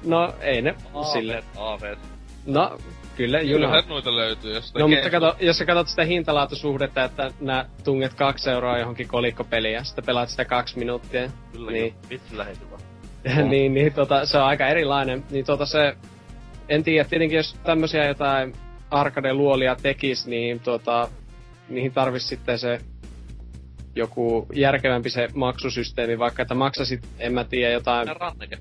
No ei ne sille. Aaveet, aaveet. No kyllä, know. Kyllähän noita löytyy jostain. No mutta kato, jos sä katsot sitä hintalaatusuhdetta, että nää tunget kaksi euroa johonkin kolikkopeliin ja sitten pelaat sitä kaksi minuuttia. Kyllä, Niin. vitsi lähety vaan. niin, niin tota, se on aika erilainen. Niin tota se, en tiedä, tietenkin jos tämmösiä jotain arcade-luolia tekis, niin tota, niihin tarvis sitten se joku järkevämpi se maksusysteemi, vaikka että maksasit, en mä tiedä, jotain...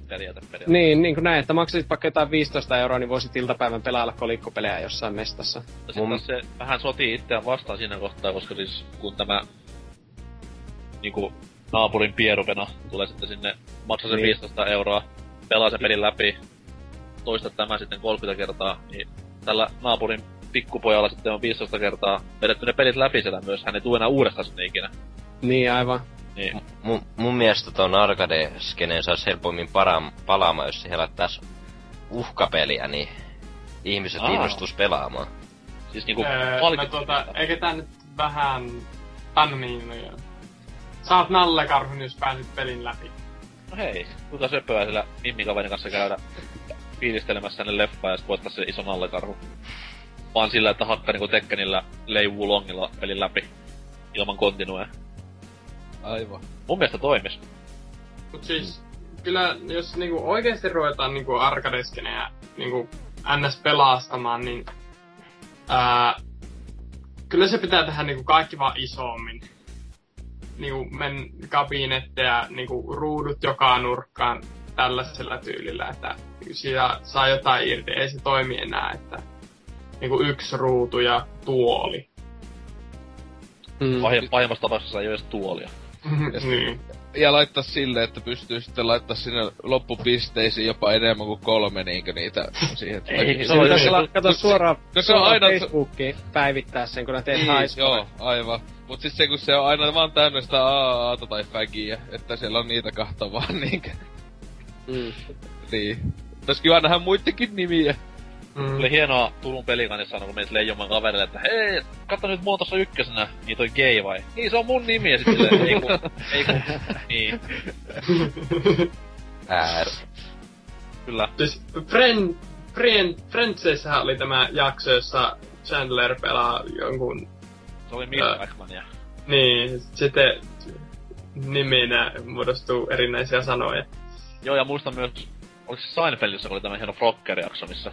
Periaatteessa. Niin, niin kuin näin, että maksasit vaikka jotain 15 euroa, niin voisit iltapäivän pelailla kolikkopelejä jossain mestassa. Ja sitten Mun- se vähän sotii itseään vastaan siinä kohtaa, koska siis kun tämä niinku naapurin pieruvena tulee sitten sinne, maksaa sen Niin. 15 euroa, pelaa sen pelin läpi, toista tämä sitten 30 kertaa, niin tällä naapurin pikkupojalla sitten on 15 kertaa vedetty ne pelit läpi siellä myös, hän ei tule enää uudestaan sinne ikinä. Niin, aivan. Niin. Mun, mun mielestä ton arcade-skeneen saisi helpommin para- palaamaan, jos siihen laittaisi uhkapeliä, niin ihmiset Aa. innostus pelaamaan. Siis niinku Öö, no tota, eikö tää nyt vähän... No niin, no joo. Saat nallekarhun, jos pääsit pelin läpi. No hei, kuinka söpöä sillä mimmikaverin kanssa käydä fiilistelemässä ne leffaa ja sit voittaa se iso nallekarhu. Vaan sillä, että hakka niinku Tekkenillä leivuu longilla pelin läpi. Ilman kontinuea. Aivan. Mun mielestä toimis. Mut siis, kyllä jos niinku oikeesti ruvetaan niinku arkadeskenejä niinku ns pelastamaan, niin ää, kyllä se pitää tehdä niinku kaikki vaan isommin. Niinku men kabinetteja, niinku ruudut joka nurkkaan tällaisella tyylillä, että siitä saa jotain irti, ei se toimi enää, että niinku yksi ruutu ja tuoli. Mm. Pah- pahimmassa tapauksessa ei ole edes tuolia. niin. Ja laittaa silleen, että pystyy sitten laittaa sinne loppupisteisiin jopa enemmän kuin kolme niinkö niitä siihen. Ei, Se pitäisi Joo, olla, kato suoraan, No se on suoraan aina- Facebookiin päivittää sen, kun teet Niin, joo, aivan. Mut siis se, kun se on aina vaan täynnä sitä aata tai fägiä, että siellä on niitä kahta vaan niinkö. Mm. Niin. Pitäis kiva nähdä muittenkin nimiä. Mm. Oli hienoa Turun pelikanissa sanoa, kun menet leijomaan kaverille, että hei, katso nyt mua tossa ykkösenä, niin toi gay vai? Niin se on mun nimi, ja sit silleen, ei kun, ei kun, niin, Äär. kyllä. Siis Friend, Friend, Friendsissähän oli tämä jakso, jossa Chandler pelaa jonkun... Se oli. Miss Backmania. Niin, sitten niminä muodostuu erinäisiä sanoja. Joo, ja muistan myös, oliko se Seinfeldissä, kun oli tämä hieno Frocker-jakso, missä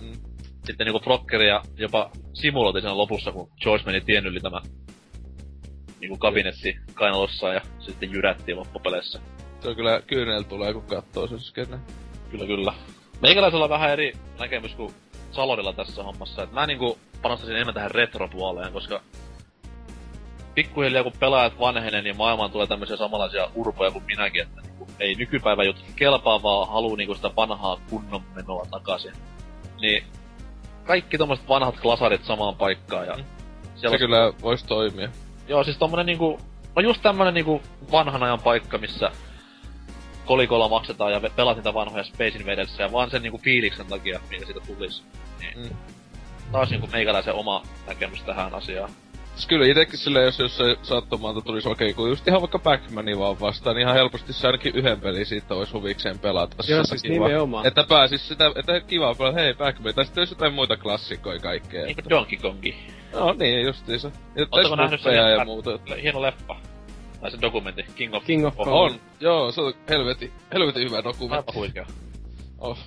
Mm. sitten niinku Froggeria jopa simuloitiin siinä lopussa, kun George meni tien yli tämä niinku kabinetti kainalossaan ja se sitten jyrättiin loppupeleissä. Se on kyllä kyynel tulee, kun katsoo sen skenne. Kyllä, kyllä. Meikäläisellä on vähän eri näkemys kuin Salorilla tässä hommassa. Et mä niinku panostaisin enemmän tähän retropuoleen, koska pikkuhiljaa kun pelaajat vanhenee, niin maailmaan tulee tämmöisiä samanlaisia urpoja kuin minäkin, että niinku, ei nykypäivä juttu kelpaa, vaan haluu niinku sitä vanhaa kunnon menoa takaisin. Niin kaikki tommoset vanhat klasarit samaan paikkaan ja... Mm. Se on- kyllä vois toimia. Joo, siis tommonen niinku... No just tämmönen niinku vanhan ajan paikka, missä kolikolla maksetaan ja pelaat niitä vanhoja Space Invadersia ja vaan sen niinku fiiliksen takia, mikä siitä tulisi. Niin. Mm. Taas niinku meikäläisen oma näkemys tähän asiaan. Siis kyllä itekin silleen, jos jossain sattumalta tulisi okei, kun just ihan vaikka Backmania vaan vastaan, niin ihan helposti se ainakin yhden pelin siitä olisi huvikseen pelata. Se Joo, on siis kiva. nimenomaan. Että pääsis sitä, että kiva pelata, hei Backmania, tai sitten olisi jotain muita klassikoja kaikkea. Niinku Donkey Kongi. No niin, justiinsa. Ootteko nähnyt sen ja muuta. Hieno leffa. Tai se dokumentti, King of, King of Kong. On, joo, se on helvetin, helvetin hyvä dokumentti. Aivan huikea. Oh.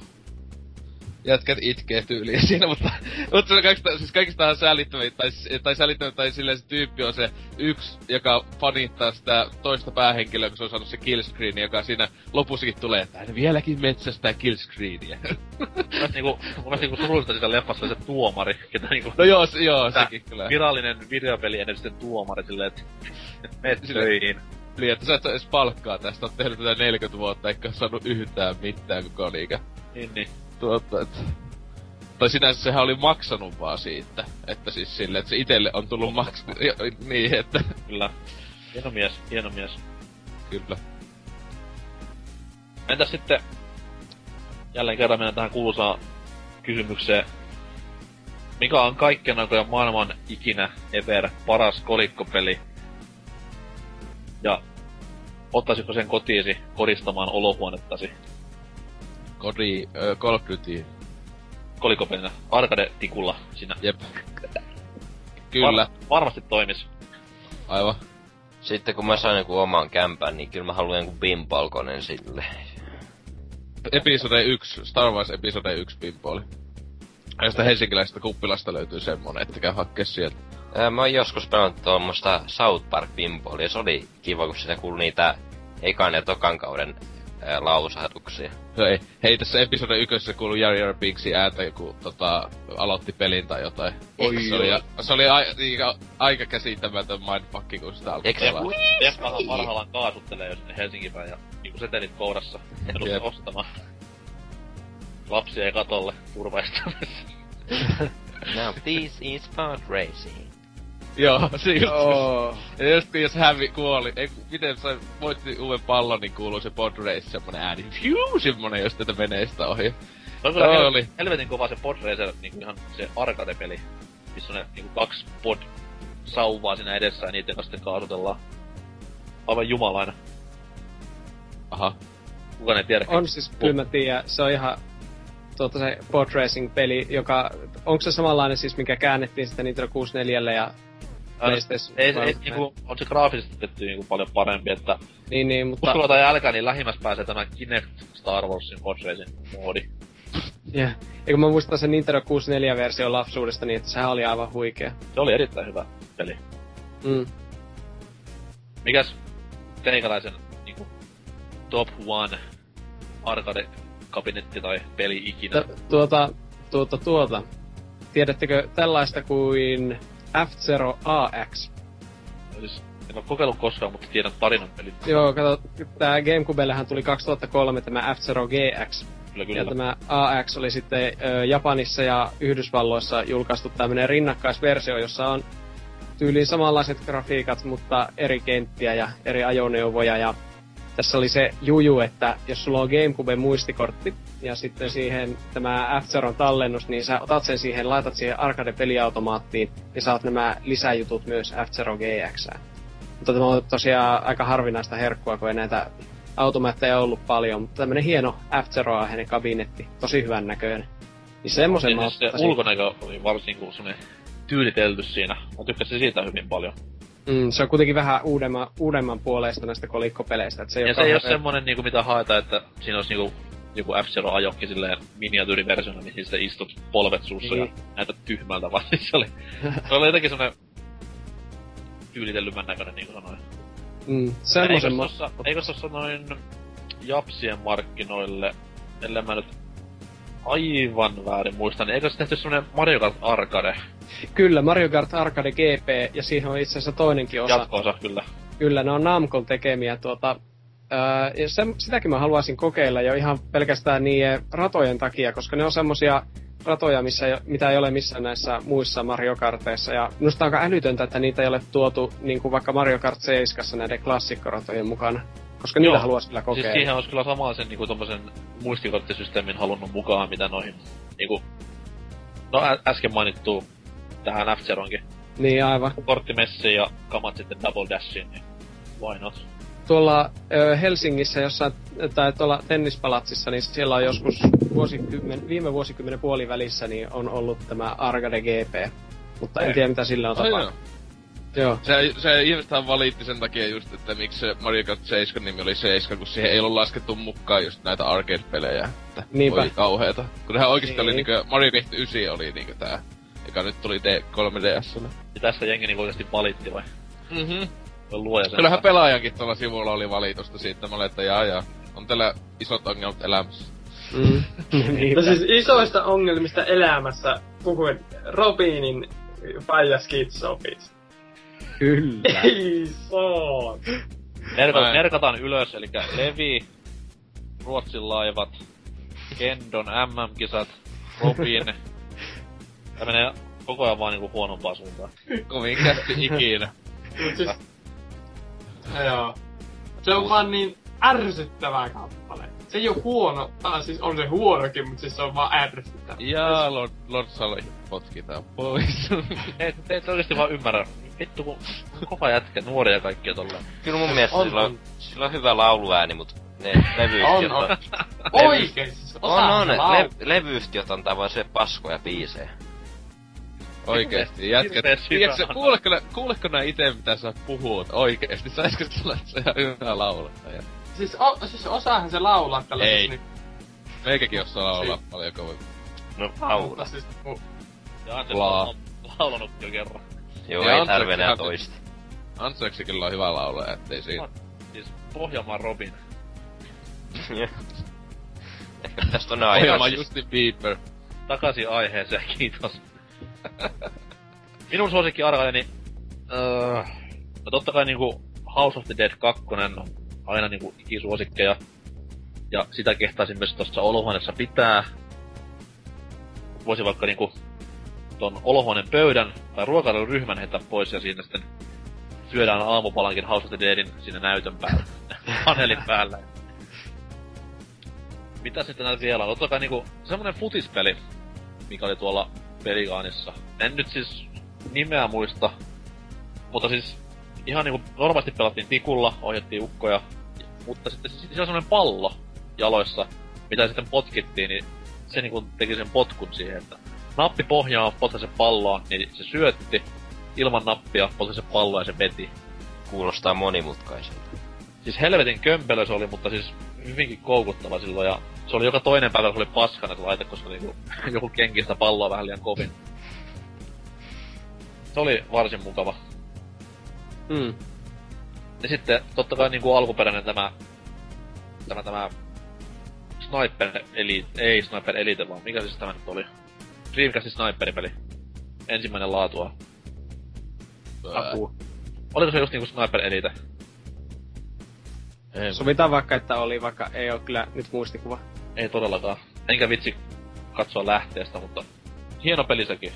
Jätkät itkee tyyliä siinä, mutta, mutta se kaikista, siis kaikista säälittävin, tai, tai säälittävin, tai silleen se tyyppi on se yksi, joka fanittaa sitä toista päähenkilöä, kun se on saanut se killscreen, joka siinä lopussakin tulee, että hän vieläkin metsästää killscreeniä. Mun mielestä niinku, mielestä niinku surullista sitä leffassa se tuomari, ketä niinku... no joo, se, joo, sekin kyllä. Virallinen videopeli ennen sitten tuomari silleen, että et Sille- töihin. Eli että sä et saa edes palkkaa tästä, oot tehnyt tätä 40 vuotta, eikä saanut yhtään mitään koko liikä. Niin, niin. Tuota, et... Tai sinänsä sehän oli maksanut vaan siitä, että siis silleen, että se itelle on tullut maks... niin, että... Kyllä. Hieno mies, hieno mies. Kyllä. Entäs sitten, jälleen kerran mennään tähän kuuluisaan kysymykseen. Mikä on kaikkien aikojen maailman ikinä ever paras kolikkopeli? Ja ottaisitko sen kotiisi koristamaan olohuonettasi Kodi, äh, Call of Duty, kolikopelina? Arcade-tikulla siinä. jep. Kyllä, Var- varmasti toimis. aivan. Sitten kun mä sain joku oman kämpän, niin kyllä mä haluan joku bimpalkonen sille. Episode 1, Star Wars Episode 1 pinball. Ja sitä helsinkiläisestä kuppilasta löytyy semmonen, että käy hakkee sieltä. Ää, Mä oon joskus pelannut tuommoista South Park Pinballia, se oli kiva, kun sitä kuuli niitä ekan ja tokan kauden ää, lausahduksia. Hei, hei tässä episode ykkösessä kuuluu Jari Jari Pinksin ääntä, kun tota, aloitti pelin tai jotain. Oi, se oli, se oli a, niin, aika käsittämätön mindfuck, kun sitä alkoi Eikö se- pelaa. Defpahan parhaillaan kaasuttelee jo sinne Helsingin päin ja niinku setelit kourassa. Jep. ostamaan. Lapsia ei katolle turvaistamassa. Now this is pod racing. Joo, se just. Joo. Ja just kun jos hävi kuoli, ei, miten se voitti uuden pallon, niin kuuluu se pod race, semmonen ääni, fiu, semmonen, jos tätä veneestä ohi. Se on kyllä Joo, hel- oli. helvetin kova se Pod Racer, niinku ihan se arcade-peli. Missä on ne niinku kaksi pod sauvaa siinä edessä ja niiden kanssa sitten kaasutellaan. Aivan jumalainen. Aha. Kukaan ei tiedä. On siis, kyllä mä tiedän, se on ihan tuota se pod racing-peli, joka, onko se samanlainen siis, mikä käännettiin sitten Nintendo 64 ja Ei, se, ei, vai- niinku, on se graafisesti tehty niinku paljon parempi, että Niin, niin, mutta... uskolla tai älkää, niin lähimmäs pääsee tämä Kinect Star Warsin Pod Racing moodi. Yeah. Ja kun mä muistan sen Nintendo 64-versio lapsuudesta, niin että sehän oli aivan huikea. Se oli erittäin hyvä peli. Mm. Mikäs teikäläisen niinku, top one arcade-kabinetti tai peli ikinä? T- tuota, tuota, tuota. Tiedättekö tällaista kuin F-Zero AX? Siis, en ole kokeillut koskaan, mutta tiedän tarinan pelit. Joo, kato, tää Gamecubellehän tuli 2003 tämä F-Zero GX. Kyllä, Ja kyllä. tämä AX oli sitten ö, Japanissa ja Yhdysvalloissa julkaistu tämmönen rinnakkaisversio, jossa on tyyliin samanlaiset grafiikat, mutta eri kenttiä ja eri ajoneuvoja. Ja tässä oli se juju, että jos sulla on Gamecube muistikortti ja sitten siihen tämä f tallennus, niin sä otat sen siihen, laitat siihen arcade-peliautomaattiin ja saat nämä lisäjutut myös F-Zero GX. Mutta tämä on tosiaan aika harvinaista herkkua, kun ei näitä automaatteja ollut paljon, mutta tämmönen hieno f hänen kabinetti, tosi hyvän näköinen. Niin semmosen mä se ottaisin. ulkonäkö oli varsin kuin tyylitelty siinä. Mä tykkäsin siitä hyvin paljon. Mm, se on kuitenkin vähän uudemman, uudemman puoleista näistä kolikkopeleistä. Että se ei Ja ole se ei kauhean- semmonen niinku mitä haetaan, että siinä olisi niinku joku f ajokki silleen miniatyyriversiona, mihin sitten istut polvet suussa Niin. ja näytät tyhmältä vaan. se oli, se oli jotenkin semmonen tyylitellymän näköinen, niin kuin sanoin. Mm, semmosen Eikö eikö tossa noin Japsien markkinoille, ellei mä nyt aivan väärin muista, niin eikö se tehty semmonen Mario Kart Arcade Kyllä, Mario Kart Arcade GP, ja siihen on itse asiassa toinenkin osa. jatko-osa kyllä? Kyllä, ne on Namcon tekemiä tuota... Ää, ja se, sitäkin mä haluaisin kokeilla jo ihan pelkästään niiden ratojen takia, koska ne on semmosia ratoja, missä ei, mitä ei ole missään näissä muissa Mario Karteissa. Ja minusta on aika älytöntä, että niitä ei ole tuotu niin kuin vaikka Mario Kart 7 näiden klassikkoratojen mukana. Koska niitä haluaisi kyllä kokeilla. Siis siihen olisi kyllä samanlaisen niinku tommosen muistikorttisysteemin halunnut mukaan, mitä noihin niinku... No ä- äsken mainittu tähän f Niin aivan. korttimessiin ja kamat sitten Double Dashiin, niin why not? tuolla ö, Helsingissä jossain, tai tuolla tennispalatsissa, niin siellä on joskus vuosikymmen, viime vuosikymmenen puolivälissä niin on ollut tämä Arcade GP. Mutta en Ei. tiedä mitä sillä on tapahtunut. Joo. Se, se ihmistähän valitti sen takia just, että miksi se Mario Kart 7 nimi oli 7, kun siihen ei ollut laskettu mukaan just näitä arcade-pelejä. Että Niinpä. Voi kauheeta. Kun nehän oikeesti Niin. oli niinkö, Mario Kart 9 oli niinkö tää, joka nyt tuli D- 3DSlle. Ja tästä jengi niinku oikeesti valitti vai? Mhm. Luoja sen. Kyllähän pelaajankin tuolla sivulla oli valitusta siitä, mä olin, että jaa jaa, on teillä isot ongelmat elämässä. Mm. No Niinpä. siis isoista ongelmista elämässä puhuin Robinin faija skitsofis. Kyllä. Ei saa. En- merkataan ylös, eli Levi, Ruotsin laivat, Kendon MM-kisat, Robin. Tää menee koko ajan vaan niinku huonompaan suuntaan. Kovin kästi ikinä. Mut siis... Joo. Se on vaan niin ärsyttävä kappale. Se ei oo huono, tai siis on se huonokin, mutta siis se on vaan ärsyttävä. Ja Lord, Lord Sally potkitaan pois. Ei, te et oikeesti vaan ymmärrä. Vittu kun kova jätkä, nuoria kaikkia tolleen. Kyllä mun mielestä On, sillä, on, on. sillä on hyvä lauluääni, mut ne levyyhtiöt On, on... on. Oikeesti se On, osaa on, se le- levyyhtiöt antaa vaan se paskoja biisejä. Oikeesti, jätkät. Hyvä Tiedätkö, kuuleko, nää- kuuleko nää ite mitä sä puhut oikeesti? Saisikö sulla se ihan hyvä laulaja? Siis, o, siis osaahan se laulaa tällaisessa Ei. Niin, Meikäkin osaa laulaa Si- paljon kovemmin. No, laula. siis, mu- Ja Anses Laa. on laulanut jo kerran. Joo, Ja ei tarvi enää toista. Antseksi kyllä on hyvä laulaja, ettei siinä. Siis Pohjanmaan Robin. Ehkä pitäis tonne aikaa. Ohjelma Justin Bieber. Takaisin aiheeseen, kiitos. Minun suosikki arcadeni... Öö, no totta kai niinku House of the Dead 2 on aina niinku ikisuosikkeja. Ja sitä kehtaisin myös tuossa olohuoneessa pitää. Voisi vaikka niinku ton olohuoneen pöydän tai ruokailuryhmän heittää pois ja siinä sitten syödään aamupalankin House of the Deadin sinne näytön päällä. Paneelin päällä. Mitä sitten näitä vielä on? Totta kai niinku semmonen futispeli, mikä oli tuolla Pelikaanissa. En nyt siis nimeä muista, mutta siis ihan niinku normaalisti pelattiin tikulla, ohjattiin ukkoja, mutta sitten siellä on semmonen pallo jaloissa, mitä sitten potkittiin, niin se niinku teki sen potkun siihen, että nappi pohjaan, potkaise palloa, niin se syötti ilman nappia, potkaise palloa ja se veti. Kuulostaa monimutkaiselta. Siis helvetin kömpelö se oli, mutta siis hyvinkin koukuttava silloin ja se oli joka toinen päivä, kun se oli paskana se laite, koska niinku, joku kenkistä palloa vähän liian kovin. Se oli varsin mukava. Mm. Ja sitten totta kai niinku alkuperäinen tämä, tämä, tämä Sniper Elite, ei Sniper Elite vaan, mikä siis tämä nyt oli? Dreamcastin Sniperipeli. Ensimmäinen laatua. Apua. Oliko se just niinku Sniper Elite? Ei, Sovitaan vaikka, että oli, vaikka ei ole kyllä nyt muistikuva. Ei todellakaan. Enkä vitsi katsoa lähteestä, mutta hieno peli sekin.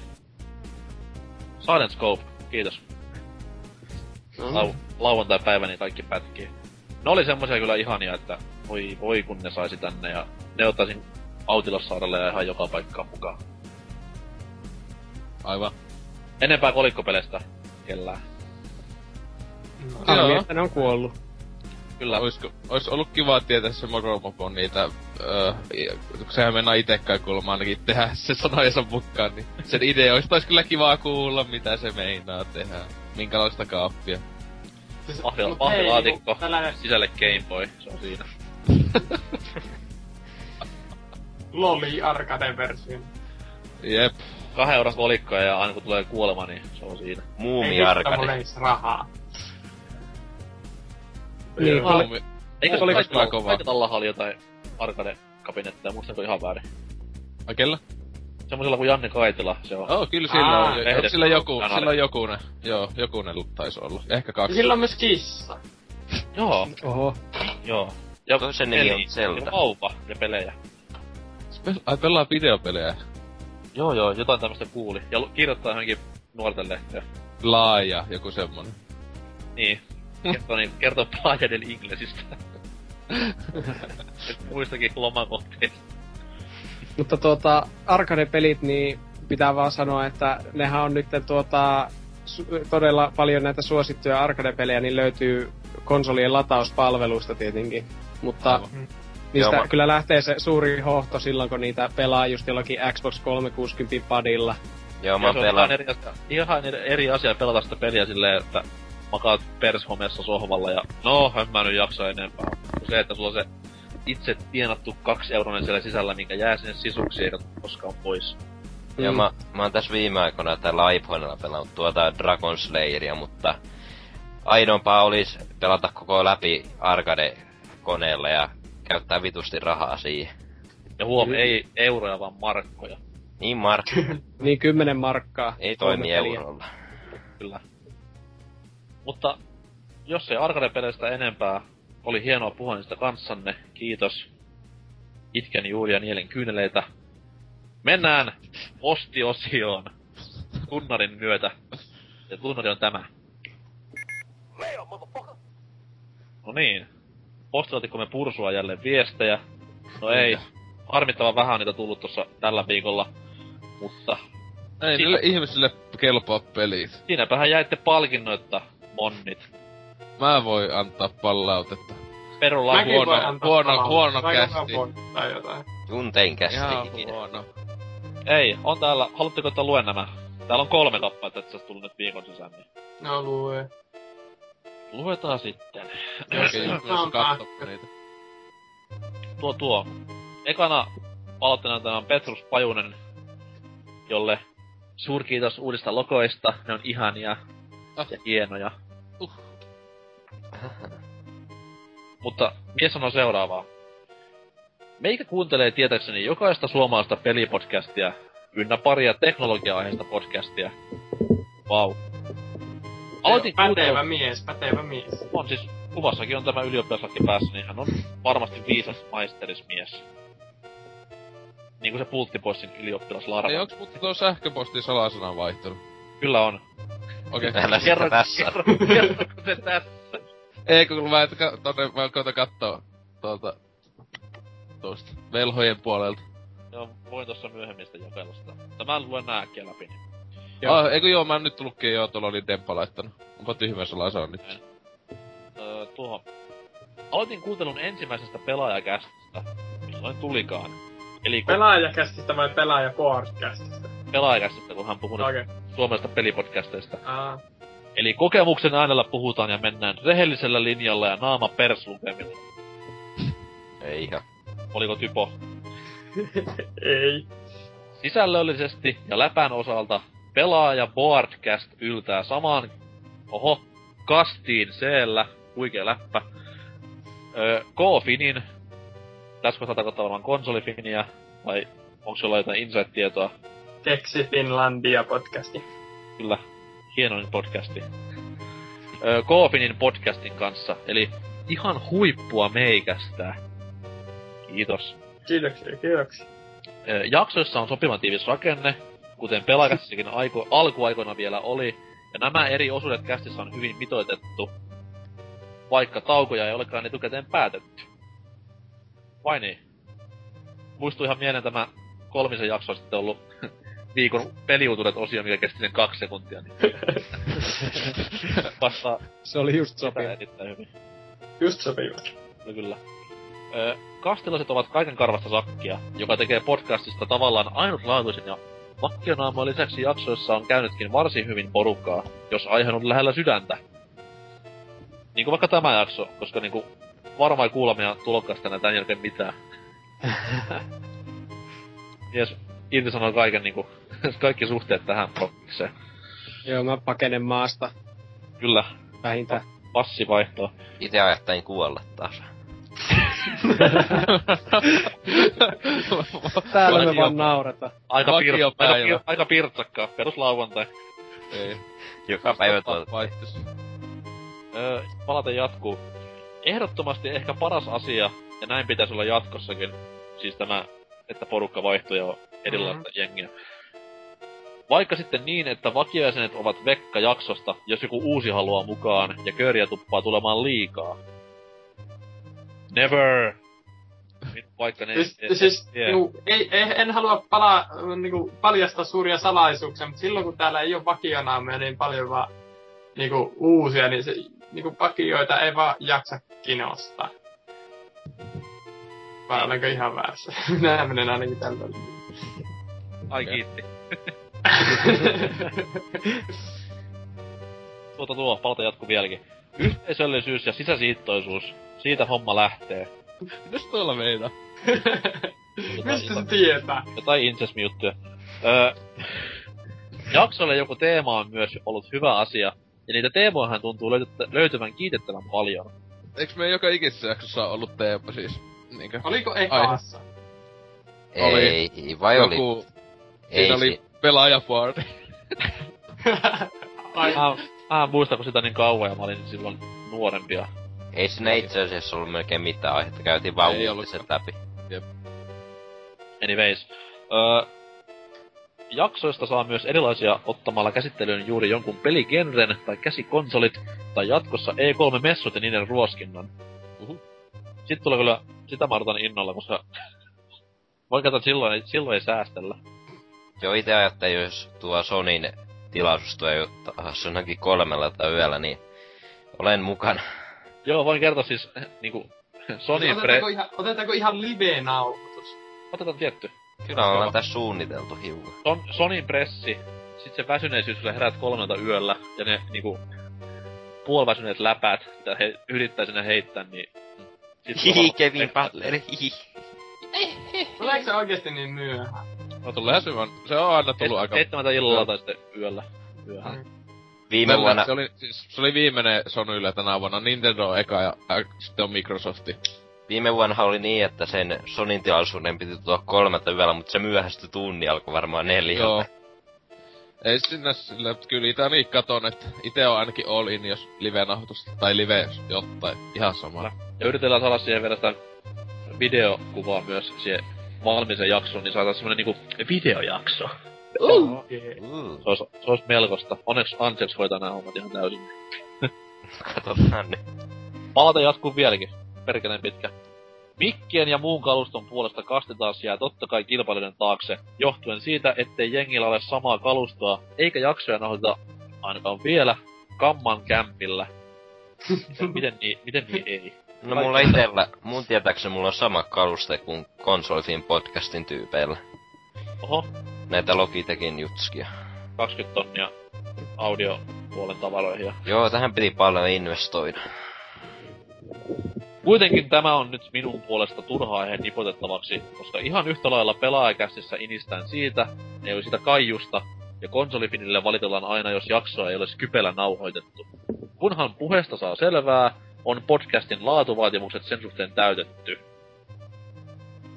Silent Scope, kiitos. No. Lau- lauantai-päivä, niin kaikki pätkii. Ne oli semmoisia kyllä ihania, että voi, voi kun ne saisi tänne ja ne ottaisin Autilossaarelle ja ihan joka paikkaan mukaan. Aivan. Enempää kolikkopeleistä kellään. Harmi, Joo. että ne on kuollut. Kyllä. Oisko, ois ollut kiva tietää se Moromopon niitä, öö, kun sehän mennään itekään kuulemma ainakin tehdä se sanojensa mukaan, niin sen ideoista olisi kyllä kiva kuulla, mitä se meinaa tehdä. Minkälaista kaappia. siis, pahvilaatikko. niinku tällainen, Sisälle Game Boy, se on siinä. Loli arcade-versio. Jep. Kahden euron kolikkoja ja aina kun tulee kuolema, niin se on siinä. Ei Muumi arkade. ei rahaa. Niin, Joo, oli- mi- Eikö Oliko kaikilla, kyllä kova? kaikilla alla oli jotain arcade-kabinetteja, muistanko ihan väärin? Ai kellä? Semmoisella kuin Janne Kaitila, se on. Oh, kyllä sillä Aa, on. jo- Sillä joku, kanari. sillä on jokunen. Joo, jokunen taisi olla. Ehkä kaksi. Sillä on myös kissa. Joo, Oho. joo. Ja Toisen nimi on Zelda. Ja vauva ja pelejä. Pe- Ai pelaa videopelejä. Joo joo, jotain tämmöstä kuuli. Ja kirjoittaa johonkin nuorten lehteä. Laaja, joku semmonen. Niin. Kertoo, niin, kertoo Playa del Inglesistä. Muistakin lomakohteista. Mutta tuota, arcade-pelit, niin pitää vaan sanoa, että nehän on nyt tuota, su- todella paljon näitä suosittuja arcade-pelejä, niin löytyy konsolien latauspalveluista tietenkin. Mutta Aivan. Niistä Joo, kyllä lähtee se suuri hohto silloin, kun niitä pelaa just jollakin Xbox 360 padilla. Joo, mä Ja on ihan eri, asia, ihan eri- asia pelata sitä peliä silleen, että makaat pershomessa sohvalla ja no, en mä nyt jaksa enempää. Kun se, että sulla on se itse tienattu kaksi euronen siellä sisällä, minkä jää sinne sisuksi eikä koskaan pois. Joo, Mm. mä, mä oon tässä viime aikoina tällä iPhonella pelannut tuota Dragon Slayeria, mutta aidompaa olisi pelata koko läpi arcade-koneella ja käyttää vitusti rahaa siihen. Ja huom, Kyllä. ei euroja, vaan markkoja. Niin Mark, Niin 10 markkaa. ei toimi peliä. eurolla. Kyllä. Mutta jos ei arcade-peleistä enempää, oli hienoa puhua niistä kanssanne. Kiitos. Itken juuri ja nielen kyyneleitä. Mennään postiosioon tunnarin myötä. Ja tunnari on tämä. No niin. Postilaatikkomme pursua jälleen viestejä. No ei. Harmittavan vähän on niitä tullut tuossa tällä viikolla. Mutta Ei niille ihmisille kelpaa pelit. siinäpähän jäitte palkinnoitta, monnit. Mä voin antaa palautetta. Perulla Mäkin huono- huono- palautetta. huono kästi. voin Tai jotain. Tuntein kästi Ihan ikinä. huono. Ei, on täällä, haluatteko, että luen nämä? Täällä on kolme kappaletta, että se olisi tullut nyt viikon sisään, niin No lue. Luetaan sitten. Oikein Mä jos niitä. tuo tuo. Ekana palautteena tämä on Petrus Pajunen, jolle suurkiitos uudista logoista. Ne on ihania Ah. ja hienoja. Uh. Mutta mies sanoo seuraavaa. Meikä kuuntelee tietääkseni jokaista suomalaista pelipodcastia, ynnä paria teknologia-aiheista podcastia. Vau. Aloitin Pätevä mies, pätevä mies. On siis, kuvassakin on tämä ylioppilaslaki päässä, niin hän on varmasti viisas maisterismies. Niin kuin se pulttipoissin ylioppilaslarva. Ei onks mutta tuo sähköpostin salasanan vaihtelu? Kyllä on. Okei. Älä sitä tässä. kerro, kerroko se tässä? Ei kun mä, et, ka- tonne, mä koitan kattoo tuolta tuosta velhojen puolelta. Joo, voin tuossa myöhemmin sitä jakella sitä. Mutta mä luen nää äkkiä läpi. Niin. Joo. Ah, eikö joo, mä nyt tullutkin joo, tuolla oli Demppa laittanut. Onpa tyhmä salasan nyt. Öö, tuohon. Aloitin kuuntelun ensimmäisestä pelaajakästistä, milloin tulikaan. Eli kun Pelaajakästistä vai pelaajaportcastista? pelaajakästistä, kun hän puhuu Okei. suomalaisista pelipodcasteista. Aa. Eli kokemuksen äänellä puhutaan ja mennään rehellisellä linjalla ja naama perslukemilla. Ei ihan. Oliko typo? Ei. Sisällöllisesti ja läpän osalta pelaaja Boardcast yltää samaan, oho, kastiin seellä, huikea läppä. Öö, K-Finin, tässä kohtaa tarkoittaa varmaan konsolifiniä, vai onko jollain jotain insight-tietoa? Keksi Finlandia podcasti. Kyllä, hienoin podcasti. Öö, K-Finin podcastin kanssa, eli ihan huippua meikästä. Kiitos. Kiitoksia, kiitoksia. Ö, Jaksoissa on sopivan tiivis rakenne, kuten pelakassakin aiko, alkuaikoina vielä oli, ja nämä eri osuudet kästissä on hyvin mitoitettu, vaikka taukoja ei olekaan etukäteen päätetty. Vai niin? Muistuu ihan mieleen tämä kolmisen jaksoa sitten ollut viikon peliutuudet osio, mikä kesti sen kaksi sekuntia, niin vastaa Se oli just sopiva. erittäin. Just sopiva. Kyllä, kyllä. Ö, ovat kaiken karvasta sakkia, joka tekee podcastista tavallaan ainutlaatuisen ja vakionaamojen lisäksi jaksoissa on käynytkin varsin hyvin porukkaa, jos aihe on lähellä sydäntä. Niin kuin vaikka tämä jakso, koska niinku varmaan ei kuulemia tulokkaasta enää tän jälkeen mitään. mies irtisanoi kaiken niinku, kaikki suhteet tähän prokkikseen. Joo, mä pakenen maasta Kyllä, vähintään. passi vaihtoa. Itse ajattelin kuolla taas. Täällä me vaan naurata. Aika, pir- aika, pir- aika pirtsakkaa, peruslauantai. Ei. Joka päivä tuota. Vaihtus. Öö, palate jatkuu. Ehdottomasti ehkä paras asia, ja näin pitäisi olla jatkossakin, siis tämä, että porukka vaihtuu ja erilaista mm-hmm. jengiä. Vaikka sitten niin, että vakiojäsenet ovat vekka jaksosta, jos joku uusi haluaa mukaan, ja kööriä tuppaa tulemaan liikaa. Never! Nyt Vaikka ne... Siis, ne- siis tie- niinku, ei, ei, en halua palaa, niinku, paljastaa suuria salaisuuksia, mutta silloin kun täällä ei ole vakionaameja niin paljon vaan niinku, uusia, niin se, niinku, vakioita ei vaan jaksa kinostaa. Vai olenko ihan väärässä? Minä menen ainakin tällä. Ai kiitti. Tuota tuo, palata jatkuu vieläkin. Yhteisöllisyys ja sisäsiittoisuus. Siitä homma lähtee. Mitäs tuolla meinaa? Mistä se tietää? jotain incest-juttuja. Öö, jaksolle joku teema on myös ollut hyvä asia, ja niitä teemojahan tuntuu löytyvän, löytyvän kiitettävän paljon. Eiks me joka ikisessä jaksossa ollut teema siis? Niinkö? Oliko ekassa? Oli Ei, vai oli? Joku, Ei, siinä oli si- pelaajaparty. Ai, Mä, mä en muista, kun sitä niin kauan, ja mä olin silloin nuorempia. Ei siinä itse asiassa ollut melkein mitään aihetta. Käytiin vaan Ei uutiset läpi. Anyways. Öö, jaksoista saa myös erilaisia ottamalla käsittelyyn juuri jonkun peligenren tai käsikonsolit tai jatkossa E3-messut ja niiden ruoskinnan. Uhu. Sitten tulee kyllä, sitä mä odotan innolla, koska voin katsoa, että silloin, silloin ei säästellä. Joo, itse ajattelin, jos tuo Sonin tilaisuus jo taas jonnekin kolmella tai yöllä, niin olen mukana. Joo, voin kertoa siis niinku Sony Pre... otetaanko, ihan, otetaanko ihan live-nauhoitus? Otetaan tietty. Kyllä ollaan tässä suunniteltu hiukan. Son, Sonin pressi, sit se väsyneisyys, kun sä herät kolmelta yöllä, ja ne niinku puoliväsyneet läpät, mitä he yrittää sinne heittää, niin... Hihi, on- Kevin Butler, hihi. Tuleeko se oikeesti niin myöhään? No tuleehan se vaan, se on aina tullut Et- aika... Seitsemältä illalla tai sitten yöllä. Yöhän. Viime Tällä- vuonna, Se oli, siis, se oli viimeinen Sonylle tänä vuonna. Nintendo on eka ja äh, sitten on Microsofti. viime vuonna oli niin, että sen Sonin tilaisuuden piti tulla kolmelta yöllä, mutta se myöhästyi tunni, alkoi varmaan neljältä. Joo. Ei sinne sille, että kyllä itä niin katon, että ite on ainakin all in, jos live-nauhoitusta, tai live jotain, ihan sama. Ja yritellään saada siihen vielä sitä videokuvaa myös siihen valmiiseen jaksoon, niin saadaan semmonen niinku videojakso. Okay. Uh, Se olisi, se olisi melkoista. Onneksi Ansels hoitaa nämä hommat ihan täysin. katsotaan nyt. Palata jatkuu vieläkin. Perkeleen pitkä. Mikkien ja muun kaluston puolesta kasti taas jää totta kai kilpailijoiden taakse, johtuen siitä, ettei jengillä ole samaa kalustoa, eikä jaksoja nauhoiteta ainakaan vielä kamman kämpillä. miten niin, miten niin ei? No mulla itellä, mun tietääkseni mulla on sama kaluste kuin Konsolfin podcastin tyypeillä. Oho, Näitä Logitechin jutskia. 20 tonnia audiopuolen tavaroihin ja Joo, tähän piti paljon investoida. Kuitenkin tämä on nyt minun puolesta turha aihe nipotettavaksi, koska ihan yhtä lailla pelaajakästissä inistään siitä, ei ole sitä kaijusta, ja konsolifinille valitellaan aina, jos jaksoa ei ole kypelä nauhoitettu. Kunhan puheesta saa selvää, on podcastin laatuvaatimukset sen suhteen täytetty.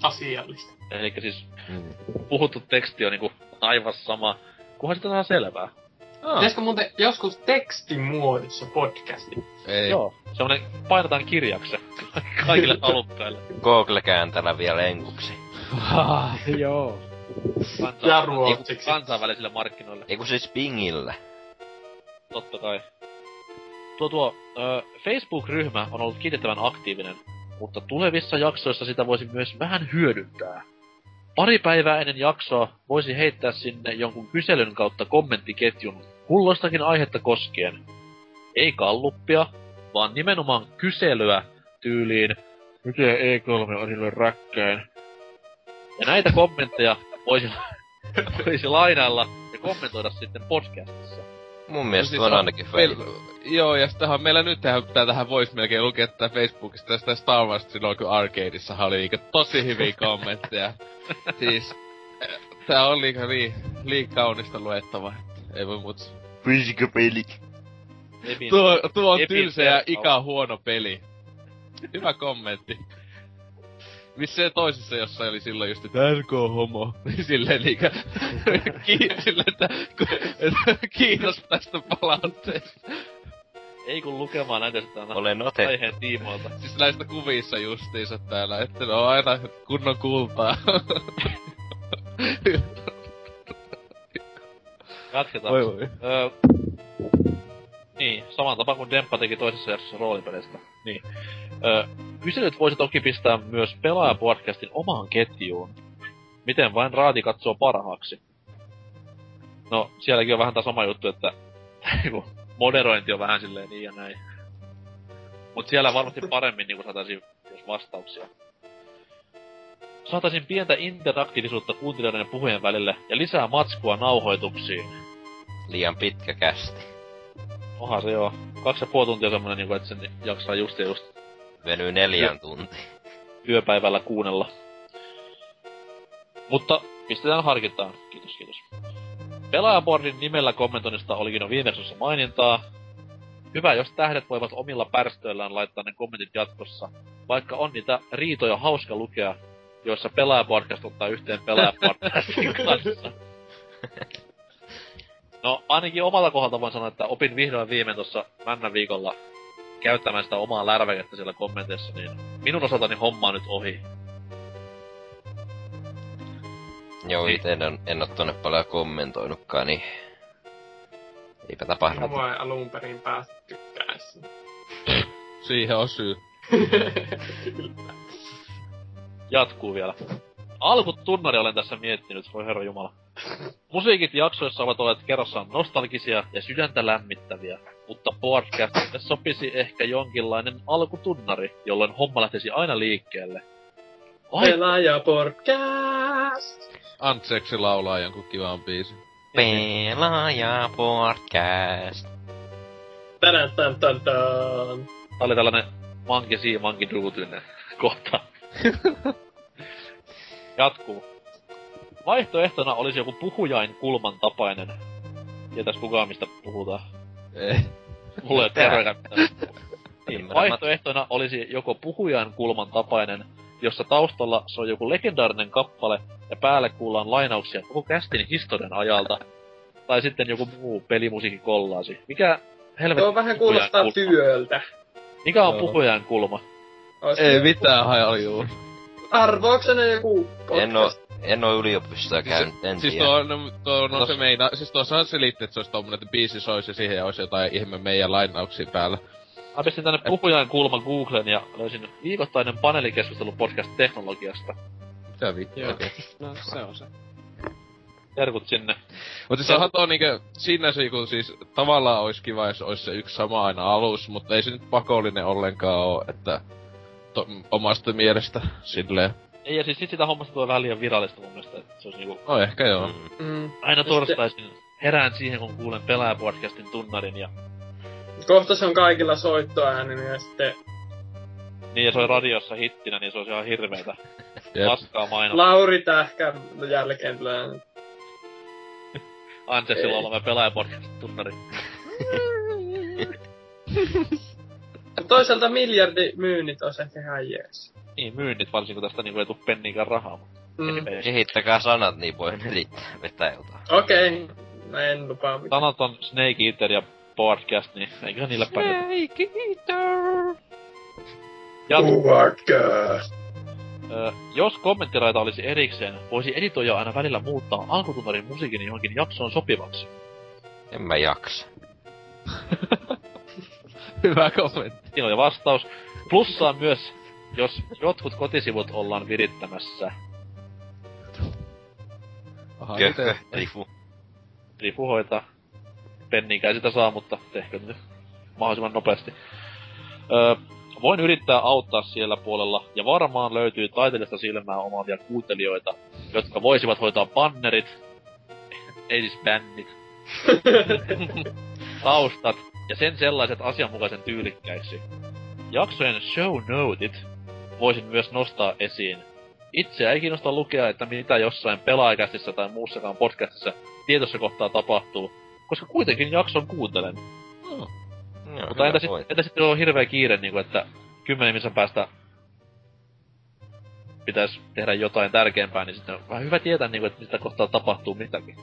Asiallista. Eli siis Mm. puhuttu teksti on niinku aivan sama, kunhan sitä saa selvää. Ah, Pitäisikö muuten joskus tekstimuodossa podcasti? ei. Joo, semmonen painetaan kirjaksi kaikille halukkaille. Google-kääntäjällä vielä enkuksi. Ah, joo. Kansa- Ja ruotsiksi. kansainvälisille markkinoille. Eiku siis pingillä. Totta kai. Tuo tuo, ö, Facebook-ryhmä on ollut kiitettävän aktiivinen, mutta tulevissa jaksoissa sitä voisi myös vähän hyödyntää. Pari päivää ennen jaksoa voisi heittää sinne jonkun kyselyn kautta kommenttiketjun kulloistakin aihetta koskien. Ei kalluppia, vaan nimenomaan kyselyä tyyliin, miten E3 on sinulle räkkäin. Ja näitä kommentteja voisi, voisi lainailla ja kommentoida sitten podcastissa. Mun mielestä siis on on- ainakin Meil, fail. joo, ja sitähän meillä nyt tähän, tähän voisi melkein lukea tätä Facebookista tästä Star Wars silloin, kun Arcadeissa oli niinku tosi hyviä kommentteja. siis, tää on liika, lii, liikaa kaunista luettavaa. Ei voi muuta. Fysiikapelit. Epin, Tuo, tuo on tylsä ja ika huono peli. Hyvä kommentti. Missä se toisessa jossain oli silloin just, että RK homo. Niin silleen niinkö, ki, silleen, että, että kiitos tästä palautteesta. ei kun lukemaan näitä aina Olen otettu. aiheen tiimoilta. Siis näistä kuvissa justiinsa täällä, että ne on aina kunnon kultaa. Jatketaan. Oi voi. Öö, niin, saman tapa kuin Demppa teki toisessa jaksossa roolipelistä. Niin. Öö, kyselyt voisi toki pistää myös pelaajapodcastin omaan ketjuun. Miten vain raati katsoo parhaaksi. No, sielläkin on vähän tämä sama juttu, että niinku, moderointi on vähän silleen niin ja näin. Mut siellä varmasti paremmin niinku saataisiin jos vastauksia. Saataisiin pientä interaktiivisuutta kuuntelijoiden ja puhujen välille ja lisää matskua nauhoituksiin. Liian pitkä kästi. Onhan se joo. Kaksi ja puoli tuntia semmonen niinku, että sen jaksaa just ja just Venyy neljän tuntiin. työpäivällä kuunnella. Mutta pistetään harkintaan. Kiitos, kiitos. Pelaajaboardin nimellä kommentoinnista olikin jo viime mainintaa. Hyvä, jos tähdet voivat omilla pärstöillään laittaa ne kommentit jatkossa. Vaikka on niitä riitoja hauska lukea, joissa pelaajapodcast ottaa yhteen pelaajapodcastin kanssa. No, ainakin omalta kohdalta voin sanoa, että opin vihdoin viimein tuossa männän viikolla käyttämään sitä omaa lärväkettä siellä kommenteissa, niin minun osaltani homma on nyt ohi. Joo, Niin. ite en, en oo tonne paljon kommentoinutkaan, niin... Eipä tapahdu. Mä voin alun perin päästä. Siihen on syy. Jatkuu vielä. Alkutunnari olen tässä miettinyt, voi herra jumala. Musiikit jaksoissa ovat olleet kerrassaan nostalgisia ja sydäntä lämmittäviä, mutta podcastille sopisi ehkä jonkinlainen alkutunnari, jolloin homma lähtisi aina liikkeelle. Ai, Pelaaja podcast! Antseksi laulaa jonkun kivan biisin. Pelaaja podcast. Tän tän tän tän. Tää oli tällainen Monkey Do tyynne kohta. Jatkuu. Vaihtoehtona olisi joku puhujain kulman tapainen. Tietäis kukaan mistä puhutaan. Ei. Mulla ei ole. Niin, vaihtoehtona olisi joko puhujan kulman tapainen, jossa taustalla se on joku legendaarinen kappale ja päälle kuullaan lainauksia koko kästin historian ajalta. Tai sitten joku muu pelimusiikin kollaasi. Mikä helvetti Tuo vähän kuulostaa kulma? työltä. Mikä on Joo. puhujan kulma? Ois Ei mitään hajaliuu. Arvauksena joku En oo, podcast. En oo yliopistoa käynyt, en Siis tiedä. tuo, no, tuo, no se Tos- meina, siis tuossa selitti, että se olisi tommonen, että biisi soisi ja siihen olisi jotain ihme meidän lainauksia päällä. Mä pistin tänne puhujan kulma Googlen ja löysin viikoittainen paneelikeskustelu podcast teknologiasta. Mitä vittu Joo. oikein. No se on se. Terkut sinne. Mutta siis onhan tuo niinkö, siinä se kun siis tavallaan olisi kiva, jos olisi se yksi sama aina alus, mutta ei se nyt pakollinen ollenkaan oo, että to, omasta mielestä silleen. Ei, ja siis sit sitä hommasta tulee vähän liian virallista mun mielestä, että se olisi niinku No ehkä joo. Mm. Mm. aina Ja torstaisin herään siihen, kun kuulen pelaajapodcastin tunnarin ja Kohta se on kaikilla soittoääninä ja sitten niin ja soi radiossa hittinä, niin se olisi ihan hirveetä paskaa mainosta. Lauri Tähkä jälkeen tulee. Ansessilla Ei. oleva pelaajapodcastin tunnari. Toisaalta miljardi myynnit olisi ehkä ihan jees. Niin, myynnit varsinkin, kun tästä niinku ei tuu penniikään rahaa. mutta Mm. Kehittäkää sanat, niin voi yrittää vetää jotain. Okei, okay. mä en lupaa mitään. Sanat on Snake Eater ja podcast, niin eiköhän niillä pärjätä. Jatkuu. Podcast. Ö, jos kommenttiraita olisi erikseen, voisi editoija aina välillä muuttaa alkutunnarin musiikin johonkin jaksoon sopivaksi. En mä jaksa. Hyvä kommentti. Siinä oli vastaus. Plussaa myös, jos jotkut kotisivut ollaan virittämässä. Aha, Köhkö, miten? rifu. Rifu hoitaa. Penniikään sitä saa, mutta tehkö nyt mahdollisimman nopeasti. Öö, voin yrittää auttaa siellä puolella, ja varmaan löytyy taiteellista silmää omaavia kuuntelijoita, jotka voisivat hoitaa bannerit, ei siis bännit, taustat ja sen sellaiset asianmukaisen tyylikkäiksi. Jaksojen show notit voisin myös nostaa esiin. itseä ei kiinnosta lukea, että mitä jossain pelaajakästissä tai muussakaan podcastissa tietyssä kohtaa tapahtuu, koska kuitenkin jakson kuuntelen. No, Mutta entä, sit, entä sitten on hirveä kiire, niin kuin, että kymmenen minuutin päästä pitäisi tehdä jotain tärkeämpää, niin sitten on vähän hyvä tietää, niin kuin, että mitä kohtaa tapahtuu mitäkin.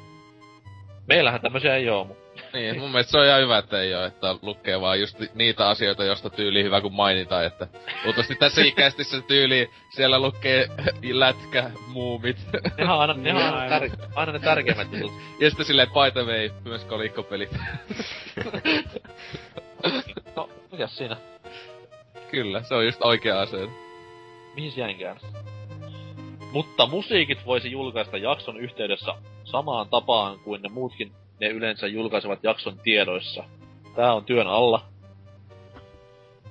Meillähän tämmöisiä ei oo, mutta Niin, mun mielestä se on ihan hyvä, että ei oo, että lukee vaan just niitä asioita, josta tyyli hyvä kun mainitaan, että luultavasti tässä ikästissä tyyli siellä lukee lätkä, muumit. nehän on aina, nehän on aina, Niin, tär, aina ne tärkeimmät jutut. ja sitten silleen, by the way, myös kolikkopelit. No, mikäs siinä? Kyllä, se on just oikea asia. Mihin jäinkään? Mutta musiikit voisi julkaista jakson yhteydessä samaan tapaan kuin ne muutkin ne yleensä julkaisevat jakson tiedoissa. Tää on työn alla.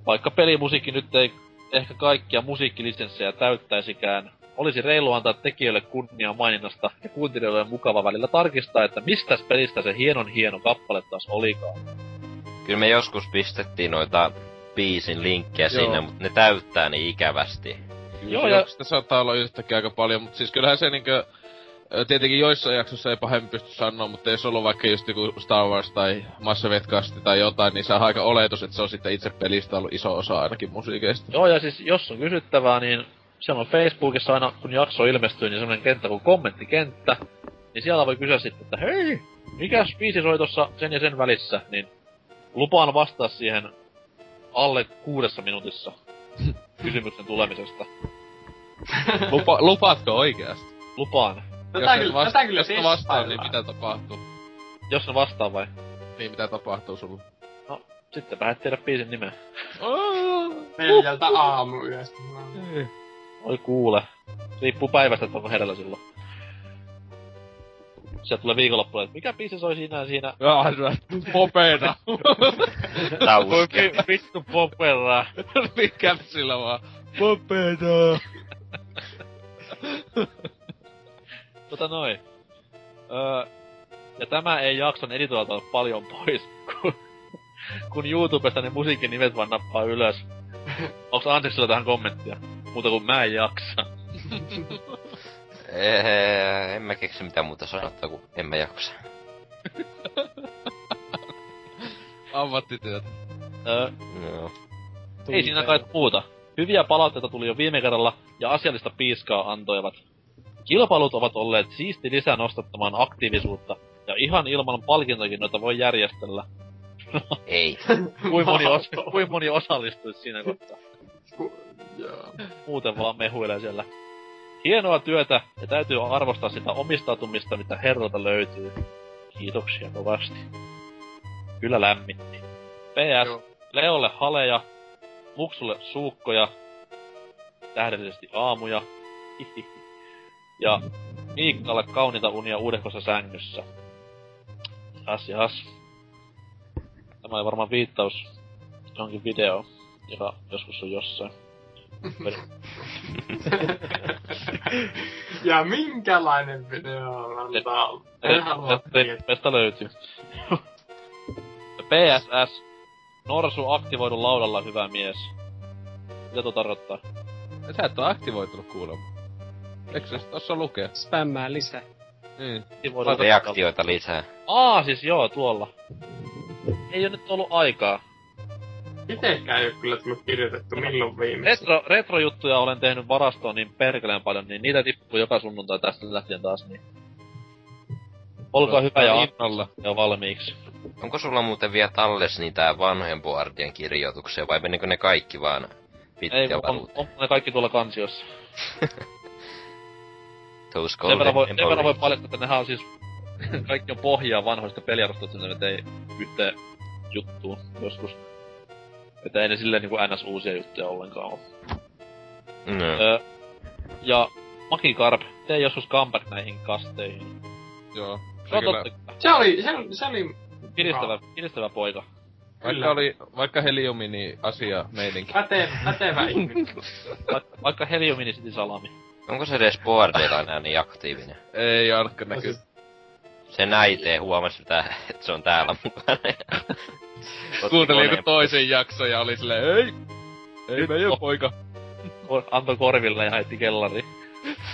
Vaikka pelimusiikki nyt ei ehkä kaikkia musiikkilisenssejä täyttäisikään, olisi reilu antaa tekijöille kunnia maininnasta ja kuuntelijoille mukava välillä tarkistaa, että mistä pelistä se hienon hieno kappale taas olikaan. Kyllä me joskus pistettiin noita biisin linkkejä Joo. sinne, mutta ne täyttää niin ikävästi. Joo, ja- sitä saattaa olla yhtäkkiä aika paljon, mutta siis kyllähän se niinkö... ö, Tietenkin joissain jaksossa ei pahemmin pysty sanoa, mutta jos ollut vaikka just joku Star Wars tai Mass Effect tai jotain, niin se on aika oletus, että se on sitten itse pelistä ollut iso osa ainakin musiikeista. Joo, ja siis jos on kysyttävää, niin siellä on Facebookissa aina, kun jakso ilmestyy, niin semmonen kenttä kuin kommenttikenttä. Niin siellä voi kysyä sitten, että hei, mikäs biisi soi tossa sen ja sen välissä, niin lupaan vastaa siihen alle kuudessa minuutissa kysymyksen tulemisesta. Lupa, lupaatko oikeasti? Lupaan. Tätä et kyllä, vasta- tätä kyllä jos vastaa, niin mitä tapahtuu? Jos ne vastaa vai? Niin mitä tapahtuu sulle? Sitten et tiedä biisin nimeä. Neljältä aamuyöstä. Oi kuule. Riippuu päivästä, että onko herällä silloin. Sieltä tulee viikonloppuun, että mikä biisi soi siinä ja siinä. Jaa. Voi Tauski. vi- vittu popella. Mikä sillä vaan? Popena. Tota noin. Öö, ja tämä ei jakson editoilta ole paljon pois, kun, kun YouTubesta ne musiikin nimet vaan nappaa ylös. Onks Anseksilla tähän kommenttia? Muuta kuin mä en jaksa. Ee, en mä keksi mitään muuta sanottaa, kun en mä jaksa. Ammattityöt. Öö, Joo. ei siinä kai muuta. Hyviä palautteita tuli jo viime kerralla ja asiallista piiskaa antoivat. Kilpailut ovat olleet siisti lisä nostattamaan aktiivisuutta ja ihan ilman palkintokin noita voi järjestellä. Ei. Kuin moni, os, kuin moni osallistuisi siinä kohtaa. Muuten vaan mehuilee siellä. Hienoa työtä ja täytyy arvostaa sitä omistautumista, mitä herralta löytyy. Kiitoksia kovasti. Kyllä lämmitti. PS, Joo. Leolle haleja, Muksulle suukkoja, tähdellisesti aamuja, hihihi. Ja Miikkalle kauniita unia uudekossa sängyssä. Jas jas. Tämä oli varmaan viittaus johonkin video, joka joskus on jossain. ja minkälainen video on? En halua. Mesta löytyy. PSS. Norsu aktivoidu laudalla hyvä mies. Mitä tuo tarkoittaa? Sä et oo aktivoitunut kuulemma. Eikö se tossa lukee? Spämmää lisää. Niin. Reaktioita lisää. Aa, siis joo, tuolla. Ei oo nyt ollut aikaa. Itekään ei oo kyllä tullut kirjoitettu milloin viimeksi. Retro, retrojuttuja olen tehnyt varastoon niin perkeleen paljon, niin niitä tippuu joka sunnuntai tästä lähtien taas, niin... Olkaa hyvä ja Innolla. ja valmiiksi. Onko sulla muuten vielä talles niitä vanhojen boardien kirjoituksia vai menikö ne kaikki vaan Ei, pitkä on, on, on, ne kaikki tuolla kansiossa. Those Sen verran voi, sen verran voi paljastaa, että nehän on siis... kaikki on pohjaa vanhoista peliarvostoista, että ne ei yhteen juttuun joskus. Että ei ne silleen niinku ns uusia juttuja ollenkaan oo. No. Öö, ja Makikarp, tee joskus comeback näihin kasteihin. Joo. Se on kyllä, totta, Se oli, se, se oli kiristävä, kiristävä poika. vaikka Kyllä. oli, vaikka heliumi, niin asia meininki. pätevä, pätevä ihminen. Vaikka, vaikka Heliumini City Salami. Onko se edes boardeilla enää niin aktiivinen? Ei ainakaan näky. Se näitee huomasi että se on täällä mukana. Kuuntelin joku toisen jakson ja oli silleen, ei! Ei meidän Oh. poika. Ko- Antoi korville ja heitti kellariin.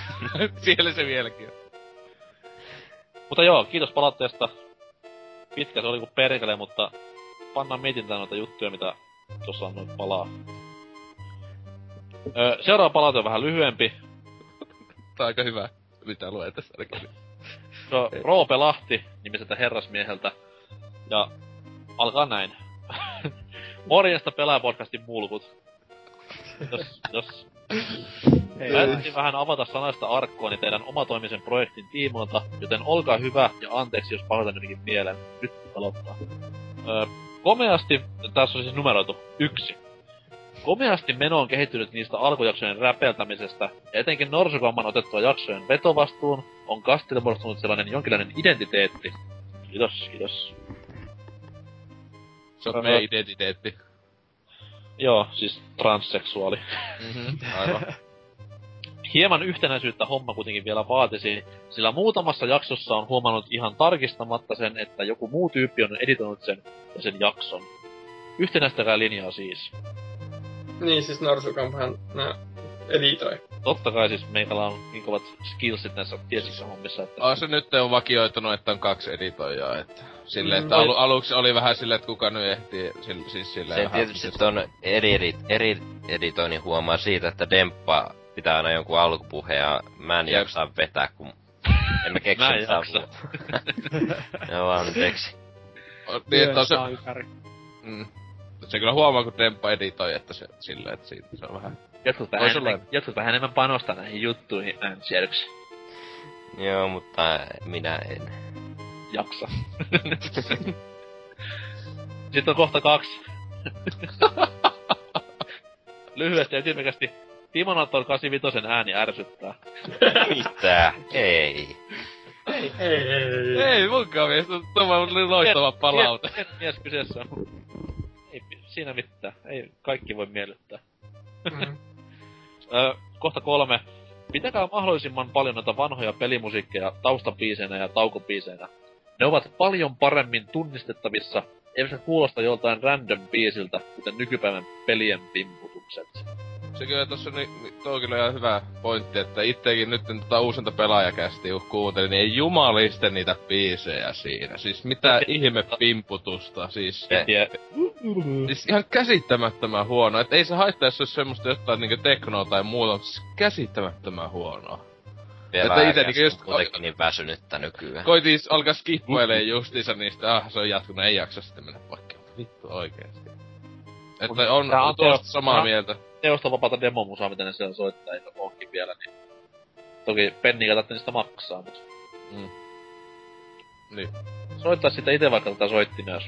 Siellä se vieläkin on. Mutta joo, kiitos palautteesta. Pitkä se oli kuin perkele, mutta pannaan mietintään noita juttuja, mitä tuossa on noin palaa. Öö, seuraava palaute on vähän lyhyempi. Tää on aika hyvä, mitä luen tässä ainakin. Se on Roope Lahti nimiseltä herrasmieheltä. Ja alkaa näin. Morjesta pelaajapodcastin mulkut. Jos, jos Päätettiin vähän avata sanaista arkkoani teidän omatoimisen projektin tiimoilta, joten olkaa hyvä ja anteeksi, jos palautan jotenkin mieleen. Nyt aloittaa. Öö, komeasti, tässä on siis numeroitu, yksi. Komeasti meno on kehittynyt niistä alkujaksojen räpeltämisestä, ja etenkin Norsukamman otettua jaksojen vetovastuun on kastille muodostunut sellainen jonkinlainen identiteetti. Kiitos, kiitos. Se on meidän identiteetti. Joo, siis transseksuaali. Mm-hmm. Aivan. Hieman yhtenäisyyttä homma kuitenkin vielä vaatisi, sillä muutamassa jaksossa on huomannut ihan tarkistamatta sen, että joku muu tyyppi on editoinut sen ja sen jakson. Yhtenäistäkää linjaa siis. Niin, siis Norsukampahan nää editoi. Totta kai siis meikällä on niin kovat skillsit näissä tietyissä hommissa, että... On se nyt on vakioitunut, että on kaksi editoijaa, että... Silleen, Mm, että voi- alu, aluksi oli vähän silleen, että kuka nyt ehtii, sil, siis silleen Se tietysti ton eri, eri, eri editoinnin huomaa siitä, että Demppa pitää aina jonkun alkupuheen ja mä en Jep. jaksa vetää, kun en mä keksi Mä en jaksa. Joo, anteeksi. on- Niin, että on se... sankari. Mm. Se kyllä huomaa, kun Demppa editoi, että se silleen, että siitä se on vähän... Jotkut vähän, enemmän, jotkut vähän enemmän panostaa näihin juttuihin, äänsijärjeksi. Joo, mutta minä en. Jaksa. Sitten on kohta kaksi. Lyhyesti ja ytimekästi. Timonator 85 ääni ärsyttää. Mitä? Ei. Ei, ei, ei. Ei munkaan mielestä, tämä oli loistava palaute. Mies kyseessä on. Siinä mitään. Ei kaikki voi miellyttää. Mm. Öö, kohta kolme. Pitäkää mahdollisimman paljon noita vanhoja pelimusiikkeja taustabiiseinä ja taukobiiseinä. Ne ovat paljon paremmin tunnistettavissa, eivätkä kuulosta joltain random biisiltä, kuten nykypäivän pelien pimputukset. Se kyllä tossa ni, ni, tuo on kyllä ihan hyvä pointti, että ittekin nyt tota uusinta pelaajakästi kun kuuntelin, niin ei jumaliste niitä biisejä siinä. Siis mitä ihme pimputusta, siis... Siis ihan käsittämättömän huono. Et ei se haittaa, jos se olisi semmoista jotain niinku teknoa tai muuta, mutta siis käsittämättömän huonoa. Vielä Että ite niinku just- kuitenkin niin väsynyttä nykyään. Koitin alkaa skippailee justiinsa niistä, ah se on jatkunut, ei jaksa sitten mennä vaikka. Vittu oikeesti. Että on, on tuosta samaa mieltä. Teosta vapaata demomusaa, mitä ne siellä soittaa, eikä ookin vielä, niin... Toki penniä tarvitsee niistä maksaa, mutta... Mm. Niin. Soittaa sitä itse vaikka tätä soitti myös.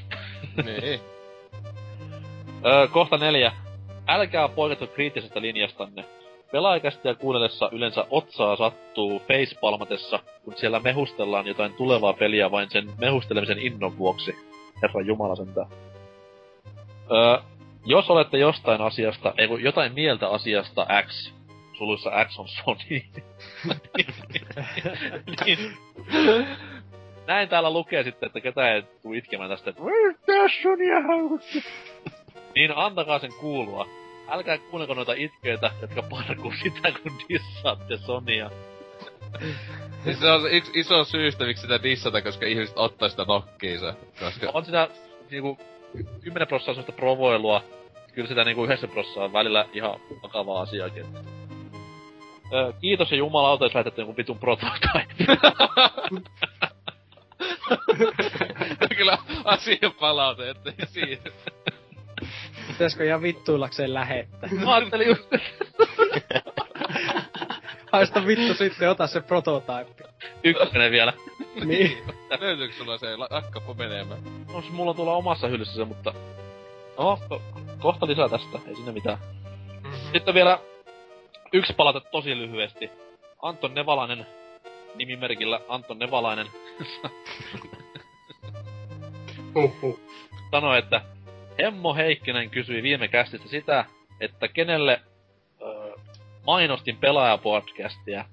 niin. Öö, kohta neljä. Älkää poiketko kriittisestä linjastanne. Pelaajakästiä kuunnellessa yleensä otsaa sattuu facepalmatessa, kun siellä mehustellaan jotain tulevaa peliä vain sen mehustelemisen innon vuoksi. Herra Jumala sentään. Öö, jos olette jostain asiasta, ei kun jotain mieltä asiasta X, suluissa X on Sony, niin, näin täällä lukee sitten, että ketä ei tuu itkemään tästä, että "Where's that Sonya haukuttu?" Niin antakaa sen kuulua. Älkää kuunnelko noita itkeitä, jotka parkuu sitä, kun dissaatte Sonia. Siis se on yksi iso syystä, miksi sitä dissata, koska ihmiset ottaa sitä nokkiinsa. Koska... On sitä niinku 10 prosenttia semmoista provoilua. Kyllä sitä niinku 9 prosenttia on välillä ihan vakavaa asiaakin. että. Öö, kiitos ja jumalauta, jos lähetätte jonkun vitun prototype. kyllä asia palaute, ettei siinä. Pitäisikö ihan vittuillakseen lähettää? Mä ajattelin just, Haista vittu sitten, ota se prototype. ykkönen vielä. Niin. Löytyykö sulla se akkappo menemään? No siis mulla tuolla omassa hyllyssä se, mutta... No, ko- kohta lisää tästä, ei siinä mitään. Mhm. Sitten vielä yksi palaute tosi lyhyesti. Anton Nevalainen, nimimerkillä Anton Nevalainen, Huhhuh. sanoi, että Hemmo Heikkinen kysyi viime kästistä sitä, että kenelle mainostin pelaajapodcastia.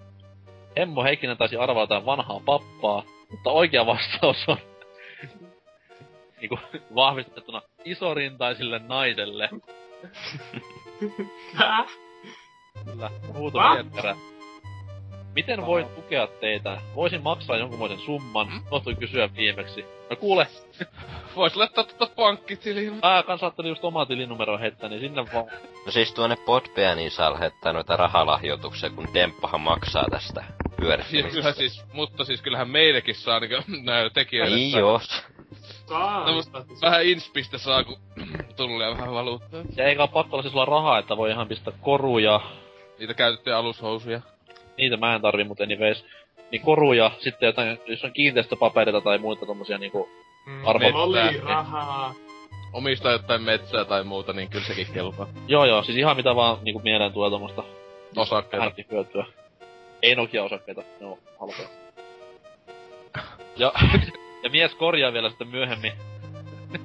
Hemmo Heikkinen taisi arvata vanhaa pappaa, mutta oikea vastaus on niinku vahvistettuna isorintaisille naiselle. Kyllä, huuto perään. Miten voin tukea teitä? Voisin maksaa jonkunmoisen summan, unohtui kysyä viimeksi. No kuule, Vois laittaa tota pankkitiliin. mä kans ajattelin just omaa tilinumeroa heittää, niin sinne vaan. No siis tuonne Podbeaniin saa lähettää noita rahalahjoituksia, kun Demppahan maksaa tästä pyörittämisestä. kyllä siis, mutta siis kyllähän meillekin saa niinku näillä tekijöillä. Saa- joo. Saa, No, Vähän inspistä saa, kun tulee vähän valuuttaa. Ja eikä oo pakko olla siis sulla rahaa, että voi ihan pistää koruja. Niitä käytettyjä alushousuja. Niitä mä en tarvi, mutta anyways. Niin koruja, sitten jotain, jos on kiinteistöpapereita tai muita tommosia niinku Mm, arvo- Oli rahaa. Omistaa jotain metsää tai muuta, niin kyllä sekin kelpaa. Joo joo, siis ihan mitä vaan niinku mieleen tulee tommosta Osakkeita. hyötyä. Ei Nokia-osakkeita, ne on halpoja. Ja, ja mies korjaa vielä sitten myöhemmin.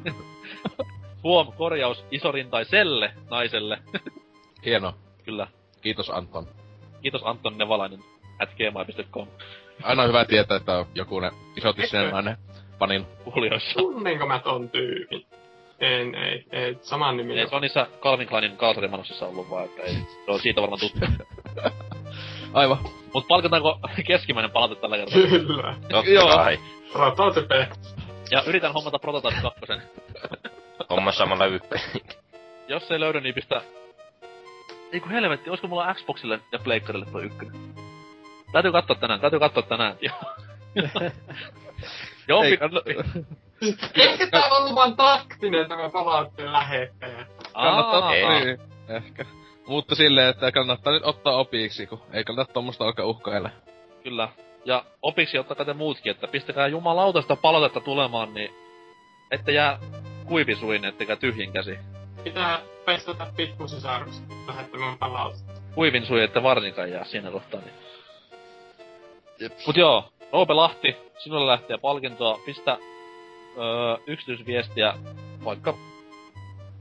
Huom, korjaus isorintaiselle naiselle. Hieno. Kyllä. Kiitos Anton. Kiitos Anton Nevalainen at gmail.com Aina on hyvä tietää, että on joku ne isotissinen nainen panin. kuulijoissa. Tunnenko mä ton tyypin? En, ei, ei, saman nimi. Ei, se on niissä Calvin Kleinin kalsarimanossissa ollut vaan, että ei, se on siitä varmaan tuttu. Aivan. Mut palkitaanko keskimmäinen palaute tällä kertaa? Kyllä. Totta Joo. kai. Prototype. Ja yritän hommata Prototype 2. Homma samalla ykkönen. Jos ei löydy, niin pistä... Ei kun helvetti, olisiko mulla Xboxille ja Pleikkarille toi ykkönen? Täytyy katsoa tänään, täytyy katsoa tänään. Joo, Ei, kanna... Ehkä tää on ollut vaan taktinen tämä palautteen lähettäjä. kannattaa... Ei. Niin, ehkä. Mutta silleen, että kannattaa nyt ottaa opiksi, kun ei kannata tommosta alkaa uhkailla. Kyllä. Ja opiksi ottakaa te muutkin, että pistäkää jumalauta sitä palautetta tulemaan, niin ette jää kuivisuin, ettekä tyhjin käsi. Pitää pestata pikkusisarus lähettämään palautetta. Kuivin sui, ette varsinkaan jää siinä kohtaa. Niin. Mut joo, Roope Lahti, sinulle lähtee palkintoa. Pistä öö, yksityisviestiä vaikka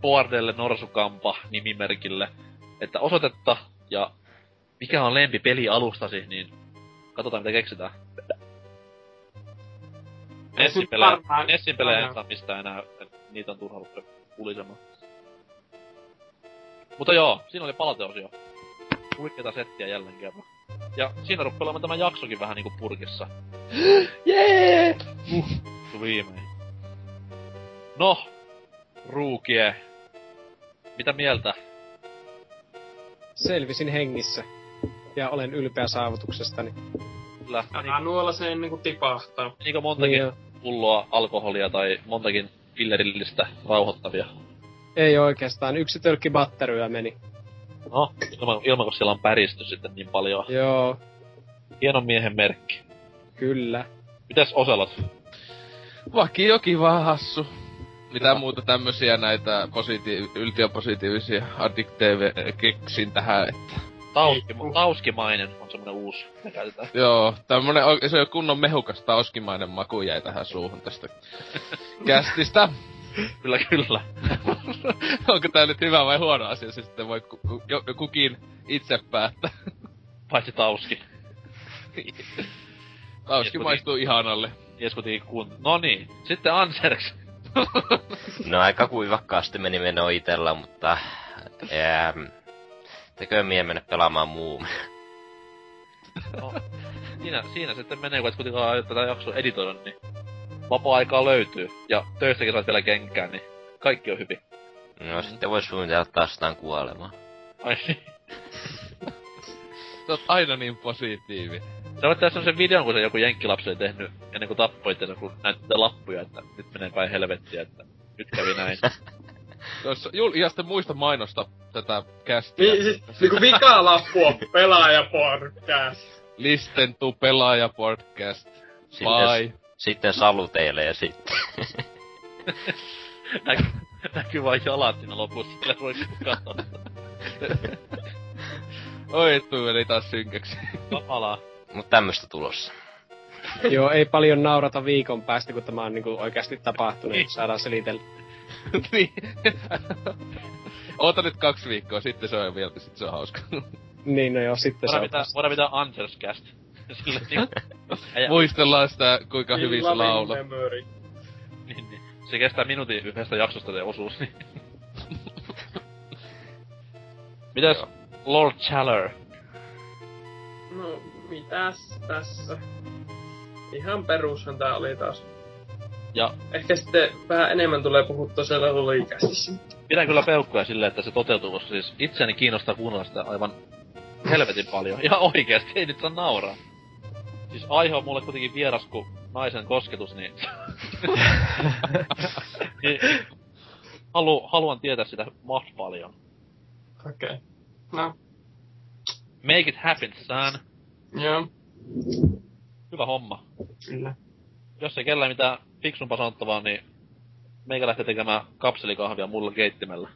Boardelle Norsukampa nimimerkille, että osoitetta ja mikä on lempi pelialustasi, niin katsotaan mitä keksitään. Nessin pelejä, Nessin pelejä en saa mistään enää, niitä on turha pulisemaan. Mutta joo, siinä oli palauteosio. Huikeeta settiä jälleen kerran. Ja siinä rupeaa olemaan tämä jaksokin vähän niinku purkissa. Jee! Tu viimein. No, ruukie. Mitä mieltä? Selvisin hengissä. Ja olen ylpeä saavutuksestani. Kyllä. Älä nuolla se ennen kuin tipahtaa. Menikö montakin Niin pulloa alkoholia tai montakin pillerillistä rauhoittavia? Ei oikeastaan. Yksi tölkki batteryä meni. No, ilman, ilman kun siellä on päristy sitten niin paljon. Joo, Hienon miehen merkki. kyllä. Mitäs Oselot? Vakio kiva hassu. Mitä muuta tämmösiä näitä positiiv- yltiöpositiivisia addikteeve keksin tähän, että... Tauski, tauskimainen on semmonen uusi, käytetään. Joo, tämmönen se on kunnon mehukas tauskimainen maku jäi tähän suuhun tästä kästistä. Kyllä, kyllä. Onko tää nyt hyvä vai huono asia, se sitten voi ku, jo, kukin itse päättää. Paitsi tauski. Tauski Jesku, maistuu ihanalle. Jeskutiin kun... No niin, sitten Anserks. No aika kuivakkaasti meni meno itellä, mutta... Ähm, tekö mie mennä pelaamaan muu. No, siinä, siinä sitten menee, kun et kuitenkaan tätä jaksoa editoida, niin vapaa-aikaa löytyy. Ja töistäkin saat vielä kenkää, niin kaikki on hyvin. No sitten voi suunnitella taas jotain kuolemaa. Ai niin. Sä oot aina niin positiivinen. Se on tässä sen videon, kun se joku jenkkilapsi oli tehnyt ennen kuin tappoi itseänsä, kun näytti lappuja, että nyt menee päin helvettiä, että nyt kävi näin. Jos, Jul, ja sitten muista mainosta tätä kästiä. Niin, siis, niinku vikalappu on pelaajaporkkäs. Listen to pelaaja podcast. Bye. Sitten saluteilee sitten. Näky, näkyy vain jalat siinä lopussa, sillä voi katsoa. Oi, tuu meni taas synkäksi. Kamalaa. Mut tämmöstä tulossa. Joo, ei paljon naurata viikon päästä, kun tämä on niinku oikeasti tapahtunut. Niin. Saadaan selitellä. niin. Oota nyt kaksi viikkoa, sitten se on vielä, sitten se on hauska. Niin, no joo, sitten se Voidaan on pitää, taas. voidaan pitää Anserscast. Niin, Muistellaan sitä, kuinka hyvin se laulaa. memory. niin, niin. Se kestää minuutin yhdestä jaksosta se osuus, niin. Mitäs Joo. Lord Challer? No, mitäs tässä? Ihan perushan tää oli taas. Ja Ehkä sitten vähän enemmän tulee puhuttua siellä lulikäsissä. pidän kyllä peukkuja silleen, että se toteutuu, koska siis itseäni kiinnostaa kuunnella sitä aivan helvetin paljon. Ja oikeesti, ei nyt saa nauraa. Siis aihe on mulle kuitenkin vieras kuin naisen kosketus, niin... niin halu, haluan tietää sitä mahdollisimman paljon. Okei. Okay. No, Make it happen, son. joo, Hyvä homma. kyllä. Jos ei kellään mitään fiksumpaa sanottavaa, niin meikä lähtee tekemään kapselikahvia mulla keittimellä.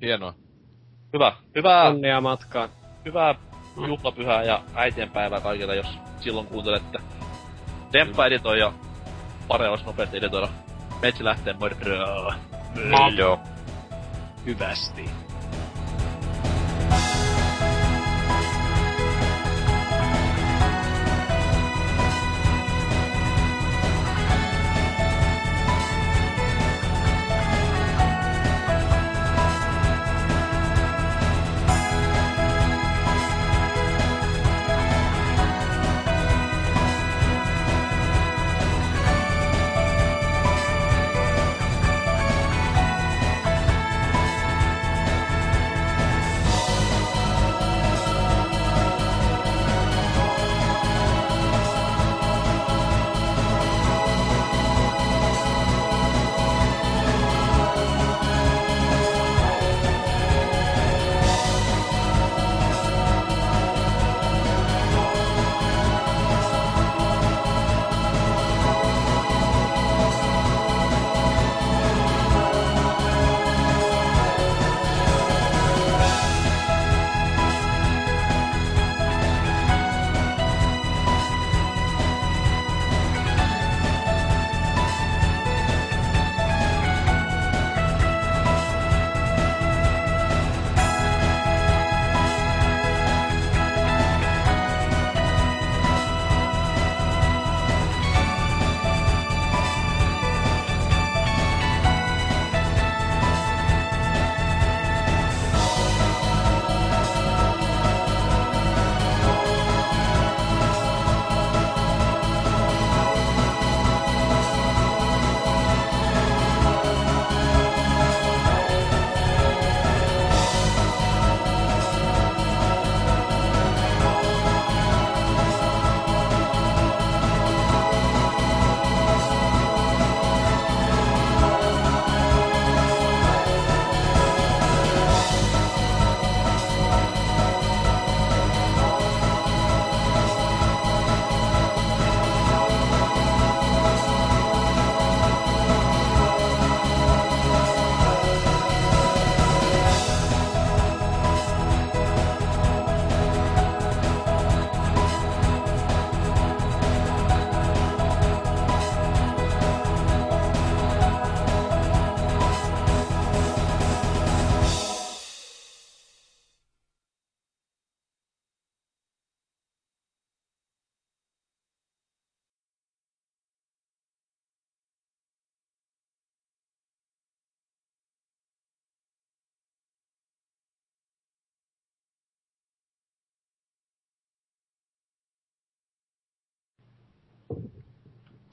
Hienoa. Hyvä, hyvää, Onnea matkaan. hyvää juhlapyhää ja äitienpäivää kaikille, jos silloin kuuntelette. Demppa editoi ja Pare olisi nopeasti editoida. Metsi lähtee mörröö. Joo. Hyvästi.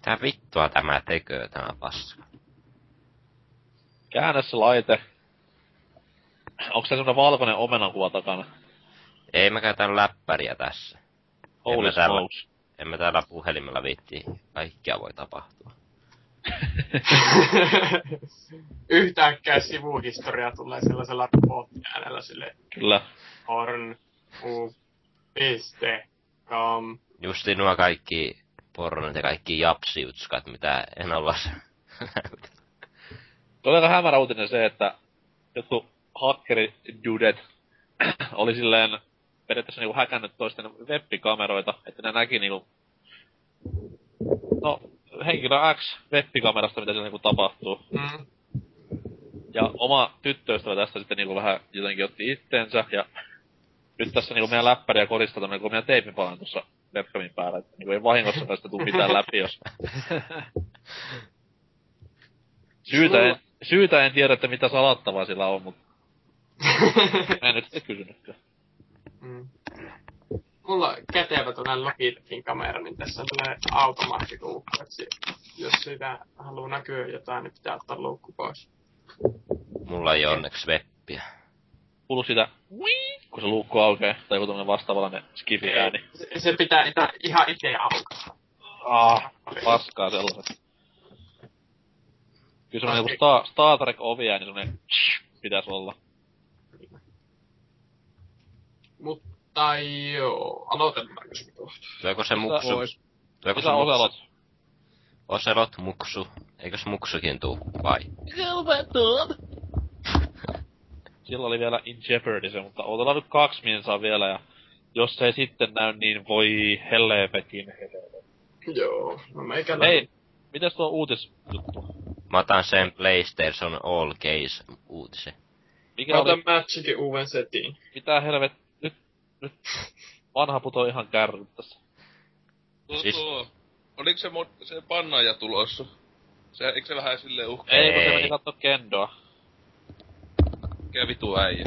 Tää vittua tämä tekee, tämä paska. Käännä se laite. Onko se semmonen valkoinen omenankuva takana? Ei mä käytän läppäriä tässä. Holy Emme täällä- smokes. Emme täällä puhelimella viitti. Kaikkia voi tapahtua. Yhtäkkiä sivuhistoria tulee sellaisella robottiäänellä sille Kyllä. horn u piste com. Justi nuo kaikki pornot ja kaikki japsiutskat, mitä en olla Oli aika hämärä uutinen se, että jotkut hakkeridudet oli silleen periaatteessa niinku häkännyt toisten webbikameroita, että ne näki niinku... No, henkilö X webbikamerasta, mitä siellä niinku tapahtuu. Mm. Ja oma tyttöystävä tästä sitten niinku vähän jotenkin otti itteensä, ja nyt tässä niinku meidän läppäriä koristaa tämmönen komia teipinpalan tuossa webcamin päällä, että niinku ei vahingossa tästä tuu mitään läpi, jos... Syytä en, syytä en tiedä, että mitä salattavaa sillä on, mutta en nyt kysynytkään. mm. mulla on kätevä tuollainen Logitechin kamera, niin tässä on tällainen automaattikuukku, että jos siitä haluaa näkyä jotain, niin pitää ottaa luukku pois. Mulla ei onneksi webbiä. Kuuluu sitä, kun se luukku aukeaa, tai joku tämmönen vastaavallainen skifi-ääni. Se, se pitää itä, ihan itse aukaista. Ah, paskaa sellaiset. Kyllä semmonen joku Star, Star Trek ovia, niin semmonen pitäis olla. Mutta joo, aloitetaanko se tuosta? Tuleeko se muksu? Tuleeko se muksu? oselot? Oselot, muksu. Eikös muksukin tuu vai? Sillä oli vielä In Jeopardy se, mutta odotellaan nyt kaksi minsaa vielä ja jos se ei sitten näy, niin voi helvetin helvetin. Joo, no meikällä... Hei, mites tuo uutisjuttu? Mä otan sen PlayStation All Case uutisen. Mikä Mä oli, otan Magicin uuden setin. mitä helvet, nyt, nyt vanha putoo ihan kärryt tässä. Tuo, Siis- tuo. Oliko se, mod, se pannaaja tulossa? Se, eikö se vähän silleen uhkaa? Ei, kun se meni katsoa Kendoa. Mikä vitu äijä?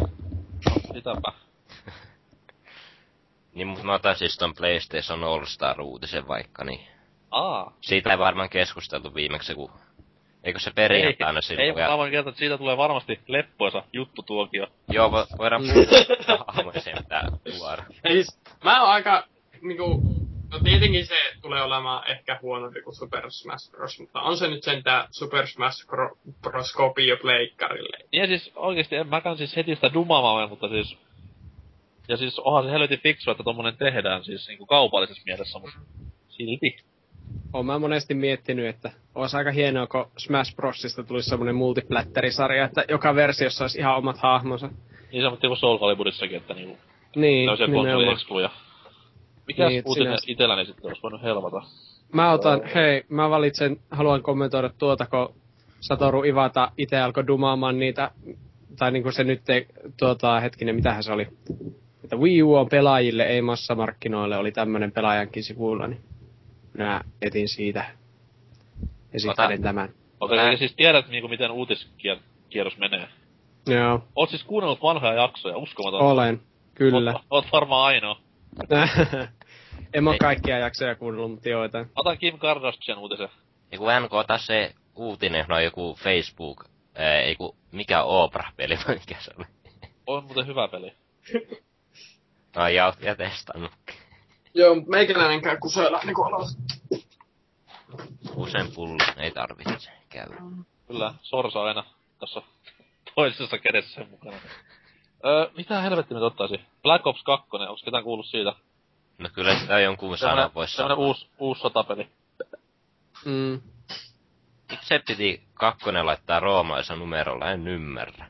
Sitäpä. Niin mut mä otan siis ton PlayStation All Star uutisen vaikka, niin Aa. siitä ei varmaan keskusteltu viimeksi, kun... Eikö se perjantaina ei, silloin? mutta mä voin kertoa, että siitä tulee varmasti leppoisa juttu tuokio. Joo, vo, voidaan puhua hahmoja sen pitää tuoda. Ei, siis, mä oon aika, niinku, no tietenkin se tulee olemaan ehkä huonompi kuin Super Smash Bros, mutta on se nyt sentään Super Smash Bro- Bros kopio pleikkarille. Niin siis oikeesti en mäkään siis heti sitä dumaamaan, mutta siis... Ja siis onhan se helvetin fiksu, että tommonen tehdään siis niinku kaupallisessa mielessä, mutta silti. Oon mä monesti miettinyt, että olisi aika hienoa, kun Smash Brosista tulisi semmonen multiplatterisarja, että joka versiossa olisi ihan omat hahmonsa. Niin se on kuin Soul Caliburissakin, että niinku Niin, nimenomaan. konsoli-ekskluja. Niin, niin, uutinen sinänsä- itelläni sitten olisi voinut helvata? Mä otan, hei, mä valitsen, haluan kommentoida tuota, kun Satoru Iwata itse alkoi dumaamaan niitä, tai niinku se nyt ei, tuota, hetkinen, mitähän se oli, että Wii U on pelaajille, ei massamarkkinoille, oli tämmönen pelaajankin sivuilla, niin minä etin siitä esittelen tämän. Okei, Mä- okay, siis tiedät niinku miten uutiskierros menee. Joo, Oot siis kuunnellut vanhoja jaksoja, uskomatonta. olen, kyllä. Oot, oot varmaan ainoa. en mä Ei. kaikkia jaksoja kuunnellut, mutta joitain. Otan Kim Kardashian uutisen. Kun NK ota se uutinen, no joku Facebook, ää, ei kun, mikä Oprah-peli vai mikä se oli. On muuten hyvä peli. No ja oot ja testannut. Joo, mut meikäläinen käy kusella niinku alas. Usein pullo ei tarvitse käydä. Kyllä, sorsa aina tässä toisessa kädessä sen mukana. Öö, mitä helvetti nyt ottaisi? Black Ops 2, onko ketään kuullut siitä? No kyllä sitä jonkun sanan voisi sanoa. uusi, uusi sotapeli. Mm. Miksi se piti kakkonen laittaa roomalaisella numerolla, en ymmärrä.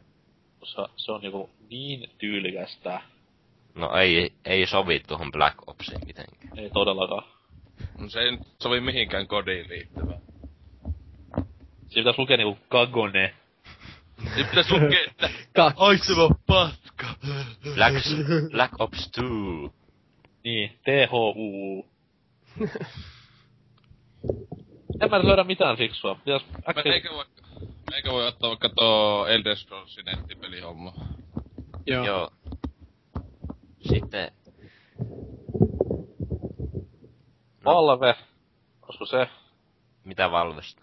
Koska se on niinku niin tyylikästä. No ei, ei sovi tuohon Black Opsiin mitenkään. Ei todellakaan. No se ei nyt sovi mihinkään kodiin liittyvää. Siinä pitäisi lukea niinku Kagone. Nyt pitäis lukea, että Kaksi. haiseva paska. Black, Black Ops 2. Niin, T-H-U. en mä löydä mitään fiksua. Pitäis Mä äkkiä... eikö voi, eikö voi ottaa vaikka tuo Elder Scrollsin nettipelihomma. Joo. Joo. Sitten, Valve. Olisiko se? mitä Valvesta?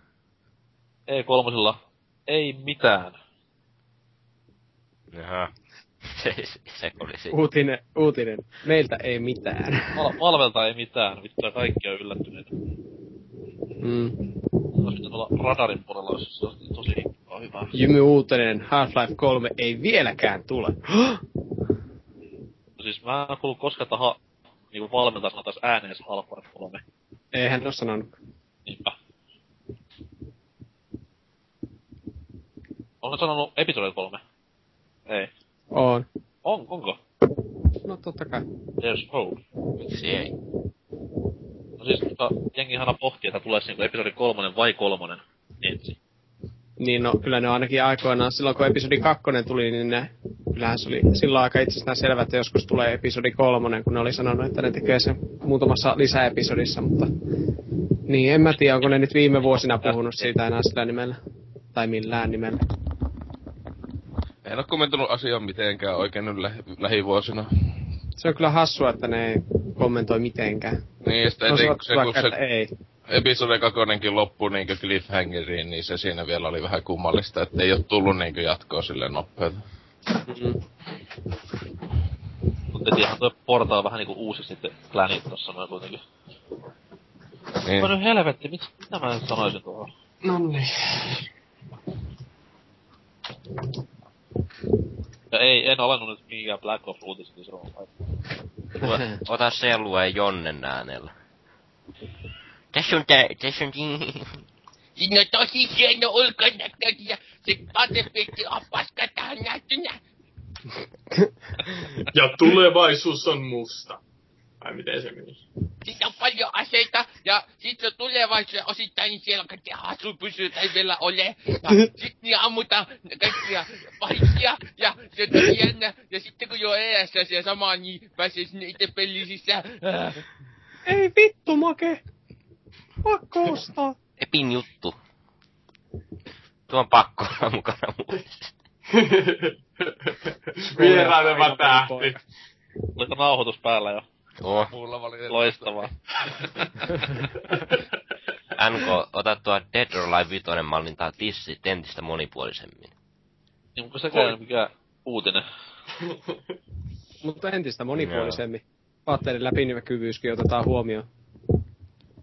Ei kolmosella. Ei mitään. Jaha. Se, se oli siinä. Uutinen, uutinen. Meiltä ei mitään. Val- Valvelta ei mitään. Vittu, kaikki on yllättyneet. Mm. Olisi pitänyt olla radarin puolella, olisi se olisi tosi hyvä. Jymy uutinen, Half-Life 3 ei vieläkään tule. Siis mä en kuullut koskaan, että ha, niinku valmentaja sanotais ääneen se Half-Life 3. Eihän oo sanonut. Niinpä. Onko sanonut episodi 3? Ei. On. On, onko? No totta kai. There's hope. Miksi ei? No siis, mutta jengi aina pohtii, että tulee niinku episodi kolmonen vai kolmonen ensin. Niin no, kyllä ne ainakin aikoinaan, silloin kun episodi kakkonen tuli, niin ne, kyllähän se oli silloin aika itsestään selvä, että joskus tulee episodi kolmonen, kun ne oli sanonut, että ne tekee sen muutamassa lisäepisodissa, mutta niin, en mä tiedä, onko ne nyt viime vuosina puhunut siitä enää sillä nimellä. Tai millään nimellä. En oo kommentoinut asiaa mitenkään oikein nyt lä- lähivuosina. Se on kyllä hassua, että ne ei kommentoi mitenkään. Niin, ja sitten No, etenkin se, kun se, ei. episode kakonenkin loppui niinkö cliffhangeriin, niin se siinä vielä oli vähän kummallista, että ei oo tullut niinkö jatkoa silleen nopeeta. Mm. Mutta tiedähän toi portaa vähän niinku uusi sitten plänit tossa noin kuitenkin. Niin. Mä nyt helvetti, mit, mitä mä nyt sanoisin tuohon? Nonni. Ja ei, en alennut nyt mihinkään Black Ops uutiset, niin se on. Ota se ja lue Jonnen äänellä. Tässä on tää, tässä on Siinä on tosi hieno ulkonäkö ja se katepekki on paska tähän. Ja tulevaisuus on musta. Vai miten se meni? Siinä on paljon aseita ja sitten tulevaisuudessa osittain niin siellä kaikki hasu pysyy tai vielä ole. Ja sitten niin ammutaan kaikkia pahiksia ja se on jännä. Ja sitten kun jo eessä se sama, niin pääsee sinne itse peliin sisään. Ei vittu, Make! Pakko ostaa. Epin juttu. Tuo on pakko olla mukana muuten. Vieraileva tähti. Oliko nauhoitus päällä jo? Tuo. Mulla valitettavasti. Loistavaa. NK, ota tuo Dead or Alive 5 mallintaa tissi entistä monipuolisemmin. Niin onko sekään mikään uutinen? Mutta entistä monipuolisemmin. Patterin läpinäkyvyyskin otetaan huomioon.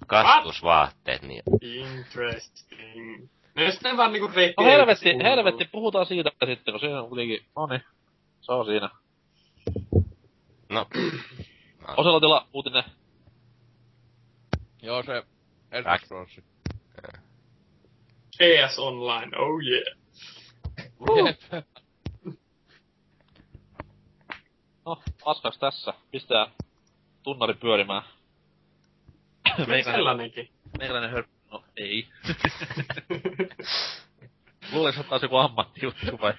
Kastusvaatteet, niin Interesting. No jos ne vaan niinku reitti... No helvetti, helvetti, puhutaan siitä sitten, kun siinä on kuitenkin, no niin, se on siinä. no, Oselotilla uutinen. Joo, se. Elder Scrolls. PS Online, oh yeah. Jep. No, paskaks tässä. Pistää tunnari pyörimään. Sellainenkin. meikäläinen hör... No, ei. Luuleeko, että taas joku ammattijuttu vai?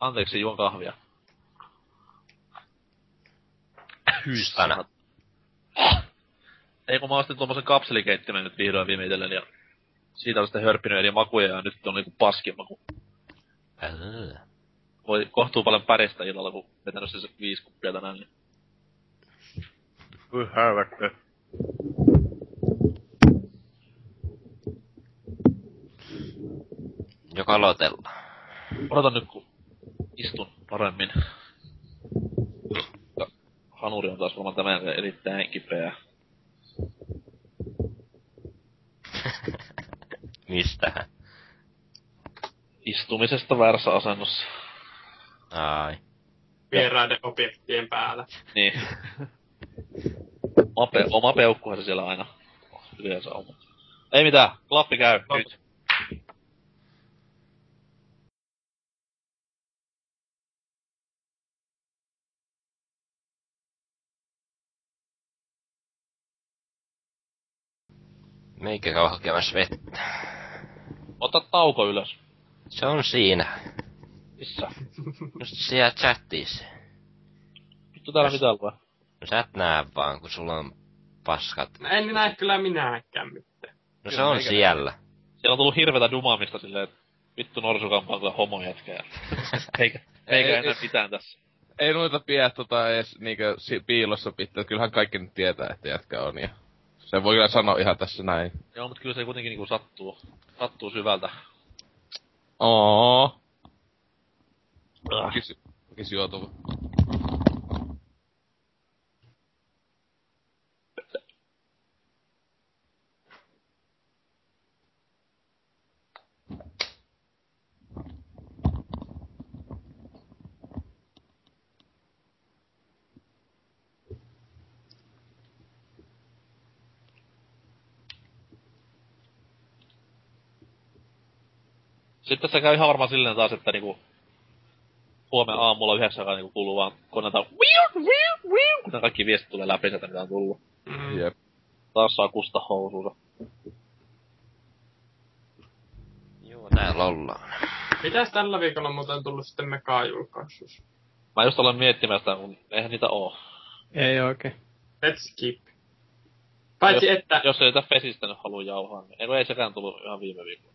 Anteeksi, juon kahvia. Hystänä. Ei kun mä ostin tuommoisen kapselikeittimen nyt vihdoin viimeitellen ja siitä on sitten hörppinyt eri makuja ja nyt on niinku paskin maku. Älä. Voi kohtuu paljon päristä illalla, kun vetänyt se viisi kuppia tänään, niin... Hyi helvetti. Joka lotella. Odotan nyt, kun istun paremmin. Hanuri on taas varmaan tämän erittäin kipeä. Mistähän? Istumisesta väärässä asennossa. Ai. Vieraiden objektien päällä. Niin. Oma, pe- oma peukkuhan se siellä aina yleensä on. Ei mitään, klappi käy, nyt. Meikä käy hakemassa vettä. Ota tauko ylös. Se on siinä. Missä? Just siellä chatissa. Vittu täällä mitään lue. No sä et näe vaan, kun sulla on paskat. No en näe kyllä minäkään mitään. No se on siellä. Siellä on tullut hirvetä dumaamista silleen, että vittu norsukampa on kyllä homojätkä. ja- eikä, Ei, eikä ei, enää ei. mitään tässä. Ei noita pidä tota edes niinkö si- piilossa pitää. Kyllähän kaikki nyt tietää, että jätkä on ja... Se voi kyllä sanoa ihan tässä näin. Joo, mutta kyllä se kuitenkin niinku sattuu. Sattuu syvältä. Oo. Ah. Kis, kis Sitten se käy ihan varmaan silleen taas, että niinku huomenna aamulla yhdeksän aikaa niinku kuuluu vaan koneelta wiu, wiu, wiu, kun kaikki viestit tulee läpi sieltä, mitä on tullut. Mm. Jep. Taas saa kusta housuunsa. Joo, täällä ollaan. Mitäs tällä viikolla muuten tullut sitten Meka-julkaisuus? Mä just aloin miettimään sitä, kun eihän niitä oo. Ei oikein. Let's skip. Paitsi jos, että Jos ei tätä Fesistä nyt halua jauhaa, niin eikö ei sekään tullut ihan viime viikolla.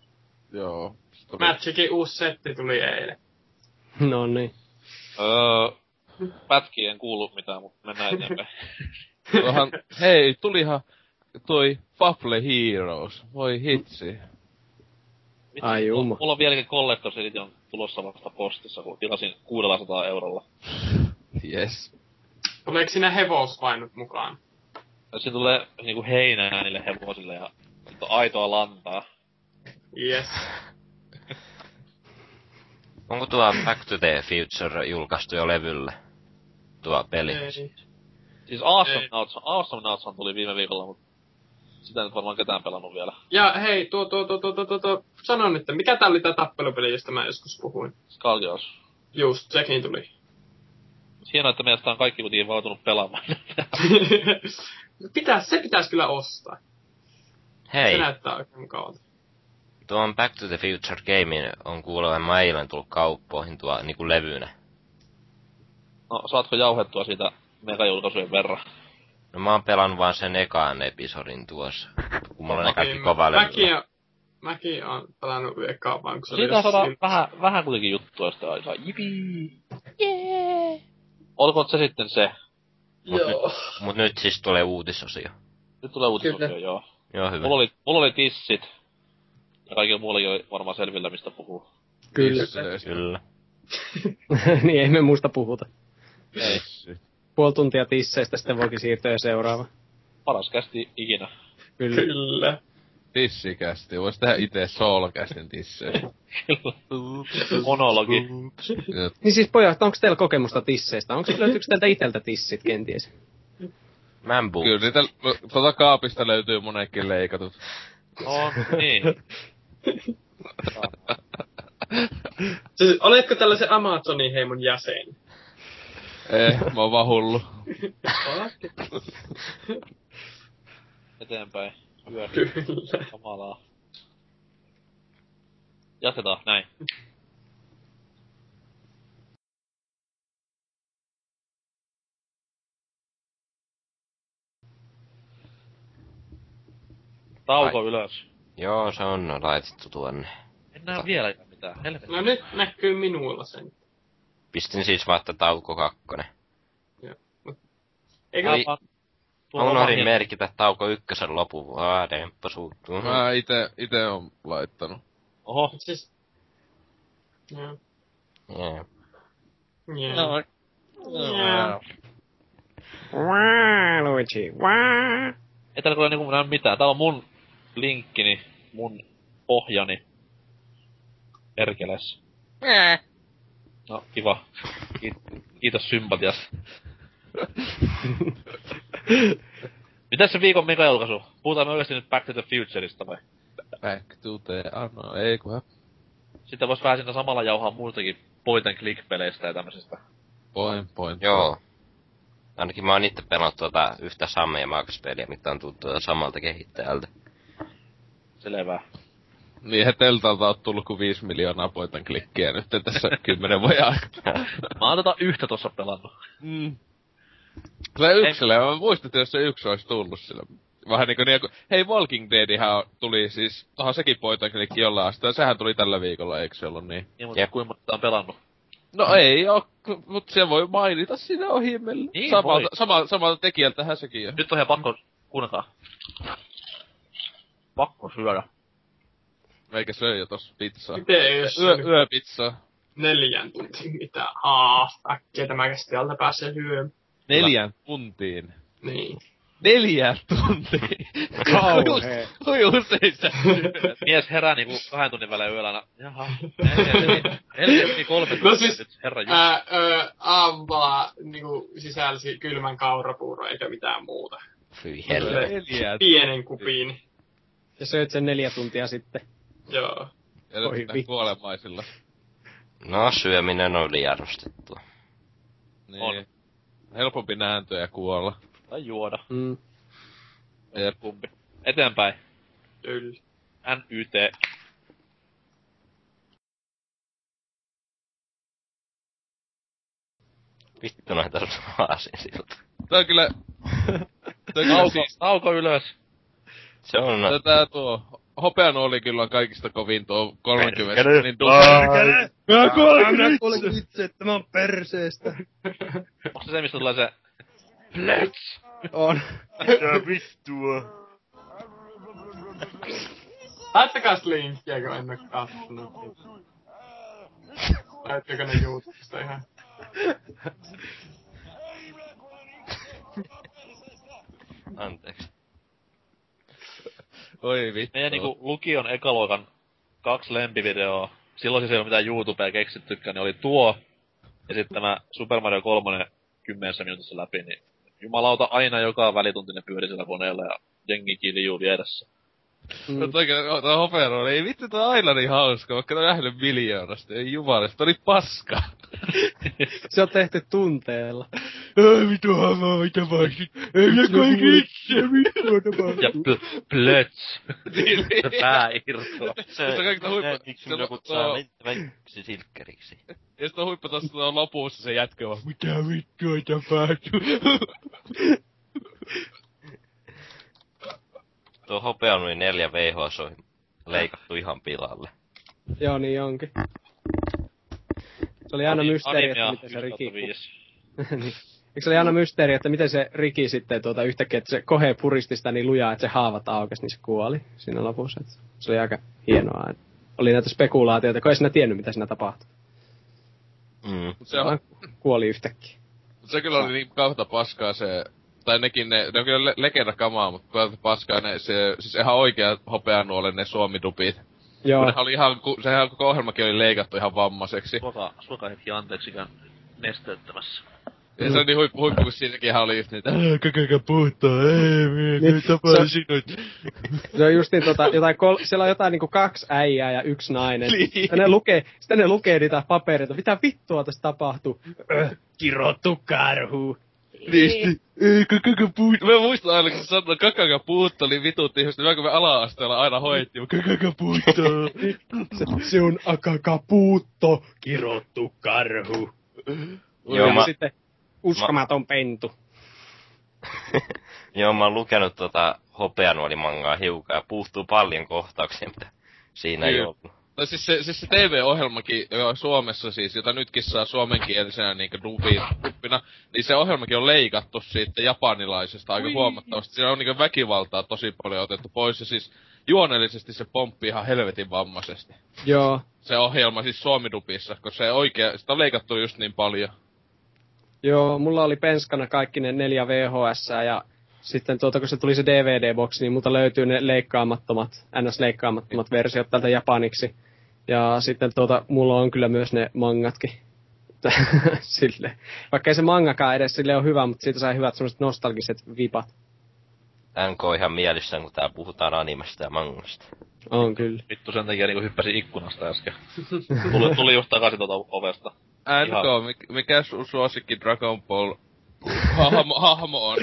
Joo. Sitten oli- Magicin uusi setti tuli eilen. No niin. Öö, pätkiä en kuulu mitään, mutta mennään eteenpäin. Tuohan, hei, tulihan toi Fable Heroes. Voi hitsi. Vitsi, Ai jumma. Mulla on vieläkin Collector's Edition tulossa vasta postissa, kun tilasin 600 eurolla. Yes. Tuleeko siinä hevosvainut mukaan? Ja siinä tulee niinku heinää niille hevosille ja on aitoa lantaa. Yes. Onko tuo Back to the Future julkaistu jo levylle? Tuo peli. Ei. Siis Awesome Nutshan tuli viime viikolla, mutta sitä nyt varmaan ketään pelannut vielä. Ja hei, tuo, tuo, tuo, tuo, tuo, tuo, tuo. sano nyt, mikä tää oli tää tappelupeli, josta mä joskus puhuin? Skalgios. Just, sekin tuli. Hienoa, että meistä on kaikki kuitenkin vautunut pelaamaan. Pitäis, se pitäis kyllä ostaa. Hei, Se näyttää oikein mukavalta. Tuon Back to the Future Gamein on kuulemma eilen tullut kauppoihin tuo niinku levynä. no, saatko jauhettua siitä megajulkaisujen verran? No mä oon pelannut vaan sen ekaan episodin tuossa. Kun mulla on ne kaikki kova Mäkin, on- mäkin on pelannut ekaa vaan, kun se Siitä saadaan jossain- vähän, vähän kuitenkin juttua sitä aikaa. Jipii! Jee! Olkoon se sitten se. Joo. Mut nyt siis tulee uutisosio. Nyt tulee uutisosio, Kyllä. joo. Joo, hyvä. Mulla oli, mulla oli tissit. Ja kaikilla muullakin oli varmaan selvillä, mistä puhuu. Kyllä. Kyllä. niin ei me muusta puhuta. Ei. Puoli tuntia tisseistä, sitten voikin siirtyä seuraavaan. Paras kästi ikinä. Kyllä. Kyllä. Tissikästi. Vois tehdä ite soulcastin tissejä. Monologi. Niin siis pojat, onko teillä kokemusta tisseistä? Onko löytyykö teiltä iteltä tissit kenties? Mambu. Kyllä niitä, tuota kaapista löytyy monenkin leikatut. No, niin. Siis, oletko tällaisen Amazonin heimon jäsen? Eh, mä oon vaan hullu. Eteenpäin. Kyllä. Kamalaa. Jatketaan, näin. Tauko ylös. Joo, se on laitettu tuonne. En näe vielä mitään. Helvetti. No nyt näkyy minulla sen. Pistin siis vaan, että tauko kakkonen. Eikö Ai. Vaan- tuo Mä unohdin merkitä tauko ykkösen lopun. Aa, demppa suuttuu. Mä ite, ite on laittanut. Oho. siis... Joo. Joo. Joo. Waa, Luigi. Ei täällä kyllä niinku mitään. Täällä on mun linkkini, mun pohjani. Perkeles. No, kiva. Ki- Kiitos sympatiasta. Mitäs se viikon megajulkaisu? Puhutaan me oikeesti nyt Back to the Futureista vai? Back to the... Ah, no, ei kunhan. Sitten vois vähän siinä samalla jauhaa muistakin point and click peleistä ja tämmöisistä. Point, point. Joo. Ainakin mä oon itse pelannut tuota yhtä Samme ja Max-peliä, mitä on tullut tuota samalta kehittäjältä. Selvä. Niin, he teltalta on tullut kuin 5 miljoonaa poitan klikkiä nyt tässä kymmenen vuoden aikana. Mä oon tätä yhtä tossa pelannut. Mm. Se yksille, mä muistin, että jos se yksi olisi tullut sillä. Vähän niinku niin kuin, hei Walking Deadihän tuli siis, tohon sekin poitan klikki jollain asteen, sehän tuli tällä viikolla, eikö se ollut niin? Niin, mutta Jep. kuinka monta on pelannut? No ei oo, mut se voi mainita siinä ohimella. Niin samalta, voi. sama, samalta tekijältähän sekin on. Nyt on ihan pakko, kuunnelkaa. Pakko syödä. Meikä söi jo tossa pizzaa. Miten ei jos Yö, yöpizzaa. neljän tuntia mitään? Aa, äkkiä tämä kästi alta pääsee hyöm. Neljän tuntiin. Niin. Neljän tuntiin! Kauhee. Kui usein sä? Mies herää niinku kahden tunnin välein yöllä aina. Jaha, neljä, neljä, kolme No tuntia siis, nyt, herra Jumala. Ää, ö, aamulla niinku sisälsi kylmän kaurapuuro eikä mitään muuta. Neljän. Pienen kupin. Ja söit sen neljä tuntia sitten. Joo. Ja Oi nyt kuolemaisilla. No, syöminen on liiarvostettua. Niin. On. Helpompi nääntyä ja kuolla. Tai juoda. Mm. Jep. Kumpi. Eteenpäin. Kyllä. NYT. Vittu noita aasinsilta. Tää on kyllä... Tää on kyllä Tauko, siis... tauko ylös. Se on... Tätä tuo hopean oli kyllä kaikista kovin tuo 30 Perkele. niin dupe. Mä kuolen itse, että mä oon perseestä. Onko se se, mistä tulee se... Plets! On. Mitä vittua? Laittakaa linkkiä, kun en oo kattonut. Laittakaa ne YouTubesta ihan. Anteeksi. Oi vittu. Meidän niinku lukion ekaluokan kaksi lempivideoa. Silloin siis ei ole mitään YouTubea keksittykään, niin oli tuo. Ja sitten tämä Super Mario 3 kymmenessä minuutissa läpi, niin jumalauta aina joka välitunti ne pyöri sillä koneella ja jengi kiljuu vieressä. Mm. No toi hopean ei vittu toi aina niin hauska, vaikka toi nähnyt miljoonasta. Ei jumalista, oli paska. Se on tehty tunteella. Ai vitu hamaa, mitä vaihsit? Ei minä kaikki itse, vittu Ja pl- plöts! Niin, niin. Se pää irtoaa. Se, Se on kaikista huippu- miksi se- minä tuo- kutsaa mentäväksi silkkeriksi. Ja sitten on huippu tossa tuo lopussa se jätkö vaan, mitä vittua tapahtuu? Tuo hopea oli neljä VHS on leikattu ihan pilalle. Joo, niin onkin. Se oli aina mysteeri, että miten se 1 riki... niin. Eikö se oli aina mysteeri, että miten se riki sitten tuota yhtäkkiä, että se kohe puristi sitä niin lujaa, että se haavat aukesi, niin se kuoli siinä lopussa. Et se oli aika hienoa. Et oli näitä spekulaatioita, kun ei sinä tiennyt, mitä siinä tapahtui. Mm. Se, on, kuoli yhtäkkiä. se kyllä oli niin kautta paskaa se, tai nekin ne, ne on kyllä le- legenda kamaa, mutta kautta paskaa ne, se, siis ihan oikea hopeanuolen ne suomidupit. Joo, Nehän oli ihan, ku- sehän koko ohjelmakin oli leikattu ihan vammaiseksi. Suokaa, suokaa hetki anteeksi, ikään nesteyttämässä. Ja se oli niin huippu, huippu kun siinäkin ihan oli just niitä, älä kakakaan puhuttaa, ei, Niin, niin, tapaa sinut. se on justiin tota, jotain kol- siellä on jotain niinku kaksi äijää ja yksi nainen. Niin. Sitten ne lukee, sitten ne lukee niitä papereita, mitä vittua tässä tapahtuu. Kirottu karhu. Niin, puhuttu. Mä muistan aina, kun se sanoi kakakaan puhuttu, niin ihmiset, niin kun me ala-asteella aina hoettiin, kakakaan puhuttaa. Se, se on akakapuutto, kirottu karhu. Joo, ja mä, sitten uskomaton pentu. joo, mä oon lukenut tota hopeanuolimangaa hiukan ja puuttuu paljon kohtauksia, mitä siinä ei Kyllä. ollut. Tai siis se, siis se TV-ohjelmakin, joka on Suomessa siis, jota nytkin saa suomenkielisenä niinku dubi, dubbina, niin se ohjelmakin on leikattu siitä japanilaisesta aika huomattavasti. Siinä on niinku väkivaltaa tosi paljon otettu pois ja siis juonellisesti se pomppii ihan helvetin vammaisesti. Joo, Se ohjelma siis suomidubissa, koska se oikea, sitä on leikattu just niin paljon. joo, mulla oli penskana kaikki ne neljä VHS ja sitten tuota, kun se tuli se DVD-boksi, niin multa löytyy ne leikkaamattomat, ns-leikkaamattomat versiot tältä japaniksi. Ja sitten tuota, mulla on kyllä myös ne mangatkin. sille. Vaikka ei se mangakaan edes sille ole hyvä, mutta siitä sai hyvät semmoiset nostalgiset vipat. NK on ihan mielissään, kun täällä puhutaan animesta ja mangasta. On kyllä. Vittu sen takia niinku hyppäsin ikkunasta äsken. Tuli, tuli just takaisin tuota ovesta. NK, mik- mikä sun suosikki Dragon Ball hahmo, hahmo on?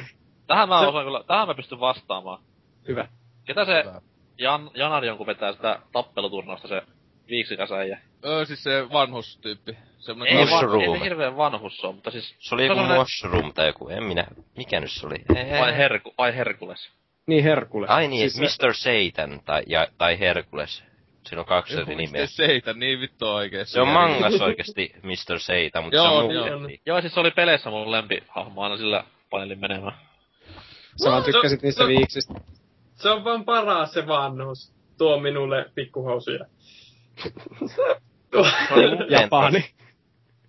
Tähän mä osaan kyllä, tähän mä pystyn vastaamaan. Hyvä. Ketä se Hyvä. Jan, Janari on, kun vetää sitä tappeluturnausta se viiksikäsäijä? Öö, siis se vanhustyyppi. Semmonen Ei, kaveri- vaan, ei Mushroom. se hirveen vanhus se on, mutta siis... Se oli joku semmonen- mushroom tai joku, en minä, mikä nyt se oli? Ei, Vai, Herku, vai Herkules? Niin Herkules. Ai niin, Siis Mr. Satan tai, ja, tai Herkules. Siinä on kaksi eri nimeä. Se seitä, niin vittu oikeesti. Se on mangas oikeesti Mr. Satan, mutta Joo, se on niin on. muutettiin. Joo, siis se oli peleissä mun lempihahmo, aina sillä painelin menemään. Sä vaan tykkäsit Se- niistä se- viiksistä. Se on vaan paras se vanhus. Tuo minulle pikkuhousuja. Japani.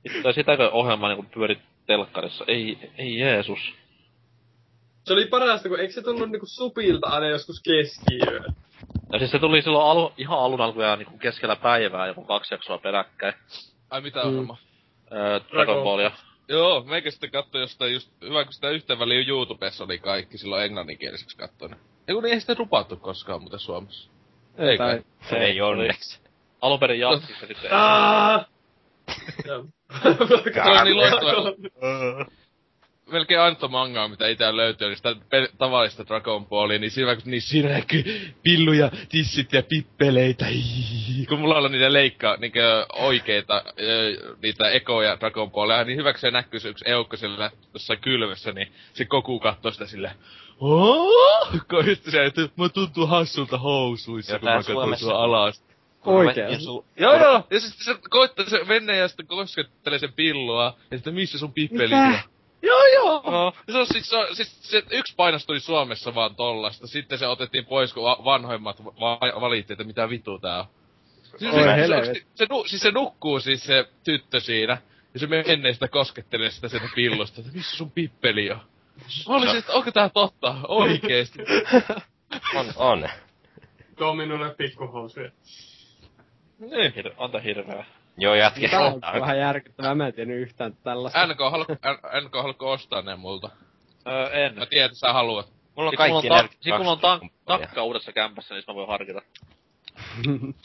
Vittu, ja sitäkö ohjelma niinku pyöri telkkarissa? Ei, ei Jeesus. se oli parasta, kun eikö se tullut niinku supilta aina joskus keskiyöllä? Ja siis se tuli silloin alu, ihan alun alkujaan niinku keskellä päivää, joku kaksi jaksoa peräkkäin. Ai mitä Mm. ohjelma? Öö, Dragon Ballia. Joo, meikä sitten katsoi jostain just, hyvä kun sitä yhtä väliä YouTubessa oli kaikki silloin englanninkieliseksi kattoinen. Ei kun ei sitä rupattu koskaan muuten Suomessa. Ei, tai, Ei onneksi. Alun perin jatkiksi ja sitten... Aaaa! Se on niin loistava. melkein ainutta mangaa, mitä itse löytyy, eli sitä tavallista Dragon Ballia, niin siinä kun niin siinä näkyy pilluja, tissit ja pippeleitä, kun mulla on niitä leikkaa, niinkö oikeita, niitä ekoja Dragon Ballia, niin hyväksi se näkyy se yksi eukko siellä jossain kylmässä, niin se Goku kattoo sitä silleen, Oh! Kun se, että mä tuntuu hassulta housuissa, Ja kun mä katson Suomessa- sua alas. Oikeesti? Su- Joo joo, ja sitten se koittaa se mennä ja sitten koskettelee sen pillua, ja sitten missä sun pippeli Mitä? on? Joo joo! No. Se on siis, se, on, siis se yksi painos tuli Suomessa vaan tollasta, sitten se otettiin pois, kun va- vanhoimmat va- valitti, että mitä vitu tää on. Siis, Oi se, se, se, se, nu, siis se nukkuu siis se tyttö siinä, ja se menee sitä koskettelee sitä sieltä pillosta, että missä sun pippeli on? Mä olisin, että onko tää totta? Oikeesti. On, on. Tuo minulle pikkuhousuja. Niin. Hir- on tää hirveä. Joo, jatka. Tää on vähän järkyttävää, mä en tiennyt yhtään tällaista. NK, haluatko, NK, haluatko ostaa ne multa? Öö, en. Mä tiedän, että sä haluat. Mulla on Sit kun kaikki mulla on, ta- sit mulla on ta- 42 kumppania. takka uudessa kämpässä, niin mä voin harkita.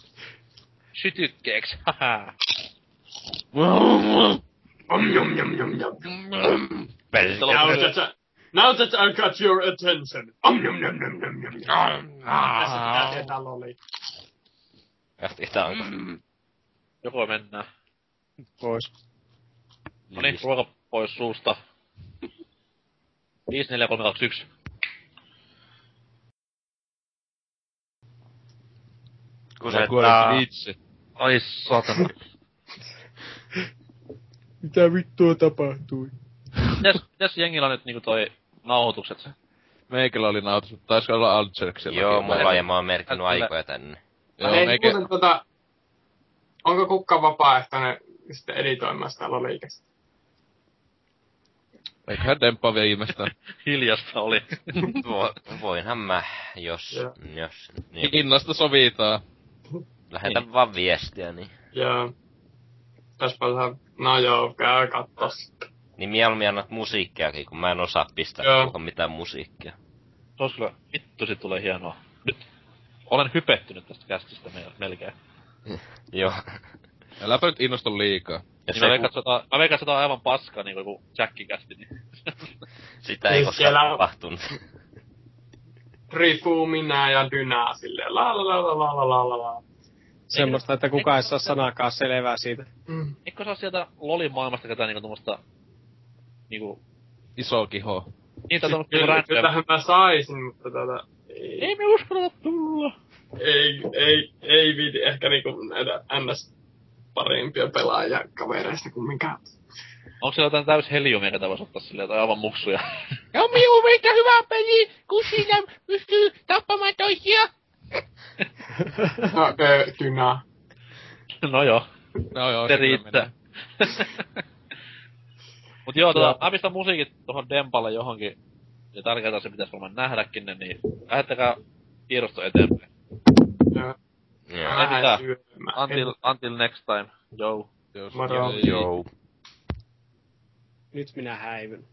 Sytykkeeks, haha. Om jom jom jom jom. Now that, I, now that I got your attention. Om jom jom jom jom jom. Tässä pitää tietää loli. Jatketaan. Joko mennään. Pois. No niin, ruoka pois suusta. 5, 4, 3, 2, 1. Kusettaa. Vitsi. Ai satana. Mitä vittua tapahtui? mitäs, mitäs jengillä on nyt niinku toi nauhoitukset? Meikällä oli mutta taisi olla Altserksella. Joo, mulla ja mä oon merkinnyt aikoja tänne. Joo, Hei, meikä... muuten tota... Onko kukka vapaaehtoinen sitten editoimaan sitä loliikasta? Eiköhän demppaa viimeistään. Hiljasta oli. Vo, voinhan mä, jos, jos, niin, Hinnasta sovitaan. lähetän vaan viestiä, niin. Joo. Täspä vähän... No joo, käy kattoo sitten. Niin mieluummin annat musiikkiakin, kun mä en osaa pistää mitään musiikkia. Se olisi kyllä, vittu sit tulee hienoa. Olen hypettynyt tästä kästistä me- melkein. Joo. Äläpä nyt innostu liikaa. Ja Niin se, mä veikkaan, on- mä veikkaan, että aivan paska niinku joku Jacki-kästi, niin. sitä ei Niin koskaan siellä tapahtunut. Rifu, minä ja Dynaa silleen la la la la la la la la la. Semmoista, että kukaan ei saa sanakaan selvää siitä. Mm. Eikö saa sieltä lolin maailmasta ketään niinku tommosta... Niinku... Iso kiho. Niitä tommosta niinku Kyllä, random... kyllähän mä saisin, mutta tota... Ei, Ei me uskalla tulla. ei, ei, ei viiti ehkä niinku näitä ns parempia pelaajia kavereista kuin mikä. Onko siellä jotain täys heliumia, ketä voisi ottaa silleen, tai aivan muksuja? Ja miu meitä hyvä peli, kun siinä pystyy tappamaan toisia. No, ö, Dynaa. no joo, No joo, se riittää. Mut joo, tota, mä pistän musiikit tohon Dempalle johonkin. Ja tärkeää se pitäisi varmaan nähdäkin ne, niin lähettäkää tiedosto eteenpäin. Joo. Joo. Ei mitään. Until, until next time. Joo. Joo. Nyt minä häivyn.